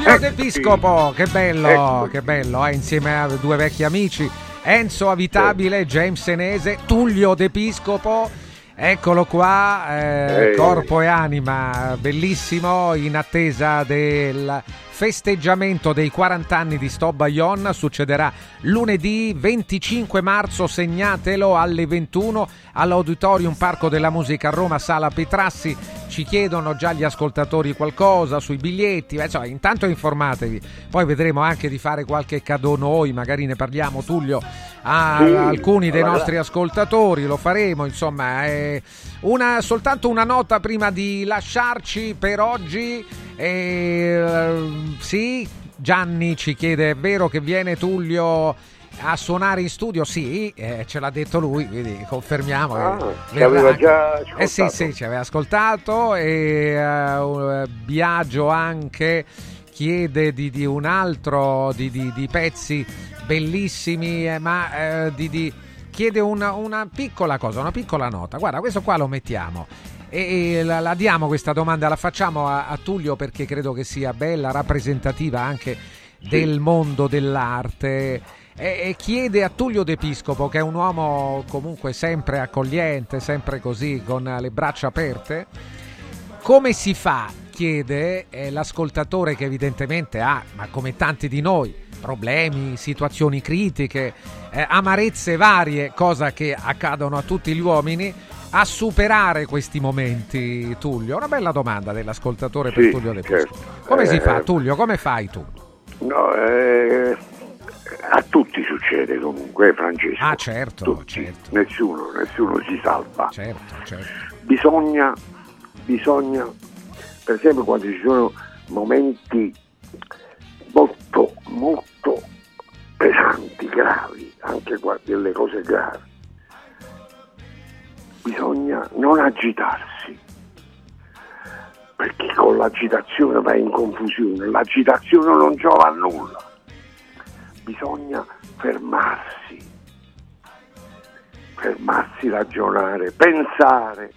Eccoci. D'Episcopo, che bello,
Eccoci.
che bello, eh, insieme a due vecchi amici, Enzo Avitabile, James Senese, Tullio D'Episcopo, eccolo qua, eh,
Eh.
corpo e anima, bellissimo, in attesa del festeggiamento dei 40 anni di Sto Bayonne, succederà lunedì 25 marzo, segnatelo alle 21 all'Auditorium Parco della Musica a Roma, Sala Petrassi, ci chiedono già gli ascoltatori qualcosa sui biglietti, eh, insomma, intanto informatevi, poi vedremo anche di fare qualche cadeau noi, magari ne parliamo Tullio a
Sì,
alcuni dei
allora.
nostri ascoltatori, lo faremo, insomma, eh, una, soltanto una nota prima di lasciarci per oggi, eh, sì, Gianni ci chiede, è vero che viene Tullio a suonare in studio? Sì, eh, ce l'ha detto lui, quindi confermiamo.
Ah, ci aveva
anche-
già
Eh sì,
ascoltato.
sì, ci aveva ascoltato e eh, Biagio anche chiede di, di un altro di, di- di pezzi bellissimi, eh, ma di, di- chiede una, una piccola cosa, una piccola nota. Guarda, questo qua lo mettiamo. E, e la, la diamo questa domanda, la facciamo a, a Tullio perché credo che sia bella, rappresentativa anche del mondo dell'arte. E, chiede a Tullio D'Episcopo, che è un uomo comunque sempre accogliente, sempre così, con le braccia aperte, come si fa, chiede eh, l'ascoltatore che evidentemente ha, ma come tanti di noi, problemi, situazioni critiche, eh, amarezze varie, cosa che accadono a tutti gli uomini, a superare questi momenti, Tullio? Una bella domanda dell'ascoltatore per
Sì,
Tullio D'Episcopo.
certo.
Come si
Eh,
fa, Tullio? Come fai tu?
No, eh, a tutti succede comunque, Francesco.
Ah, certo,
Tutti.
certo.
Nessuno, nessuno si salva.
Certo, certo.
Bisogna, bisogna, per esempio quando ci sono momenti molto, molto pesanti, gravi, anche qua delle cose gravi, bisogna non agitarsi, perché con l'agitazione vai in confusione, l'agitazione non giova a nulla, bisogna fermarsi, fermarsi, ragionare, pensare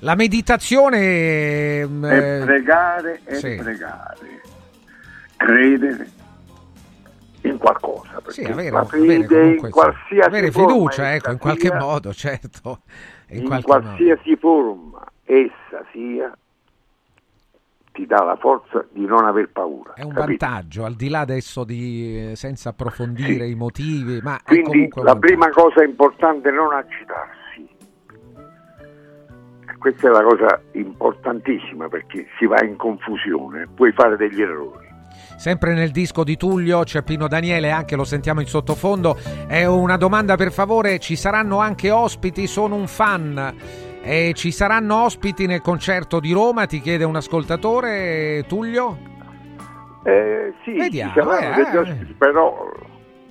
La meditazione... mm,
e
eh,
pregare e
sì.
pregare, credere in qualcosa, perché
Sì, avere,
la
avere
fede
comunque,
in qualsiasi
avere fiducia, ecco, in qualche
sia,
modo, certo. In,
in
qualche modo.
qualsiasi forma essa sia, ti dà la forza di non aver paura.
È un
capito?
vantaggio, al di là adesso di eh, senza approfondire i motivi, ma è
Quindi la prima cosa importante è non agitarsi. Questa è la cosa importantissima perché si va in confusione, puoi fare degli errori.
Sempre nel disco di Tullio c'è Pino Daniele, anche lo sentiamo in sottofondo. È una domanda per favore, ci saranno anche ospiti? Sono un fan. E ci saranno ospiti nel concerto di Roma? Ti chiede un ascoltatore, Tullio?
Eh, sì,
Vediamo,
ci saranno
eh,
degli
eh.
ospiti, però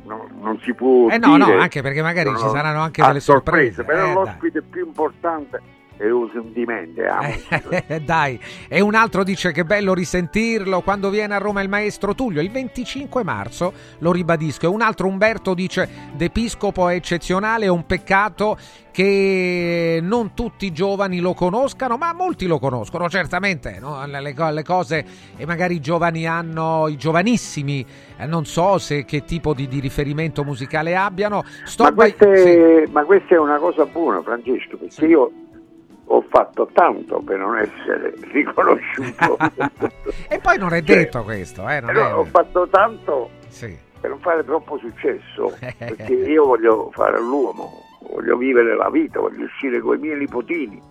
no- non si può
Eh no, no,
dire.
anche perché magari ci saranno anche delle sorprese.
Però
Eh,
l'ospite più importante è la musica.
Eh, Dai, e un altro dice che bello risentirlo quando viene a Roma il maestro Tullio, il 25 marzo, lo ribadisco. E un altro Umberto dice D'Episcopo è eccezionale, è un peccato che non tutti i giovani lo conoscano, ma molti lo conoscono, certamente. no? Le, le co- le cose e magari i giovani hanno, i giovanissimi, eh, non so se che tipo di, di riferimento musicale abbiano.
Ma,
by-
questa
sì.
ma questa è una cosa buona, Francesco, perché io ho fatto tanto per non essere riconosciuto.
E poi non è detto questo, eh, non è-
ho fatto tanto
Sì.
per non fare troppo successo, perché io voglio fare l'uomo, voglio vivere la vita, voglio uscire con i miei nipotini.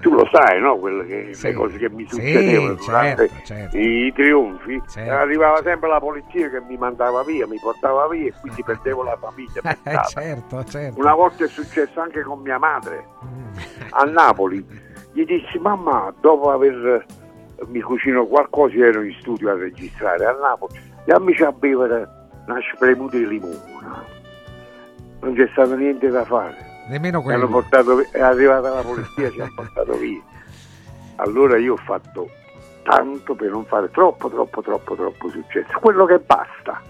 Tu lo sai, no? Quelle che,
Sì.
Le cose che mi
Sì,
succedevano durante
certo, certo.
i trionfi.
Certo.
Arrivava sempre la polizia che mi mandava via, mi portava via e quindi perdevo la famiglia.
Eh, certo, certo.
Una volta è successo anche con mia madre a Napoli. Gli dissi, mamma, dopo aver mi cucino qualcosa, ero in studio a registrare a Napoli, dammici a bere una spremuta di limone. Non c'è stato niente da fare.
Nemmeno quello.
portato, è arrivata la polizia, ci ha portato via. Allora io ho fatto tanto per non fare troppo, troppo, troppo, troppo successo. Quello che basta.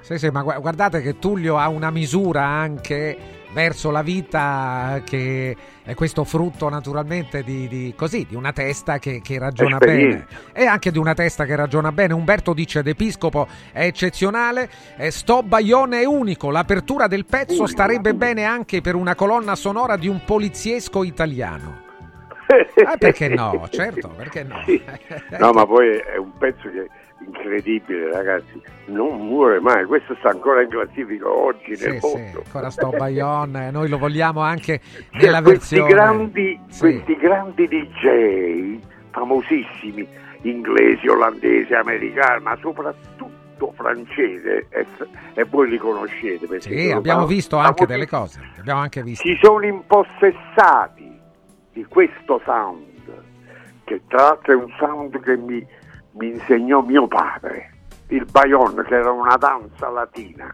Sì, sì, ma gu- guardate che Tullio ha una misura anche verso la vita che è questo frutto naturalmente di, di, così, di una testa che, che ragiona bene e anche di una testa che ragiona bene. Umberto dice D'Episcopo è eccezionale, eh, Sto Baione è unico, l'apertura del pezzo starebbe bene anche per una colonna sonora di un poliziesco italiano. Ah, perché no? Certo, perché no?
Sì. No, ma poi è un pezzo che incredibile, ragazzi. Non muore mai. Questo sta ancora in classifica oggi
Sì,
nel
sì,
mondo.
ancora sto Bayonne, noi lo vogliamo anche
Cioè,
nella
questi
versione
grandi,
Sì.
questi grandi DJ famosissimi, inglesi, olandesi, americani, ma soprattutto francese, e, e voi li conoscete. perché
Sì, abbiamo visto anche delle cose, abbiamo anche visto.
si sono impossessati di questo sound, che tra l'altro è un sound che mi, mi insegnò mio padre, il Bayonne, che era una danza latina.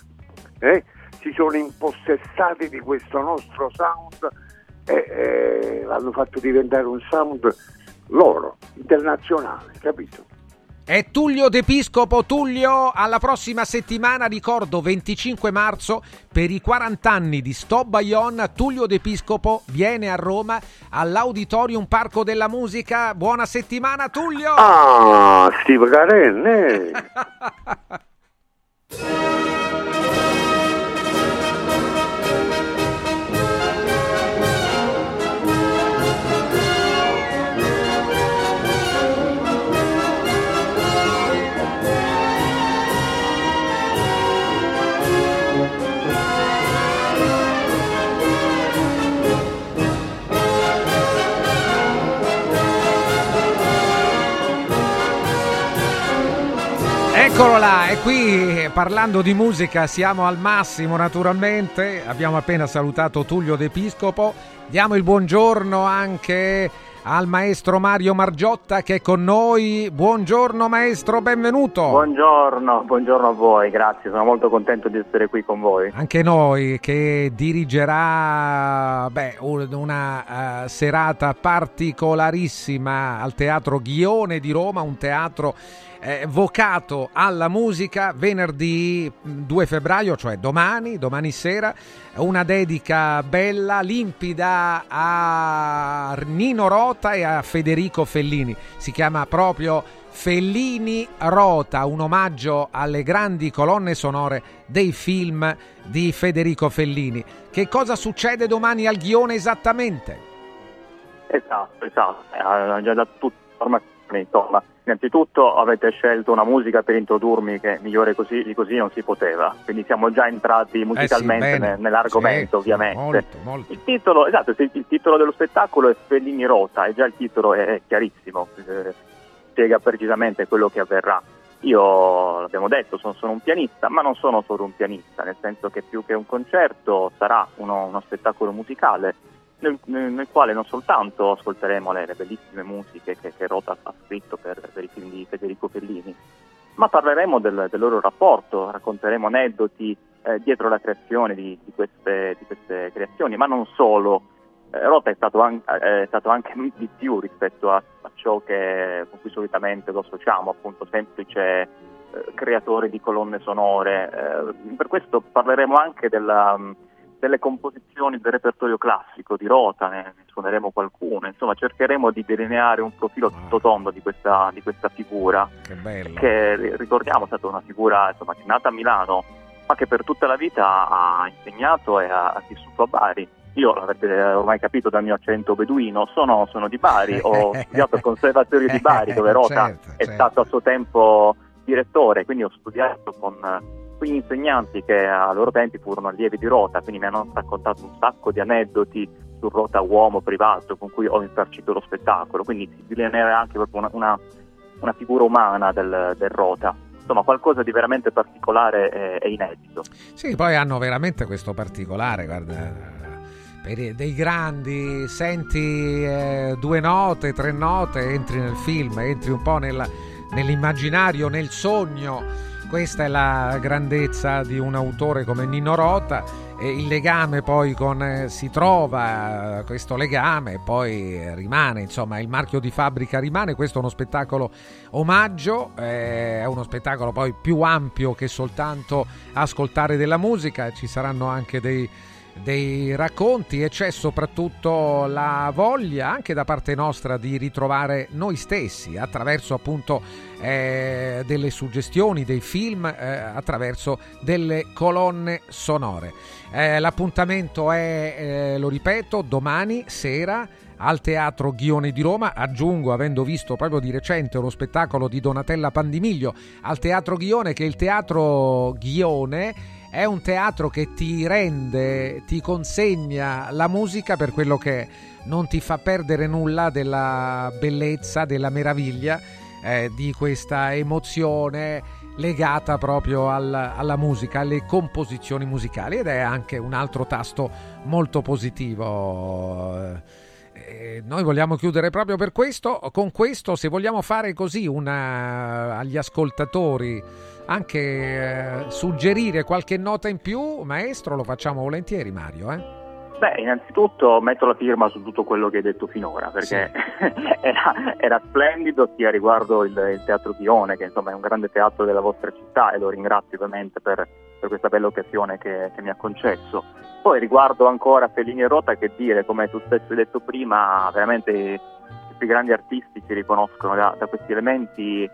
eh? Si sono impossessati di questo nostro sound e eh, l'hanno fatto diventare un sound loro, internazionale, capito?
È Tullio D'Episcopo. Tullio, alla prossima settimana, ricordo 25 marzo, per i 40 anni di Sto Bayonne, Tullio D'Episcopo viene a Roma all'Auditorium Parco della Musica. Buona settimana, Tullio!
Ah, Steve Garen,
Eccolo là, e qui parlando di musica siamo al massimo naturalmente, abbiamo appena salutato Tullio D'Episcopo, diamo il buongiorno anche al maestro Mario Margiotta che è con noi, buongiorno maestro, benvenuto.
Buongiorno, buongiorno a voi, grazie, sono molto contento di essere qui con voi.
Anche noi che dirigerà beh, un- una eh, serata particolarissima al Teatro Ghione di Roma, un teatro eh, vocato alla musica venerdì mh, 2 febbraio, cioè domani, domani sera, una dedica bella, limpida a Nino Rota e a Federico Fellini. Si chiama proprio Fellini Rota, un omaggio alle grandi colonne sonore dei film di Federico Fellini. Che cosa succede domani al Ghione esattamente?
Esatto, esatto, eh, ha già dato tutte le informazioni, insomma. Innanzitutto avete scelto una musica per introdurmi che migliore così, di così non si poteva, quindi siamo già entrati musicalmente
Eh bene.
ne- nell'argomento
Sì,
ovviamente.
molto, molto.
Il titolo, esatto, il, il titolo dello spettacolo è Fellini Rota e già il titolo è chiarissimo, eh, spiega precisamente quello che avverrà. Io, l'abbiamo detto, sono, sono un pianista, ma non sono solo un pianista, nel senso che più che un concerto sarà uno, uno spettacolo musicale nel, nel- quale non soltanto ascolteremo le, le bellissime musiche che, che Rota ha scritto per, per i film di Federico Fellini, ma parleremo del, del loro rapporto, racconteremo aneddoti eh, dietro la creazione di, di queste, di queste creazioni, ma non solo. Eh, Rota è stato, an- eh, è stato anche di più rispetto a, a ciò che, con cui solitamente lo associamo, appunto semplice eh, creatore di colonne sonore. Per questo parleremo anche della, delle composizioni del repertorio classico di Rota, ne, ne suoneremo qualcuna, insomma cercheremo di delineare un profilo tutto tondo di questa, di questa figura
Che
che ri- ricordiamo è stata una figura insomma, che è nata a Milano ma che per tutta la vita ha insegnato e ha, ha vissuto a Bari. Io, l'avete ormai capito dal mio accento beduino, sono, sono di Bari, ho studiato al Conservatorio di Bari dove Rota
Certo,
è
certo.
stato a suo tempo direttore, quindi ho studiato con eh, quegli insegnanti che a loro tempi furono allievi di Rota, quindi mi hanno raccontato un sacco di aneddoti su Rota uomo privato con cui ho infarcito lo spettacolo, quindi si delineerà anche proprio una, una, una figura umana del, del Rota. Insomma, qualcosa di veramente particolare e, inedito.
Sì, poi hanno veramente questo particolare, guarda, dei grandi, senti eh, due note, tre note, entri nel film, entri un po' nella- nell'immaginario, nel sogno. Questa è la grandezza di un autore come Nino Rota e il legame poi con eh, si trova eh, questo legame poi rimane, insomma, il marchio di fabbrica rimane, questo è uno spettacolo omaggio, eh, è uno spettacolo poi più ampio che soltanto ascoltare della musica, ci saranno anche dei dei racconti e c'è soprattutto la voglia anche da parte nostra di ritrovare noi stessi attraverso appunto eh, delle suggestioni, dei film, eh, attraverso delle colonne sonore. Eh, l'appuntamento è, eh, lo ripeto, domani sera al Teatro Ghione di Roma. Aggiungo, avendo visto proprio di recente lo spettacolo di Donatella Pandimiglio al Teatro Ghione, che il Teatro Ghione è un teatro che ti rende, ti consegna la musica per quello che è. non ti fa perdere nulla della bellezza, della meraviglia eh, di questa emozione legata proprio al, alla musica, alle composizioni musicali ed è anche un altro tasto molto positivo. Eh, noi vogliamo chiudere proprio per questo, con questo se vogliamo fare così una, agli ascoltatori anche eh, suggerire qualche nota in più, maestro, lo facciamo volentieri Mario. Eh?
Beh, innanzitutto metto la firma su tutto quello che hai detto finora, perché sì. era, era, splendido sia riguardo il, il, Teatro Dione, che insomma è un grande teatro della vostra città e lo ringrazio ovviamente per, per questa bella occasione che, che, mi ha concesso. Poi riguardo ancora Fellini e Rota, che dire, come tu stesso hai detto prima, veramente i più grandi artisti si riconoscono da, da questi elementi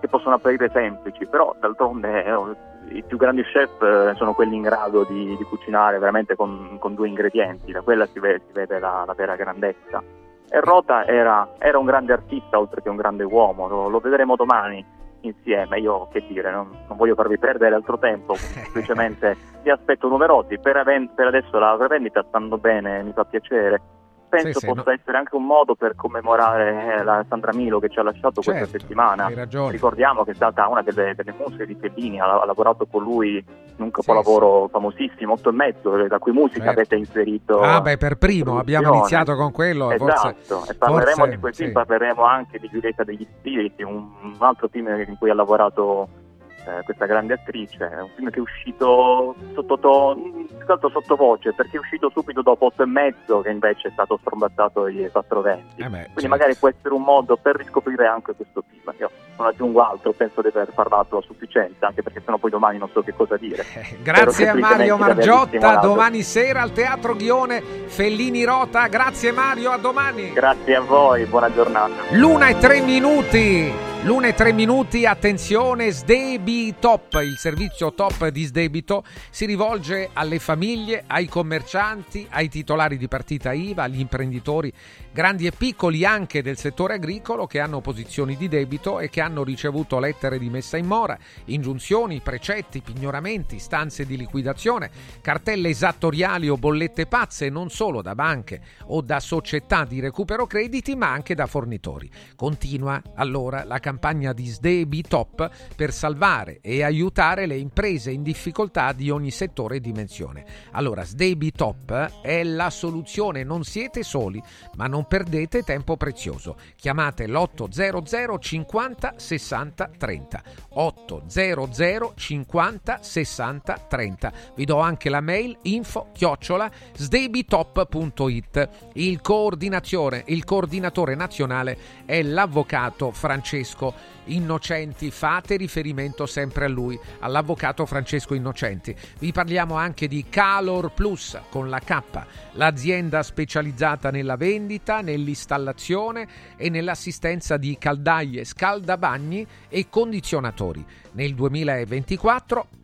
che possono apparire semplici, però d'altronde eh, i più grandi chef eh, sono quelli in grado di, di cucinare veramente con, con, due ingredienti, da quella si vede, si vede la, la, vera grandezza. E Rota era, era, un grande artista oltre che un grande uomo, lo, lo vedremo domani insieme. Io che dire, non, non, voglio farvi perdere altro tempo, semplicemente vi aspetto numerosi. Per, per adesso la prevendita stando bene, mi fa piacere penso sì, possa no. essere anche un modo per commemorare eh, la Sandra Milo che ci ha lasciato certo, questa settimana. Ricordiamo che è stata una delle, delle muse di Fellini, ha, ha, lavorato con lui in un capolavoro sì, famosissimo, 8 e mezzo, la cui musica certo. avete inserito.
Ah, beh, per primo abbiamo iniziato con quello.
Esatto,
forse,
e parleremo forse, di quel film, parleremo anche di Giulietta degli Spiriti, un, un altro film in cui ha lavorato eh, questa grande attrice, è un film che è uscito sotto, to- sottovoce perché è uscito subito dopo otto e mezzo che invece è stato strombattato ai 420 eh beh, quindi certo. magari può essere un modo per riscoprire anche questo film. Io non aggiungo altro penso di aver parlato a sufficienza anche perché sennò poi domani non so che cosa dire.
Eh, grazie a Mario Margiotta domani sera al Teatro Ghione Fellini Rota. Grazie Mario a domani.
Grazie a voi buona giornata.
L'una e tre minuti L'una e tre minuti, attenzione, Sdebitop, il servizio top di Sdebito si rivolge alle famiglie, ai commercianti, ai titolari di partita IVA, agli imprenditori grandi e piccoli anche del settore agricolo che hanno posizioni di debito e che hanno ricevuto lettere di messa in mora, ingiunzioni, precetti, pignoramenti, stanze di liquidazione, cartelle esattoriali o bollette pazze non solo da banche o da società di recupero crediti ma anche da fornitori. Continua allora la campagna di Sdebitop per salvare e aiutare le imprese in difficoltà di ogni settore e dimensione. Allora Sdebitop è la soluzione, non siete soli, ma non perdete tempo prezioso. Chiamate l'800 50 60 30. 800 50 60 30. Vi do anche la mail info chiocciola sdebitop.it. Il il coordinatore nazionale è l'avvocato Francesco Innocenti. Fate riferimento sempre a lui, all'avvocato Francesco Innocenti. Vi parliamo anche di Calor Plus con la K, l'azienda specializzata nella vendita, nell'installazione e nell'assistenza di caldaie, scaldabagni e condizionatori. Nel 2024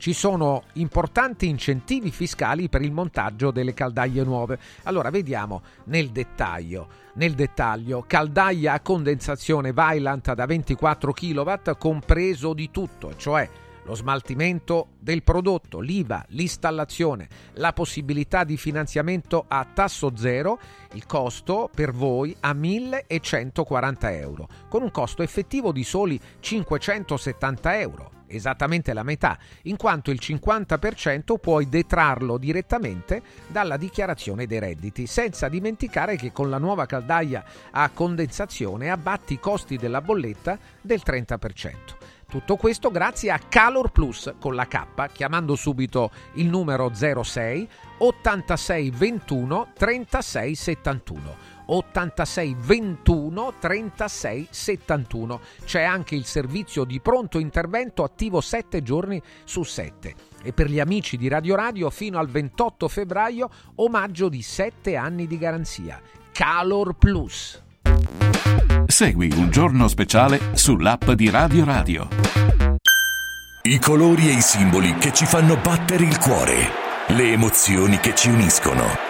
ci sono importanti incentivi fiscali per il montaggio delle caldaie nuove. Allora vediamo nel dettaglio. Nel dettaglio, caldaia a condensazione Vailant da 24 kW compreso di tutto, cioè lo smaltimento del prodotto, l'IVA, l'installazione, la possibilità di finanziamento a tasso zero, il costo per voi a 1140 euro, con un costo effettivo di soli 570 euro esattamente la metà, in quanto il 50% puoi detrarlo direttamente dalla dichiarazione dei redditi, senza dimenticare che con la nuova caldaia a condensazione abbatti i costi della bolletta del 30%. Tutto questo grazie a Calor Plus con la K, chiamando subito il numero 06 86 21 36 71. 86 21 36 71. C'è anche il servizio di pronto intervento attivo 7 giorni su 7. E per gli amici di Radio Radio fino al 28 febbraio omaggio di 7 anni di garanzia. Calor Plus.
Segui un giorno speciale sull'app di Radio Radio.
I colori e i simboli che ci fanno battere il cuore, le emozioni che ci uniscono,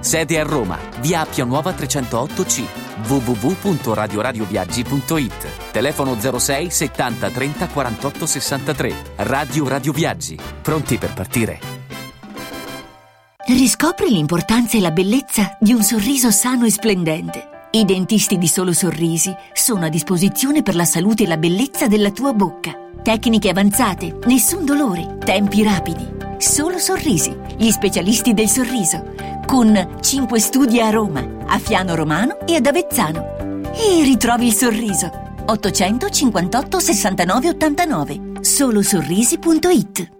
Sede a Roma, via Appia Nuova 308C, www.radioradioviaggi.it. Telefono 06 70 30 48 63. Radio Radio Viaggi. Pronti per partire?
Riscopri l'importanza e la bellezza di un sorriso sano e splendente. I dentisti di Solo Sorrisi sono a disposizione per la salute e la bellezza della tua bocca. Tecniche avanzate, nessun dolore, tempi rapidi. Solo Sorrisi, gli specialisti del sorriso. Con 5 studi a Roma, a Fiano Romano e ad Avezzano. E ritrovi il sorriso. 858 69 89. Solosorrisi.it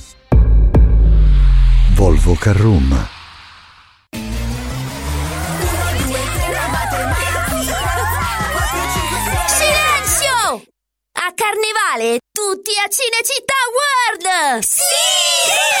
Volvo Carroom.
Silenzio! A Carnevale tutti a Cinecittà World! Sì!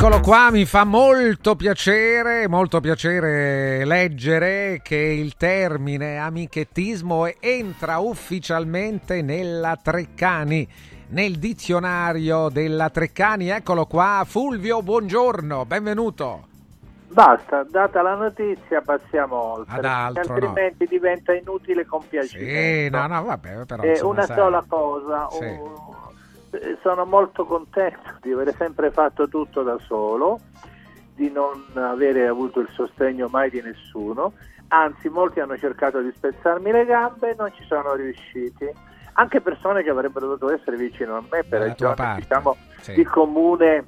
Eccolo qua, mi fa molto piacere, molto piacere leggere che il termine amichettismo entra ufficialmente nella Treccani, nel dizionario della Treccani. Eccolo qua, Fulvio, buongiorno, benvenuto.
Basta, data la notizia passiamo oltre,
altro,
altrimenti diventa inutile compiacimento.
Sì, no, no, vabbè, però insomma,
una
sai.
sola cosa,
Sì.
un- sono molto contento di aver sempre fatto tutto da solo, di non avere avuto il sostegno mai di nessuno, anzi molti hanno cercato di spezzarmi le gambe e non ci sono riusciti. Anche persone che avrebbero dovuto essere vicino a me per ragioni diciamo,
sì.
di comune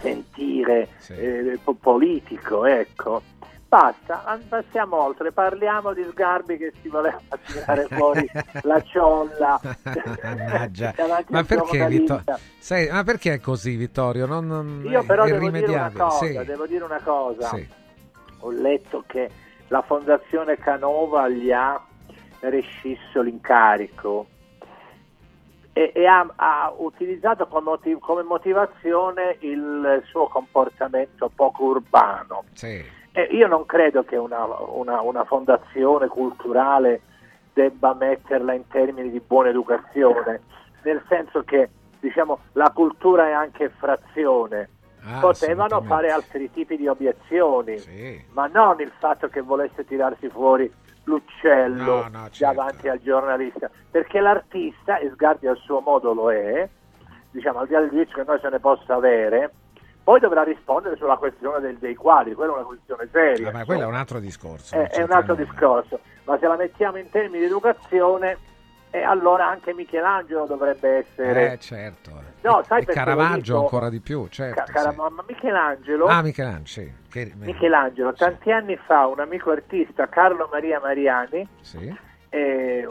sentire eh, po- politico, ecco. Basta, passiamo oltre, parliamo di Sgarbi che si voleva tirare fuori la ciolla.
Ma perché. Vittorio? Sai, ma perché è così, Vittorio? Non, non-
Io però devo dire cosa,
sì.
devo dire una cosa.
Sì.
Ho letto che la Fondazione Canova gli ha rescisso l'incarico e, e ha, ha utilizzato come motivazione il suo comportamento poco urbano.
Sì.
E io non credo che una, una- una fondazione culturale debba metterla in termini di buona educazione, nel senso che diciamo, la cultura è anche frazione.
Ah,
Potevano fare altri tipi di obiezioni,
Sì.
ma non il fatto che volesse tirarsi fuori l'uccello
No, no, certo.
davanti al giornalista, perché l'artista, e Sgarbi al suo modo lo è, diciamo al di là del giudizio che noi se ne possa avere, poi dovrà rispondere sulla questione del- dei quadri, quella è una questione seria.
Ah, ma quello è un altro discorso.
È,
non
è un altro
nulla.
discorso, ma se la mettiamo in termini di educazione, eh, allora anche Michelangelo dovrebbe essere...
Eh, certo.
No, sai
e
perché lo
Caravaggio ancora di più, certo.
Ca- cara- ma Michelangelo,
Ah, Michelangelo, sì. Che-
Michelangelo, tanti anni fa un amico artista, Carlo Maria Mariani,
Sì.
eh,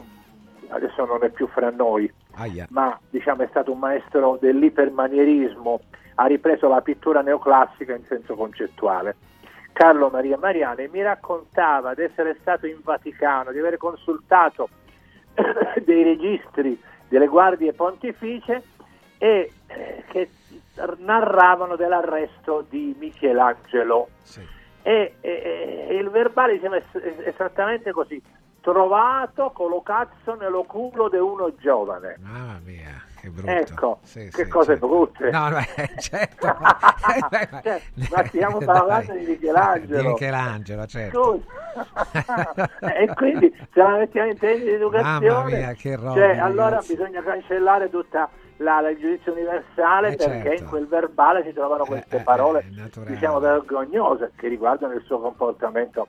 adesso non è più fra noi,
Aia.
ma diciamo è stato un maestro dell'ipermanierismo, ha ripreso la pittura neoclassica in senso concettuale. Carlo Maria Mariani mi raccontava di essere stato in Vaticano, di aver consultato dei registri delle guardie pontificie e eh, che narravano dell'arresto di Michelangelo. E, e- e il verbale diceva es- es- esattamente così: trovato colocato nello culo di uno giovane.
Mamma mia, che brutto.
Ecco,
Sì,
che
sì,
cose
certo.
brutte.
No, no, eh, certo.
Cioè, ma stiamo
Dai.
parlando di Michelangelo.
Di Michelangelo, certo.
E quindi se la mettiamo in termini di educazione,
Mamma mia, che roba,
cioè, allora bisogna cancellare tutta la, la- il giudizio universale
Eh,
perché
certo.
in quel verbale si trovano queste parole
naturale.
diciamo vergognose che riguardano il suo comportamento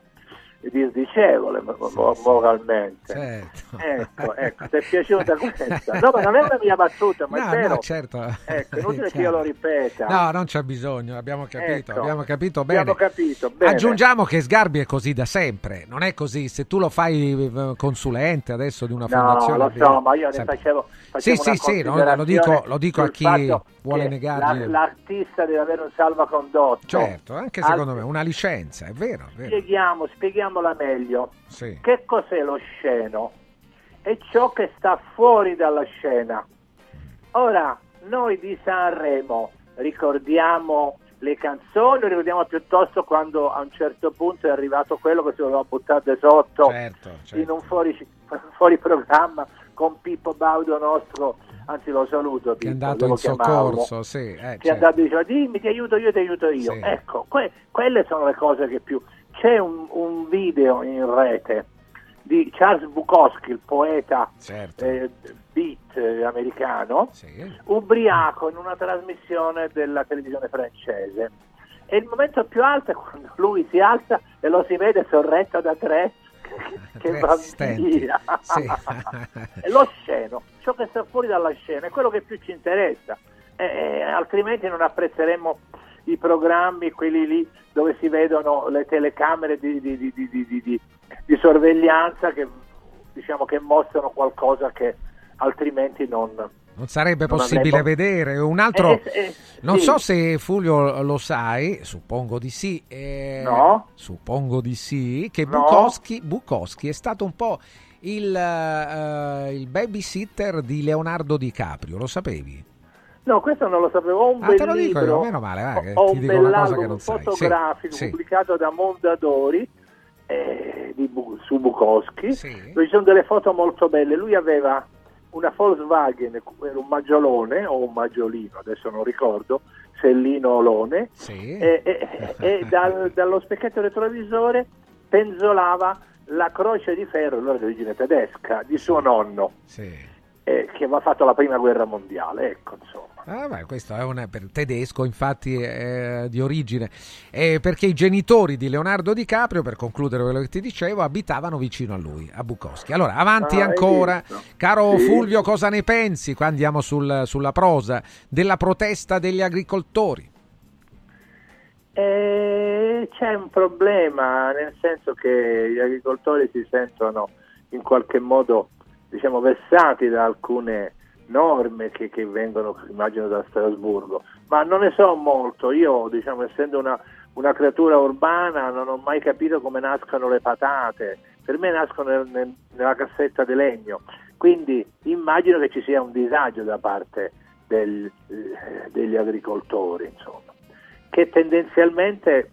disdicevole mo- moralmente.
Certo.
Ecco, ecco, ti è piaciuta questa? No, ma non è una mia battuta, ma
No,
è vero.
no, certo.
Ecco, è inutile che io lo
chiaro.
ripeta.
No, non c'è bisogno, abbiamo capito,
Ecco.
abbiamo capito bene.
Abbiamo capito, bene.
Aggiungiamo che Sgarbi è così da sempre, non è così, se tu lo fai eh, consulente adesso di una
No,
fondazione...
lo
abbiamo-
so, ma io ne facevo,
Sì,
facevo
sì,
una
sì, no, lo dico, lo dico a chi
fatto
vuole negargli.
la- l'artista deve avere un salvacondotto.
Certo, anche
Al-
secondo me, una licenza, è vero, è vero.
Spieghiamo, spieghiamola meglio.
Sì.
Che cos'è lo sceno? È ciò che sta fuori dalla scena. Ora, noi di Sanremo ricordiamo le canzoni o ricordiamo piuttosto quando a un certo punto è arrivato quello che si voleva buttare sotto
Certo,
in un fuori, fuori programma con Pippo Baudo nostro, anzi lo saluto
Che è andato in soccorso, sì. eh,
che è
certo.
andato e diceva dimmi ti aiuto io ti aiuto io
Sì.
ecco que- quelle sono le cose che più c'è un, un video in rete di Charles Bukowski il poeta
Certo.
eh, beat eh, americano ubriaco in una trasmissione della televisione francese e il momento più alto è quando lui si alza e lo si vede sorretto da tre che
Tre
va via
Sì.
è lo sceno, ciò che sta fuori dalla scena è quello che più ci interessa, Eh, eh, altrimenti non apprezzeremmo i programmi, quelli lì dove si vedono le telecamere di- di- di- di sorveglianza che, diciamo, che mostrano qualcosa che altrimenti non...
Non sarebbe
Non
possibile
avrei-
vedere. Un altro,
Eh, eh,
non
sì.
so se Fulvio lo sai, suppongo di sì. eh,
No.
Suppongo di sì, che
No.
Bukowski, Bukowski è stato un po' il, eh, il babysitter di Leonardo DiCaprio, lo sapevi?
No, questo non lo sapevo. Ho un
Ah,
bel
te lo dico
libro,
io, meno male, va, che
ho
ti
un
dico una cosa che non sai. Sì,
fotografico
sì.
pubblicato da Mondadori eh, Bu- su Bukowski, dove ci sono delle foto molto belle. Lui aveva una Volkswagen, era un maggiolone o un maggiolino, adesso non ricordo, Sellino Olone, e, e- e dal- dallo specchietto retrovisore penzolava la croce di ferro, allora di origine tedesca, di suo nonno, eh, che aveva fatto la prima guerra mondiale, ecco insomma.
Ah, beh, questo è un tedesco, infatti, eh, di origine. Eh, perché i genitori di Leonardo DiCaprio, per concludere quello che ti dicevo, abitavano vicino a lui, a Bukowski. Allora, avanti
Ah,
ancora. Caro
Sì.
Fulvio, cosa ne pensi, qua andiamo sul- sulla prosa, della protesta degli agricoltori?
Eh, c'è un problema, nel senso che gli agricoltori si sentono in qualche modo diciamo, vessati da alcune norme che, che vengono, immagino, da Strasburgo, ma non ne so molto. Io, diciamo, essendo una, una creatura urbana, non ho mai capito come nascono le patate. Per me nascono nel- nel- nella cassetta di legno, quindi immagino che ci sia un disagio da parte del- eh, degli agricoltori, insomma che tendenzialmente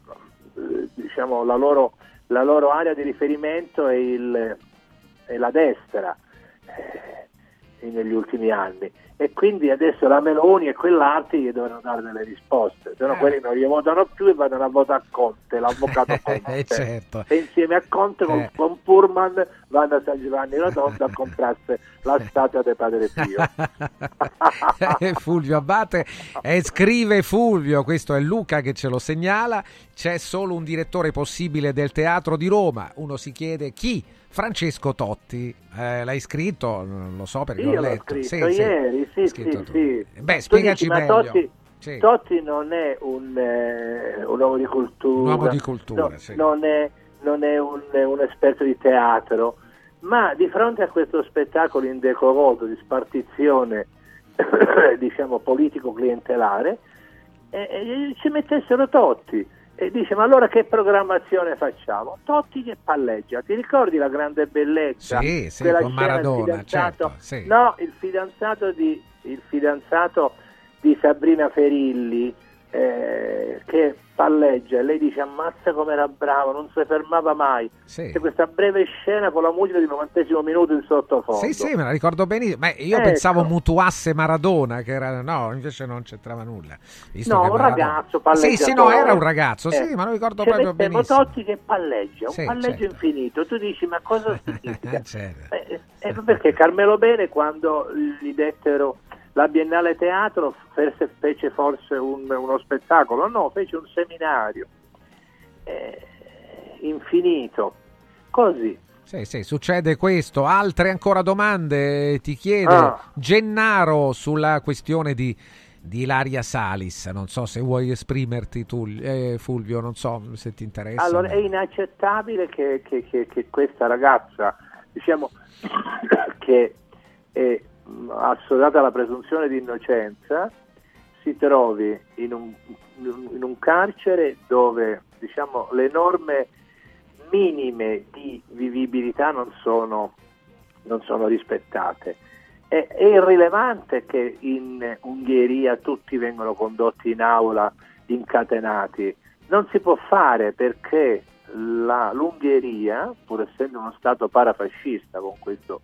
eh, diciamo, la, loro, la loro area di riferimento è, il- è la destra eh, negli ultimi anni e quindi adesso la Meloni e quell'Arti gli dovranno dare delle risposte, se no
Eh.
quelli non gli votano più e vanno a votare Conte, l'avvocato Conte.
Eh, certo.
E insieme a Conte con,
Eh.
con Pullman vanno a San Giovanni Rotondo a comprarsi la statua del Padre Pio.
Eh, Fulvio Abate e scrive Fulvio, questo è Luca che ce lo segnala, c'è solo un direttore possibile del teatro di Roma, uno si chiede chi? Francesco Totti, Eh, l'hai scritto? Non lo so perché
Io
l'ho
l'ho
letto.
scritto ieri, sì, sì,
tu.
sì.
Beh, spiegaci
dici. Totti,
Sì.
Totti non è un, eh, un uomo di cultura,
Un uomo di cultura,
no,
sì.
non è, non è un, un esperto di teatro, ma di fronte a questo spettacolo indecoroso di spartizione diciamo politico-clientelare eh, eh, ci mettessero Totti e dice ma allora che programmazione facciamo? Totti che palleggia, ti ricordi la grande bellezza?
Sì, sì,
Quella
con Maradona, certo, sì.
No, il fidanzato di, il fidanzato di Sabrina Ferilli eh, che palleggia e lei dice ammazza come era bravo, non si fermava mai.
Sì.
C'è questa breve scena con la musica di 90 minuto in sottofondo.
Sì, sì, me la ricordo benissimo. Ma io
Ecco.
pensavo mutuasse Maradona, che era. No, invece non c'entrava nulla. Visto
No, un
Maradona-
ragazzo
Sì,
palleggiatore.
sì, no, era un ragazzo, sì,
Eh,
ma lo ricordo
ci
proprio
mettevo
benissimo.
Totti che palleggia, un
Sì,
palleggio
certo.
infinito. Tu dici, ma cosa significa?
Certo.
Eh, eh, perché Carmelo Bene quando gli dettero la Biennale Teatro fece, forse un- uno spettacolo, no, fece un seminario eh, infinito, così.
Sì, sì, succede questo. Altre ancora domande ti chiede
Ah.
Gennaro sulla questione di, di Ilaria Salis. Non so se vuoi esprimerti tu, eh, Fulvio, non so se ti interessa.
Allora è inaccettabile che, che- che- che questa ragazza, diciamo, che è mh, assodata alla presunzione di innocenza, si trovi in un, in un carcere dove diciamo, le norme minime di vivibilità non sono, non sono rispettate. È, è irrilevante che in Ungheria tutti vengono condotti in aula incatenati. Non si può fare perché la- l'Ungheria, pur essendo uno Stato parafascista con questo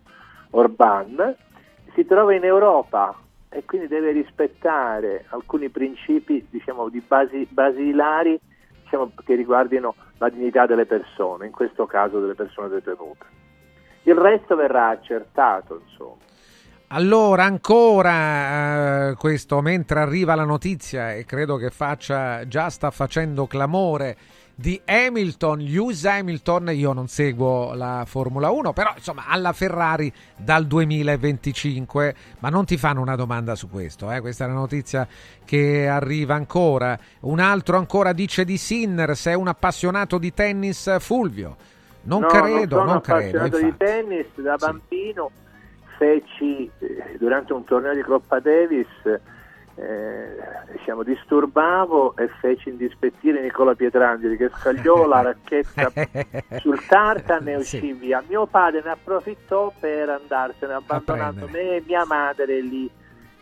Orban, si trova in Europa e quindi deve rispettare alcuni principi diciamo, di basi, basilari diciamo, che riguardino la dignità delle persone, in questo caso delle persone detenute. Il resto verrà accertato, insomma.
Allora, ancora eh, questo, mentre arriva la notizia, e credo che faccia, già sta facendo clamore, di Hamilton, Lewis Hamilton, io non seguo la Formula 1, però insomma alla Ferrari dal 2025, ma non ti fanno una domanda su questo, eh? questa è una notizia che arriva ancora. Un altro ancora dice di Sinner, sei un appassionato di tennis Fulvio. Non
No,
credo,
non, sono
non credo.
appassionato di tennis da bambino feci eh, durante un torneo di Coppa Davis eh, diciamo disturbavo e feci indispettire Nicola Pietrangeli che scagliò la racchetta sul tartan e uscì via mio padre ne approfittò per andarsene abbandonando me e mia madre lì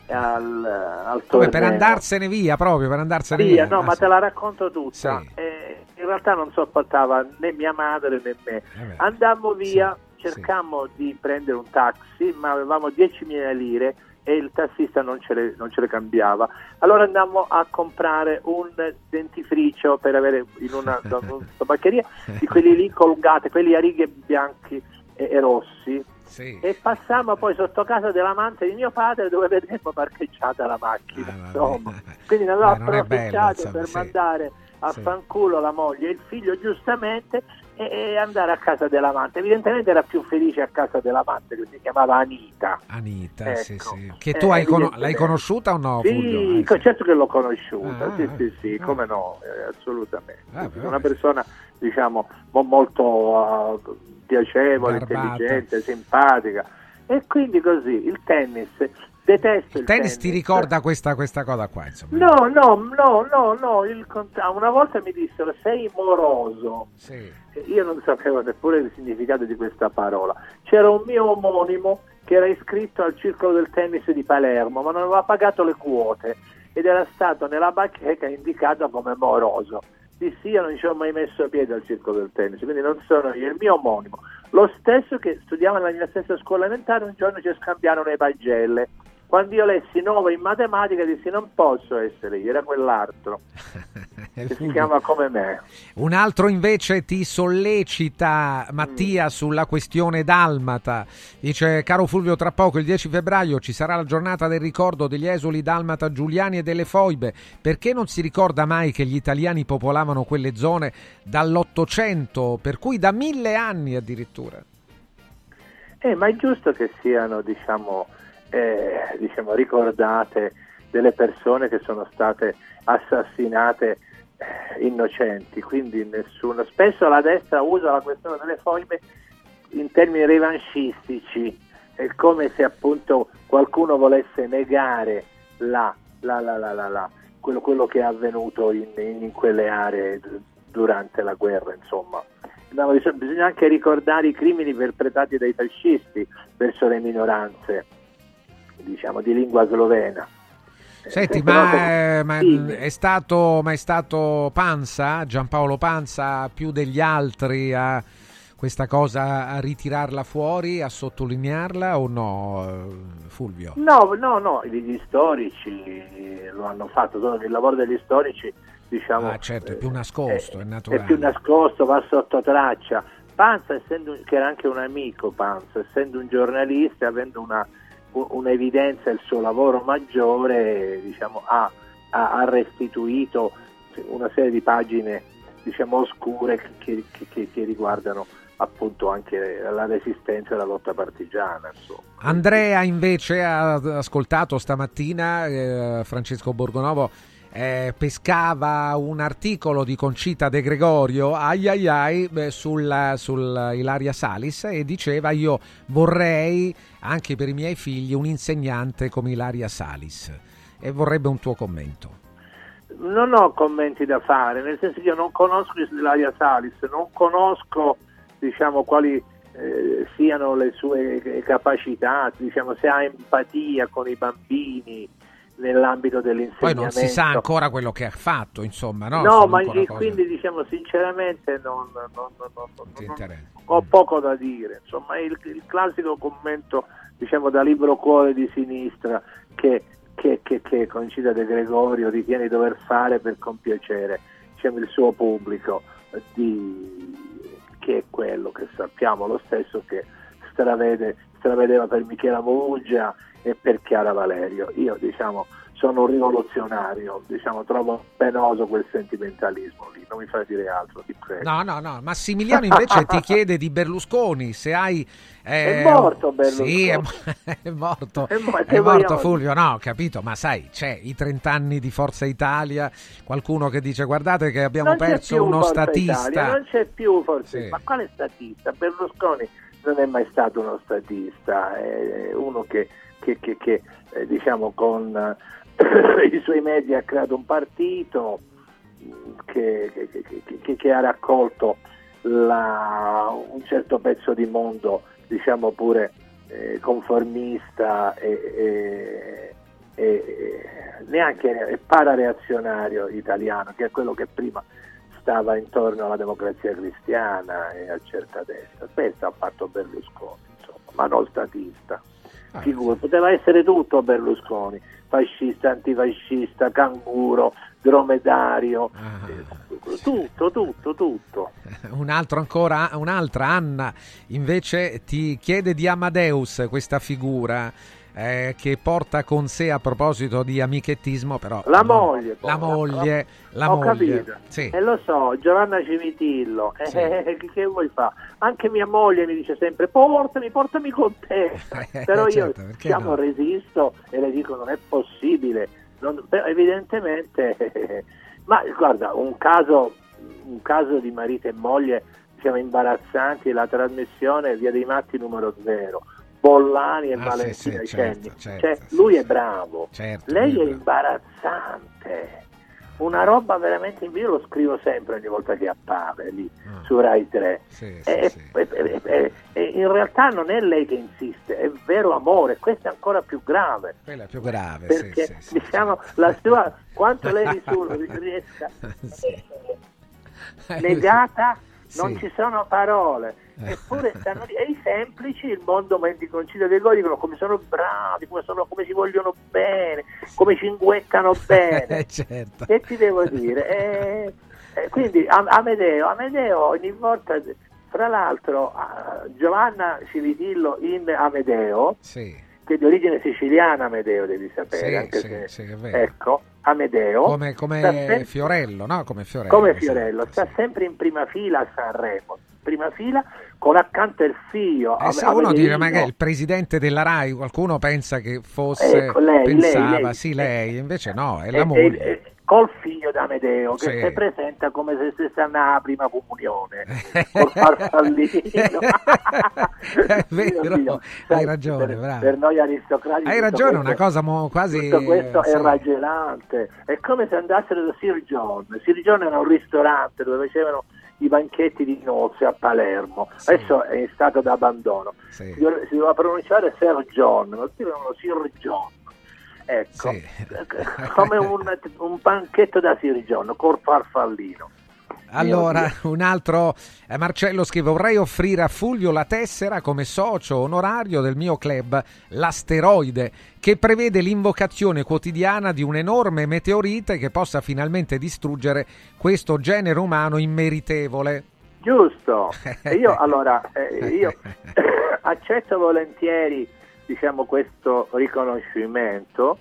al, al
Come per andarsene via proprio, per andarsene
via,
via.
no,
Ah,
ma
sì.
te la racconto tutta.
Sì.
Eh, in realtà non sopportava né mia madre né me. Andammo via, cercammo di prendere un taxi, ma avevamo 10.000 lire e il tassista non ce, le, non ce le cambiava. Allora andammo a comprare un dentifricio per avere in una, una tabaccheria di quelli lì colgati, quelli a righe bianchi e, e rossi. E passammo poi sotto casa dell'amante di mio padre dove vedemmo parcheggiata la macchina. insomma. Quindi ne avevo
non è bello,
approfittato
insomma,
per
sì.
mandare a
Sì.
fanculo la moglie e il figlio giustamente e, andare a casa dell'amante. Evidentemente era più felice a casa dell'amante che si chiamava Anita.
Anita, sì,
Ecco.
sì. Che
Eh,
tu cono-
evidentemente.
l'hai conosciuta o no,
Sì?
Eh,
certo che l'ho conosciuta,
Ah,
sì,
ah,
sì, sì, come no, eh, assolutamente.
Ah, beh,
Una persona, diciamo, mo- molto eh, piacevole,
Garbata.
intelligente, simpatica. E quindi così, il tennis, detesto il,
Il tennis ti ricorda questa, questa cosa qua, insomma.
No, no, no, no, no, il una volta mi dissero sei moroso.
Sì.
Io non sapevo neppure il significato di questa parola. C'era un mio omonimo che era iscritto al circolo del tennis di Palermo, ma non aveva pagato le quote ed era stato nella bacheca indicato come moroso. Dissi io non ci ho mai messo piede al circolo del tennis, quindi non sono io, il mio omonimo. Lo stesso che studiava nella mia stessa scuola elementare, un giorno ci scambiarono le pagelle. Quando io lessi 9 in matematica dissi non posso essere io, era quell'altro. che si chiama come me.
Un altro invece ti sollecita, Mattia, sulla questione dalmata. Dice, caro Fulvio, tra poco, il 10 febbraio, ci sarà la giornata del ricordo degli esuli dalmata giuliani e delle foibe. Perché non si ricorda mai che gli italiani popolavano quelle zone dall'Ottocento, per cui da mille anni addirittura?
Eh, ma è giusto che siano, diciamo, eh, diciamo, ricordate delle persone che sono state assassinate eh, innocenti, quindi nessuno. Spesso la destra usa la questione delle foibe in termini revanchistici, è come se appunto qualcuno volesse negare la- la- la- quello, quello che è avvenuto in, in quelle aree durante la guerra, insomma. No, bisogna anche ricordare i crimini perpetrati dai fascisti verso le minoranze, diciamo, di lingua slovena.
Senti,
Eh,
ma, eh, ma è, stato, ma è stato Panza, Giampaolo Panza, più degli altri a questa cosa, a ritirarla fuori, a sottolinearla o no, eh, Fulvio?
No, no, no, gli storici lo hanno fatto, il lavoro degli storici, diciamo,
Ah, certo, è più nascosto, è
è
naturale.
più nascosto, va sotto traccia. Panza, essendo, che era anche un amico, Panza, essendo un giornalista, avendo una, un'evidenza il suo lavoro maggiore, diciamo, ha, ha- restituito una serie di pagine diciamo, oscure che, che- che- riguardano appunto anche la resistenza e la lotta partigiana. Insomma.
Andrea invece ha ascoltato stamattina eh, Francesco Borgonovo eh, pescava un articolo di Concita De Gregorio ai ai ai beh, sul, sul Ilaria Salis e diceva io vorrei anche per i miei figli un insegnante come Ilaria Salis e vorrebbe un tuo commento.
Non ho commenti da fare, nel senso che io non conosco Ilaria Salis, non conosco diciamo, quali eh, siano le sue capacità, diciamo, se ha empatia con i bambini nell'ambito
Poi
dell'insegnamento.
non si sa ancora quello che ha fatto, insomma, no?
No,
Sono
ma
cose-
quindi diciamo sinceramente non, non- non- non- ho poco da dire, insomma il, il classico commento diciamo da libro cuore di sinistra che, che, che, che Concita De Gregorio ritiene di dover fare per compiacere diciamo, il suo pubblico eh, di- che è quello che sappiamo, lo stesso che stravede, stravedeva per Michela Muggia e per Chiara Valerio. Io diciamo sono un rivoluzionario, diciamo, trovo penoso quel sentimentalismo lì, non mi fa dire altro, ti prego.
No, no, no, Massimiliano invece ti chiede di Berlusconi, se hai...
È morto Berlusconi.
Sì, è, è morto,
È mo-
è morto Fulvio, no, ho capito, ma sai, c'è i 30 anni di Forza Italia, qualcuno che dice guardate che abbiamo
non
perso uno
Forza
statista.
Italia, non c'è più forse,
Sì.
ma quale statista? Berlusconi non è mai stato uno statista, è uno che, che- che- che, eh, diciamo con eh, i suoi media ha creato un partito che, che- ha raccolto la- un certo pezzo di mondo, diciamo pure eh, conformista e- e- e neanche parareazionario italiano, che è quello che prima stava intorno alla democrazia cristiana e a certa destra. Questo ha fatto Berlusconi, insomma, ma non statista. Figura, poteva essere tutto Berlusconi, fascista, antifascista, canguro, dromedario, eh, tutto, tutto, tutto.
Un altro ancora, un'altra Anna invece ti chiede di Amadeus questa figura eh, che porta con sé a proposito di amichettismo, però
La moglie,
la moglie, la
Ho
moglie.
capito.
Sì.
E lo so, Giovanna Civitillo, eh,
Sì.
eh, che, vuoi fare? Anche mia moglie mi dice sempre portami, portami con te. Però io
certo, perché
diciamo,
no?
resisto e le dico non è possibile. Non- però evidentemente, ma guarda, un caso, un caso di marito e moglie diciamo, imbarazzanti, la trasmissione Via dei Matti numero zero. Bollani e
Ah, sì,
Valentina
sì,
Cenni.
certo, certo,
Cioè,
sì,
lui è bravo,
Certo,
lei è imbarazzante. Una roba veramente, io lo scrivo sempre ogni volta che appare lì su Rai 3.
Ah. Sì,
E-
sì,
e- e- e- in realtà non è lei che insiste, è vero amore, questo è ancora più grave.
Quella è più grave,
Perché
sì, sì, sì.
diciamo la sua quanto lei riesca negata non
Sì.
ci sono parole eppure stanno lì e i semplici il mondo mentre concilio dei goi dicono come sono bravi come, sono, come si vogliono bene come cinguettano bene
certo.
che ti devo dire Eh, eh, quindi Am- Amedeo Amedeo ogni volta tra l'altro ah, Giovanna Civitillo in Amedeo
Sì.
che è di origine siciliana Amedeo devi sapere
Sì,
anche
sì,
se-
sì, è vero.
ecco Amedeo
Come, come
sempre-
Fiorello, no? Come Fiorello.
come. Fiorello, sta sempre in prima fila a Sanremo, prima fila con accanto il figlio.
Eh, se uno
Avelino.
magari il presidente della RAI, qualcuno pensa che fosse,
Ecco, lei,
pensava,
lei, lei.
sì lei, invece no, è
E-
la
e-
moglie.
e- col figlio d'Amedeo che
Sì.
si presenta come se stesse alla prima comunione col farfallino
è vero,
Dio,
hai ragione,
per,
bravo.
per noi aristocratici
Hai ragione,
questo-
una cosa mo- quasi...
tutto questo
eh,
è
sì.
raggelante è come se andassero da Sir John Sir John era un ristorante dove facevano i banchetti di nozze a Palermo. Adesso è in stato d'abbandono.
Sì.
si, dove- si doveva pronunciare Sir John lo scrivono Sir John. Ecco.
Sì.
come un, un banchetto da Sir John col farfallino
Allora, un altro, eh, Marcello scrive, vorrei offrire a Fulvio la tessera come socio onorario del mio club, l'Asteroide, che prevede l'invocazione quotidiana di un enorme meteorite che possa finalmente distruggere questo genere umano immeritevole.
Giusto, io allora eh, io accetto volentieri diciamo, questo riconoscimento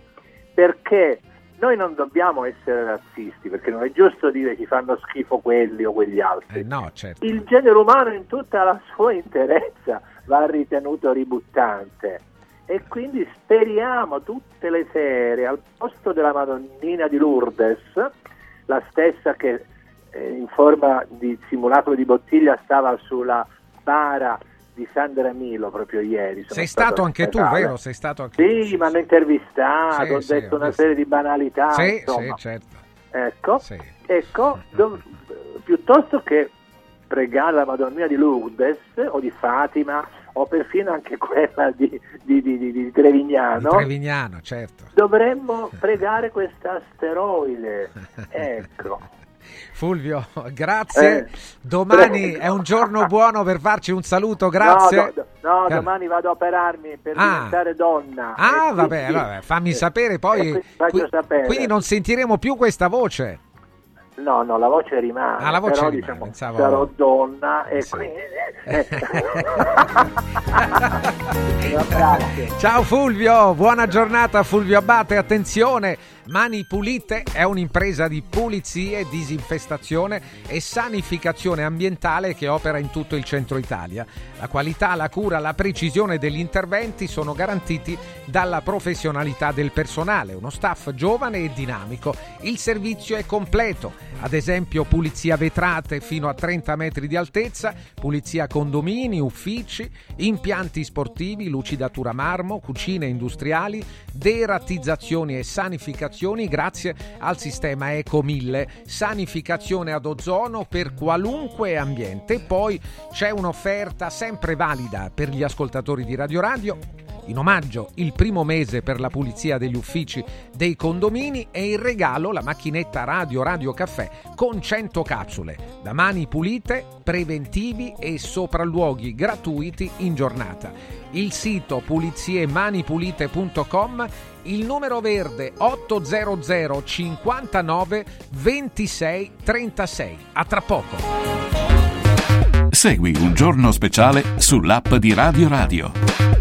perché noi non dobbiamo essere razzisti, perché non è giusto dire che fanno schifo quelli o quegli altri.
Eh, no, certo.
Il genere umano in tutta la sua interezza va ritenuto ributtante e quindi speriamo tutte le sere al posto della Madonnina di Lourdes, la stessa che eh, in forma di simulacro di bottiglia stava sulla bara di Sandra Milo proprio ieri.
Sei stato anche tu, vero? Sei stato anche
Sì, mi hanno intervistato,
Sì,
ho
sì,
detto
ho
una
visto.
serie di banalità.
Sì,
insomma.
sì, certo.
Ecco, ecco dov- piuttosto che pregare la Madonnina di Lourdes o di Fatima o perfino anche quella di, di- di- di- Trevignano,
Di Trevignano, certo.
dovremmo pregare questa asteroide. Ecco.
Fulvio, grazie.
Eh.
Domani è un giorno buono per farci un saluto, grazie.
No, do- no, domani vado a operarmi per
Ah.
diventare donna.
Ah,
E
vabbè,
quindi-
vabbè, fammi
eh,
sapere
e
poi.
quindi
qui-
sapere.
Quindi non sentiremo più questa voce.
No, no, la voce rimane,
Ah, la voce
però
rimane,
diciamo
pensavo-
sarò donna e quindi... eh, Grazie.
Ciao Fulvio, buona giornata Fulvio Abate, attenzione, Mani Pulite è un'impresa di pulizie, disinfestazione e sanificazione ambientale che opera in tutto il centro Italia. La qualità, la cura, la precisione degli interventi sono garantiti dalla professionalità del personale, uno staff giovane e dinamico. Il servizio è completo, ad esempio pulizia vetrate fino a 30 metri di altezza, pulizia condomini, uffici, impianti sportivi, lucidatura marmo, cucine industriali, derattizzazioni e sanificazioni grazie al sistema Eco 1000, sanificazione ad ozono per qualunque ambiente. Poi c'è un'offerta sempre valida per gli ascoltatori di Radio Radio in omaggio il primo mese per la pulizia degli uffici dei condomini e in regalo la macchinetta Radio Radio Caffè con 100 capsule da mani pulite, preventivi e sopralluoghi gratuiti in giornata. Il sito puliziemani.pulite.com il numero verde 800 59 26 36. A tra poco.
Segui un giorno speciale sull'app di Radio Radio.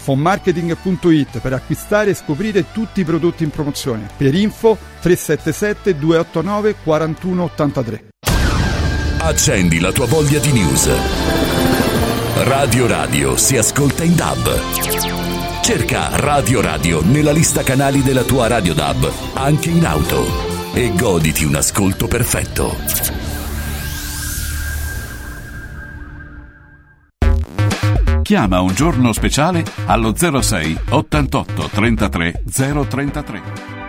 fonmarketing.it per acquistare e scoprire tutti i prodotti in promozione. Per info 377 289 4183.
Accendi la tua voglia di news. Radio Radio si ascolta in DAB. Cerca Radio Radio nella lista canali della tua Radio DAB, anche in auto, e goditi un ascolto perfetto.
Chiama un giorno speciale allo 06 88 33 033.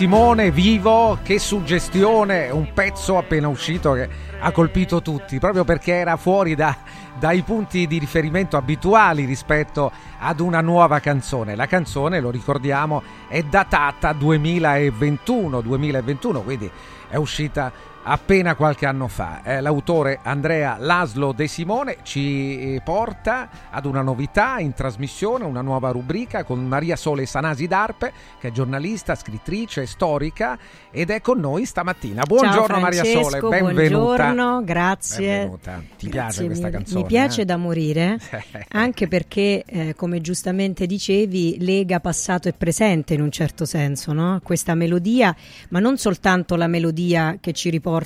Simone vivo, che suggestione, un pezzo appena uscito che ha colpito tutti, proprio perché era fuori da, dai punti di riferimento abituali rispetto ad una nuova canzone. La canzone, lo ricordiamo, è datata 2021, 2021 quindi è uscita appena qualche anno fa. Eh, l'autore Andrea Laslo De Simone ci eh, porta ad una novità in trasmissione, una nuova rubrica con Maria Sole Sanasi d'Arpe, che è giornalista, scrittrice, storica ed è con noi stamattina. Buongiorno
Ciao
Maria Sole, benvenuta.
Buongiorno, grazie.
Benvenuta. Ti
Grazie
piace questa
mille.
canzone?
Mi piace
eh?
da morire, anche perché, eh, come giustamente dicevi, lega passato e presente in un certo senso, no? Questa melodia, ma non soltanto la melodia che ci riporta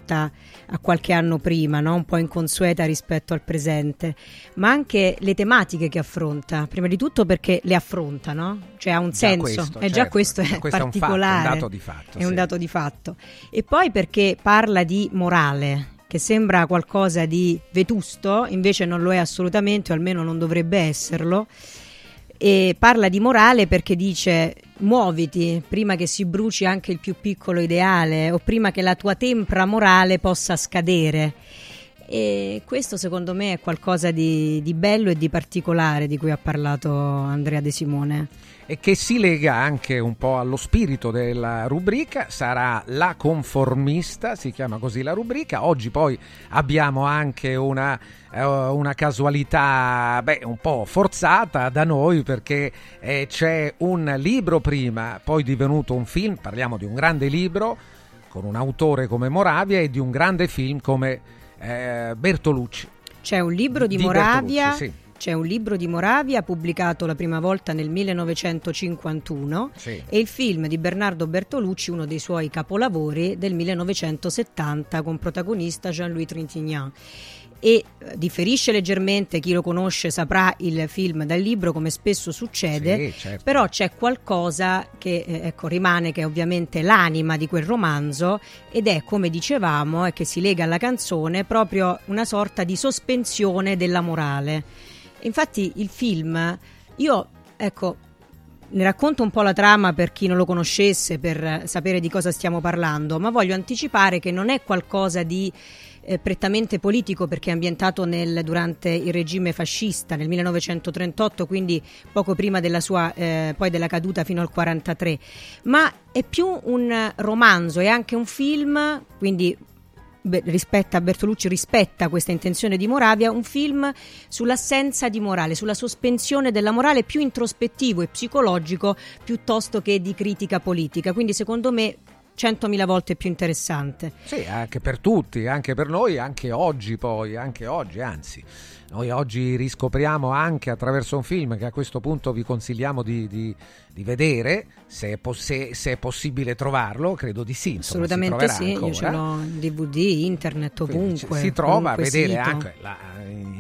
a qualche anno prima, no? un po' inconsueta rispetto al presente, ma anche le tematiche che affronta. Prima di tutto perché le affronta, no? Cioè ha un
Già
senso,
questo,
e già
certo.
questo è
questo è un fatto, un
particolare.
dato di fatto,
È un
sì.
dato di fatto. E poi perché parla di morale, che sembra qualcosa di vetusto, invece non lo è assolutamente, o almeno non dovrebbe esserlo. E parla di morale perché dice muoviti prima che si bruci anche il più piccolo ideale o prima che la tua tempra morale possa scadere. E questo secondo me è qualcosa di, di bello e di particolare di cui ha parlato Andrea De Simone.
E che si lega anche un po' allo spirito della rubrica, sarà la conformista, si chiama così la rubrica. Oggi poi abbiamo anche una, eh, una casualità beh, un po' forzata da noi perché eh, c'è un libro prima, poi divenuto un film, parliamo di un grande libro con un autore come Moravia e di un grande film come eh, Bertolucci.
C'è un libro di,
Di
Moravia.
Bertolucci, sì.
C'è un libro di Moravia pubblicato la prima volta nel 1951
Sì.
e il film di Bernardo Bertolucci, uno dei suoi capolavori del 1970 con protagonista Jean-Louis Trintignant. E eh, differisce leggermente, chi lo conosce saprà il film dal libro come spesso succede,
Sì, certo.
però c'è qualcosa che eh, ecco, rimane che è ovviamente l'anima di quel romanzo ed è come dicevamo e che si lega alla canzone proprio una sorta di sospensione della morale. Infatti il film, io ecco, ne racconto un po' la trama per chi non lo conoscesse, per sapere di cosa stiamo parlando, ma voglio anticipare che non è qualcosa di eh, prettamente politico perché è ambientato nel- durante il regime fascista nel 1938, quindi poco prima della sua eh, poi della caduta fino al 43, ma è più un romanzo e anche un film, quindi rispetta Bertolucci rispetta questa intenzione di Moravia, un film sull'assenza di morale, sulla sospensione della morale più introspettivo e psicologico piuttosto che di critica politica. Quindi secondo me centomila volte più interessante.
Sì, anche per tutti, anche per noi, anche oggi poi, anche oggi, anzi. Noi oggi riscopriamo anche attraverso un film che a questo punto vi consigliamo di, di- di vedere, se è, pos- se- se è possibile trovarlo, credo di sì. insomma,
Assolutamente sì, io
ancora.
ce l'ho in DVD, internet, ovunque.
si trova a vedere
sito.
anche la-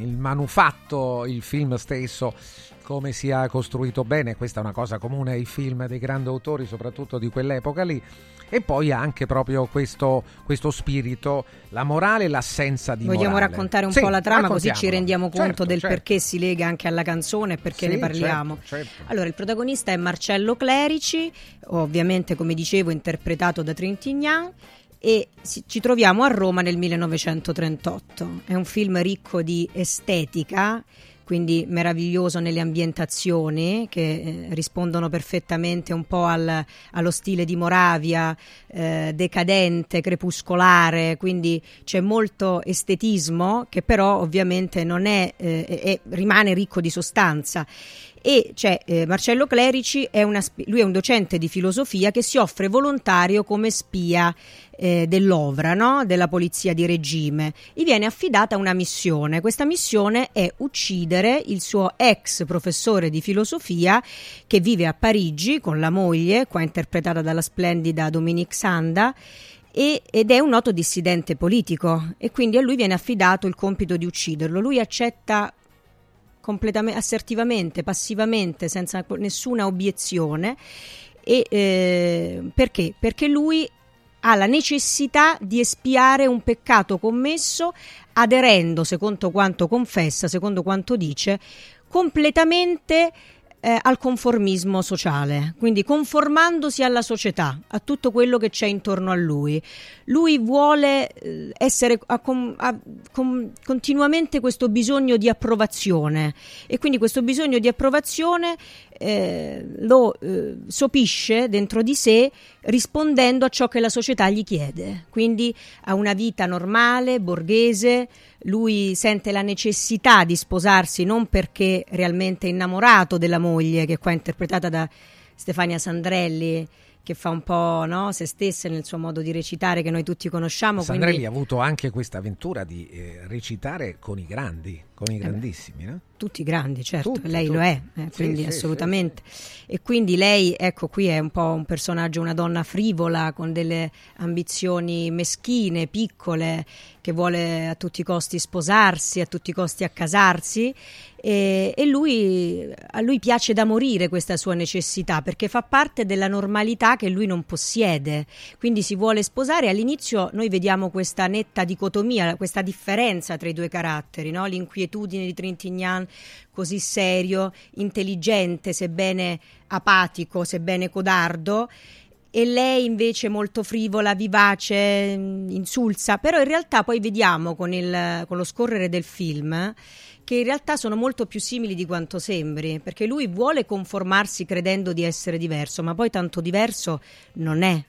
il manufatto, il film stesso, come sia costruito bene. Questa è una cosa comune ai film dei grandi autori, soprattutto di quell'epoca lì. E poi anche proprio questo, questo spirito, la morale e l'assenza di
Vogliamo
morale.
raccontare un
Sì,
po' la trama così ci rendiamo conto
Certo,
del
certo.
perché si lega anche alla canzone e perché
Sì,
ne parliamo.
certo, certo.
Allora, il protagonista è Marcello Clerici, ovviamente come dicevo interpretato da Trintignant e ci troviamo a Roma nel 1938. È un film ricco di estetica, quindi meraviglioso nelle ambientazioni che eh, rispondono perfettamente un po' al- allo stile di Moravia, eh, decadente, crepuscolare, quindi c'è molto estetismo che però ovviamente non è, eh, è- rimane ricco di sostanza. E c'è eh, Marcello Clerici, è una lui è un docente di filosofia che si offre volontario come spia eh, dell'Ovra, no? della polizia di regime. Gli viene affidata una missione. Questa missione è uccidere il suo ex professore di filosofia che vive a Parigi con la moglie, qua interpretata dalla splendida Dominique Sanda. ed è un noto dissidente politico e quindi a lui viene affidato il compito di ucciderlo. Lui accetta completamente assertivamente, passivamente, senza nessuna obiezione. E, eh, perché? Perché lui ha la necessità di espiare un peccato commesso aderendo, secondo quanto confessa, secondo quanto dice, completamente eh, al conformismo sociale, quindi conformandosi alla società, a tutto quello che c'è intorno a lui. Lui vuole eh, essere a, a, con, continuamente questo bisogno di approvazione. E quindi questo bisogno di approvazione eh, lo eh, sopisce dentro di sé rispondendo a ciò che la società gli chiede, quindi a una vita normale, borghese, lui sente la necessità di sposarsi non perché realmente innamorato della moglie, che qua è interpretata da Stefania Sandrelli, che fa un po' no, se stessa nel suo modo di recitare che noi tutti conosciamo.
Sandrelli
quindi...
ha avuto anche questa avventura di eh, recitare con i grandi, con i eh grandissimi, no?
Tutti grandi, certo,
Tutti,
lei
tutti.
lo è, eh, quindi
sì,
assolutamente. E quindi lei, ecco, qui è un po' un personaggio, una donna frivola con delle ambizioni meschine, piccole, che vuole a tutti i costi sposarsi, a tutti i costi accasarsi e, e lui, a lui piace da morire questa sua necessità perché fa parte della normalità che lui non possiede. Quindi si vuole sposare. All'inizio noi vediamo questa netta dicotomia, questa differenza tra i due caratteri, no? l'inquietudine di Trintignant così serio, intelligente, sebbene apatico, sebbene codardo e lei invece molto frivola, vivace, insulsa, però in realtà poi vediamo con, il, con lo scorrere del film che in realtà sono molto più simili di quanto sembri, perché lui vuole conformarsi credendo di essere diverso, ma poi tanto diverso non è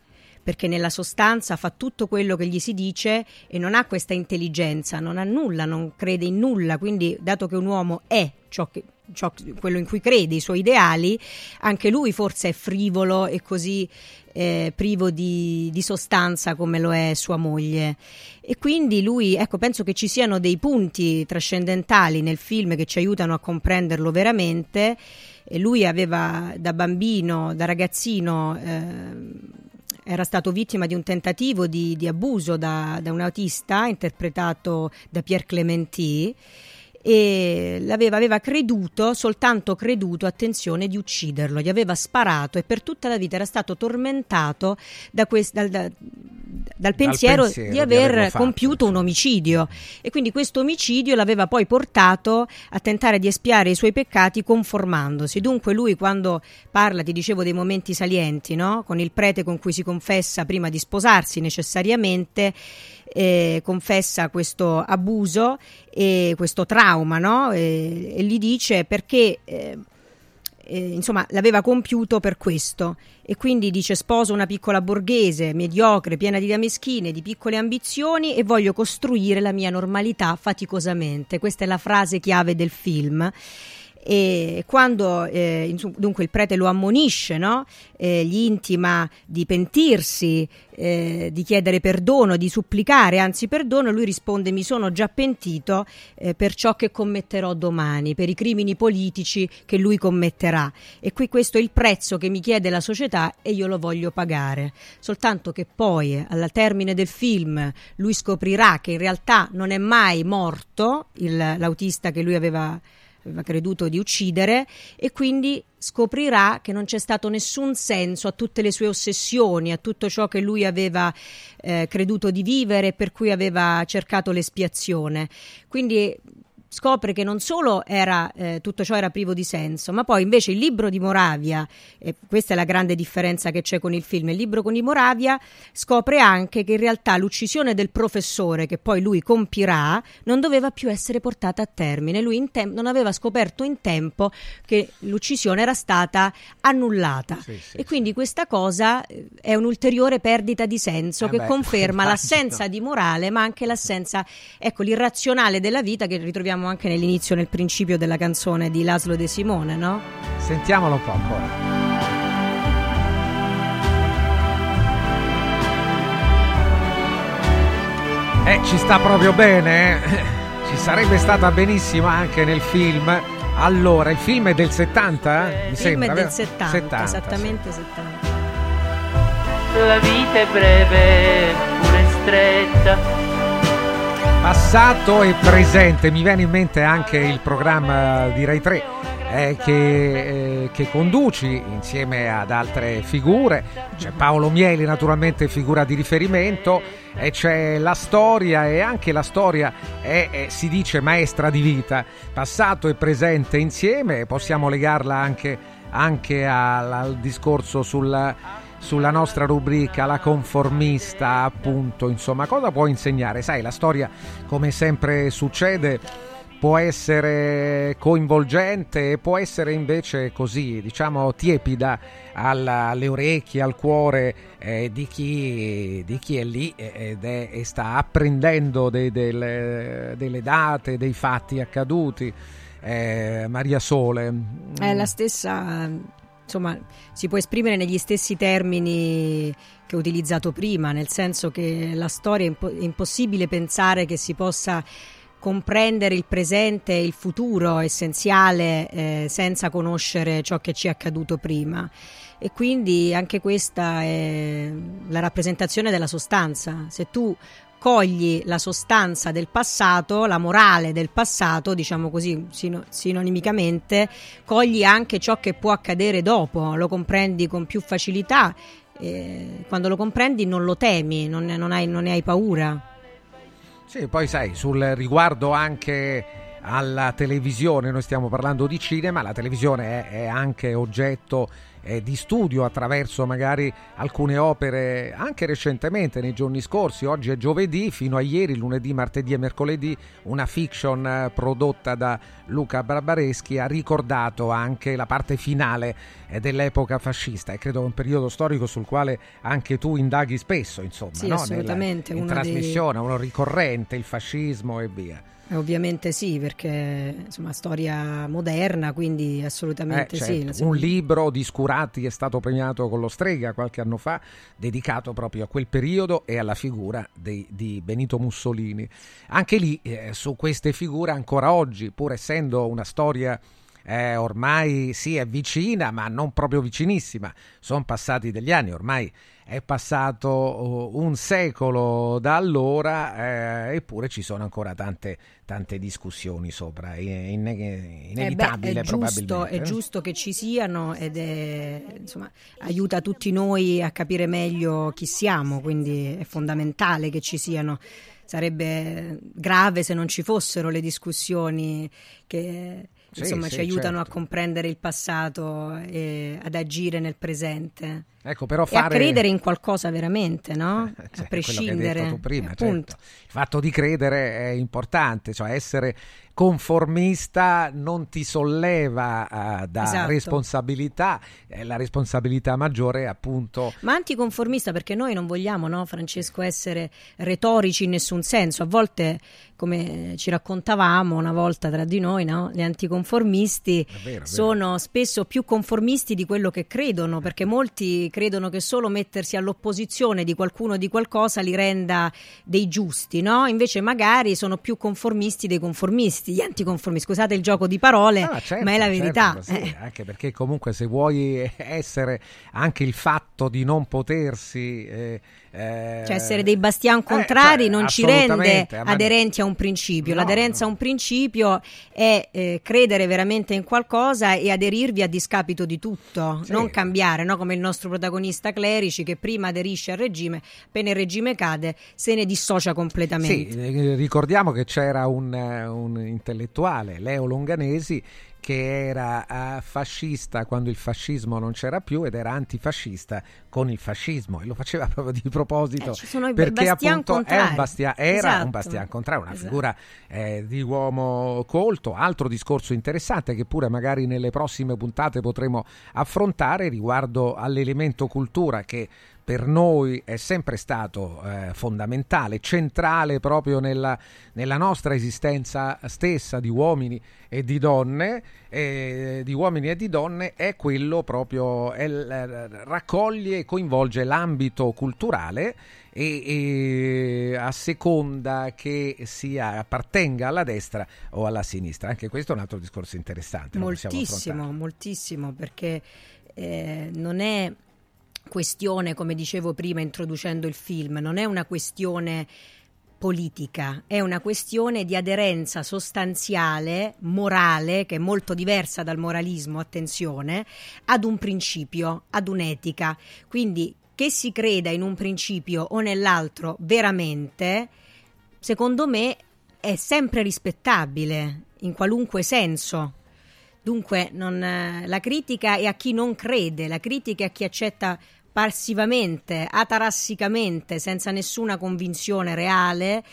perché nella sostanza fa tutto quello che gli si dice e non ha questa intelligenza, non ha nulla, non crede in nulla, quindi dato che un uomo è ciò che, ciò, quello in cui crede, i suoi ideali, anche lui forse è frivolo e così eh, privo di, di, sostanza come lo è sua moglie. E quindi lui, ecco, penso che ci siano dei punti trascendentali nel film che ci aiutano a comprenderlo veramente. E lui aveva da bambino, da ragazzino, eh, era stato vittima di un tentativo di, di abuso da, da, un autista interpretato da Pierre Clementi e l'aveva aveva creduto, soltanto creduto, attenzione, di ucciderlo, gli aveva sparato e per tutta la vita era stato tormentato da quest, dal, da, dal, pensiero
dal, pensiero
di aver compiuto un omicidio e quindi questo omicidio l'aveva poi portato a tentare di espiare i suoi peccati conformandosi. Dunque lui quando parla, ti dicevo, dei momenti salienti, no? con il prete con cui si confessa prima di sposarsi necessariamente, eh, confessa questo abuso e questo trauma, no? e, e, gli dice perché eh, eh, insomma l'aveva compiuto per questo. E quindi dice sposo una piccola borghese mediocre piena di meschine di piccole ambizioni e voglio costruire la mia normalità faticosamente. Questa è la frase chiave del film e quando eh, dunque il prete lo ammonisce, no? eh, gli intima di pentirsi, eh, di chiedere perdono, di supplicare, anzi perdono, lui risponde mi sono già pentito eh, per ciò che commetterò domani, per i crimini politici che lui commetterà. E qui questo è il prezzo che mi chiede la società e io lo voglio pagare. Soltanto che poi, al termine del film, lui scoprirà che in realtà non è mai morto il, l'autista che lui aveva aveva creduto di uccidere e quindi scoprirà che non c'è stato nessun senso a tutte le sue ossessioni, a tutto ciò che lui aveva eh, creduto di vivere e per cui aveva cercato l'espiazione. Quindi scopre che non solo era, eh, tutto ciò era privo di senso, ma poi invece il libro di Moravia, e questa è la grande differenza che c'è con il film, il libro con di Moravia scopre anche che in realtà l'uccisione del professore che poi lui compirà non doveva più essere portata a termine, lui tem- non aveva scoperto in tempo che l'uccisione era stata annullata. Sì, sì, e quindi questa cosa eh, è un'ulteriore perdita di senso eh che beh, conferma l'assenza di morale ma anche l'assenza, ecco, l'irrazionale della vita che ritroviamo anche nell'inizio, nel principio della canzone di Laszlo De Simone, no?
Sentiamolo un po' ancora. Eh, ci sta proprio bene, eh? ci sarebbe stata benissimo anche nel film. Allora, il film è del 70?
Eh,
Mi
il
sembra,
film è del
vero?
70,
70
esattamente
sì.
70.
La vita è breve, pure stretta
Passato e presente, mi viene in mente anche il programma di Rai 3 eh, che, eh, che, conduci insieme ad altre figure. C'è Paolo Mieli, naturalmente figura di riferimento, e c'è la storia e anche la storia è, è, si dice maestra di vita, passato e presente insieme, possiamo legarla anche, anche al, al discorso sulla sulla nostra rubrica La conformista, appunto, insomma, cosa può insegnare? Sai, la storia, come sempre succede, può essere coinvolgente e può essere invece così, diciamo, tiepida alla, alle orecchie, al cuore eh, di, chi, di, chi, è lì ed è, e sta apprendendo dei, delle, delle, date, dei fatti accaduti. Eh, Maria Sole.
È la stessa insomma, si può esprimere negli stessi termini che ho utilizzato prima, nel senso che la storia è, impo- è impossibile pensare che si possa comprendere il presente e il futuro essenziale eh, senza conoscere ciò che ci è accaduto prima. E quindi anche questa è la rappresentazione della sostanza. Se tu cogli la sostanza del passato, la morale del passato, diciamo così sinonimicamente, cogli anche ciò che può accadere dopo, lo comprendi con più facilità. Eh, quando lo comprendi non lo temi, non, non, hai, non ne hai paura.
Sì, poi sai, sul riguardo anche alla televisione, noi stiamo parlando di cinema, la televisione è, è anche oggetto eh, di studio attraverso magari alcune opere anche recentemente nei giorni scorsi, oggi è giovedì, fino a ieri, lunedì, martedì e mercoledì, una fiction eh, prodotta da Luca Barbareschi ha ricordato anche la parte finale eh, dell'epoca fascista e credo un periodo storico sul quale anche tu indaghi spesso, insomma,
sì,
no?
assolutamente,
Nella, in trasmissione, dei... uno ricorrente, il fascismo e via.
Eh, ovviamente sì, perché insomma storia moderna, quindi assolutamente
eh, certo.
sì.
Un libro di Scurati è stato premiato con lo Strega qualche anno fa, dedicato proprio a quel periodo e alla figura di, di Benito Mussolini. Anche lì, eh, su queste figure, ancora oggi, pur essendo una storia eh, ormai sì è vicina, ma non proprio vicinissima, sono passati degli anni, ormai è passato uh, un secolo da allora, eh, eppure ci sono ancora tante, tante discussioni sopra. È in, inevitabile,
eh beh, è giusto, è giusto che ci siano ed è, insomma, aiuta tutti noi a capire meglio chi siamo, quindi è fondamentale che ci siano. Sarebbe grave se non ci fossero le discussioni che insomma, sì, ci aiutano certo. a comprendere il passato e ad agire nel presente.
Ecco, però fare...
E a credere in qualcosa veramente, no?
Eh, cioè,
a prescindere.
Prima, certo. Il fatto di credere è importante, cioè essere conformista non ti solleva uh, da esatto. responsabilità, eh, la responsabilità maggiore è appunto...
Ma anticonformista perché noi non vogliamo, no, Francesco, essere retorici in nessun senso, a volte come ci raccontavamo una volta tra di noi, no? gli anticonformisti vero, sono vero. spesso più conformisti di quello che credono, perché molti credono che solo mettersi all'opposizione di qualcuno o di qualcosa li renda dei giusti, no? invece magari sono più conformisti dei conformisti, gli anticonformisti, scusate il gioco di parole,
ah, certo,
ma è la
certo,
verità.
Sì, eh. Anche perché comunque se vuoi essere anche il fatto di non potersi... Eh,
eh, cioè essere dei bastian contrari eh, cioè, non ci rende aderenti a un principio. No, L'aderenza no. a un principio è eh, credere veramente in qualcosa e aderirvi a discapito di tutto, sì. non cambiare, no? come il nostro protagonista Clerici che prima aderisce al regime, appena il regime cade se ne dissocia completamente.
Sì, eh, ricordiamo che c'era un, un intellettuale, Leo Longanesi, che era uh, fascista quando il fascismo non c'era più ed era antifascista con il fascismo e lo faceva proprio di proposito
eh,
perché appunto
un
bastia, era esatto. un bastian contrario, una esatto. figura eh, di uomo colto. Altro discorso interessante che pure magari nelle prossime puntate potremo affrontare riguardo all'elemento cultura che per noi è sempre stato eh, fondamentale, centrale proprio nella, nella, nostra esistenza stessa di uomini e di donne, eh, di uomini e di donne, è quello proprio, è, raccoglie e coinvolge l'ambito culturale e, e, a seconda che sia appartenga alla destra o alla sinistra. Anche questo è un altro discorso interessante.
Moltissimo, moltissimo, perché eh, non è questione, come dicevo prima introducendo il film, non è una questione politica, è una questione di aderenza sostanziale, morale, che è molto diversa dal moralismo, attenzione, ad un principio, ad un'etica. Quindi che si creda in un principio o nell'altro veramente, secondo me è sempre rispettabile in qualunque senso. Dunque non, la critica è a chi non crede, la critica è a chi accetta passivamente, atarassicamente, senza nessuna convinzione reale,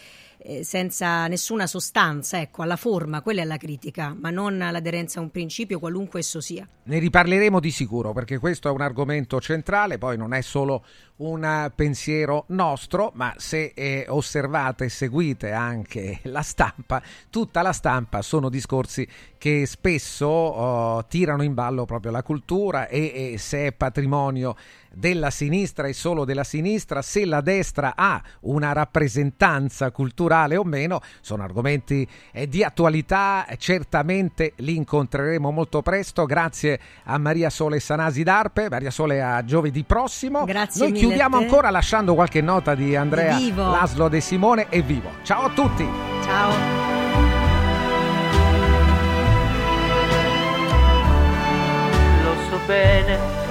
eh, senza nessuna sostanza, ecco, alla forma, quella è la critica, ma non l'aderenza a un principio, qualunque esso sia.
Ne riparleremo di sicuro perché questo è un argomento centrale, poi non è solo un pensiero nostro, ma se eh, osservate e seguite anche la stampa, tutta la stampa sono discorsi che spesso oh, tirano in ballo proprio la cultura e, e se è patrimonio della sinistra e solo della sinistra, se la destra ha una rappresentanza culturale o meno, sono argomenti eh, di attualità, certamente li incontreremo molto presto. Grazie a Maria Sole Sanasi d'Arpe, Maria Sole a giovedì prossimo.
Grazie
Noi chiudiamo ancora lasciando qualche nota di Andrea
Vivo.
Laslo De Simone e vivo. Ciao a tutti!
Ciao!
lo so bene.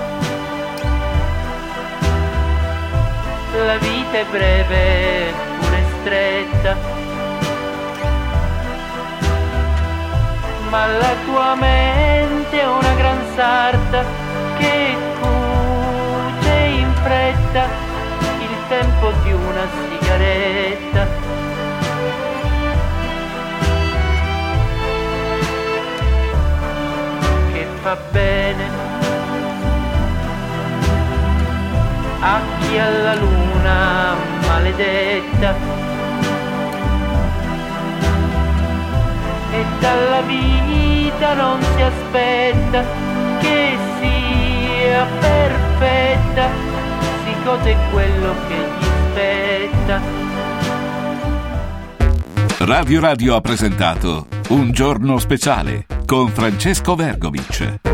La vita è breve, pure stretta. Ma la tua mente è una gran sarta che cuce in fretta il tempo di una sigaretta. che fa bene a chi alla luna maledetta e dalla vita non si aspetta che sia perfetta si gode quello che gli spetta
Radio Radio ha presentato Un giorno speciale con Francesco Vergovic.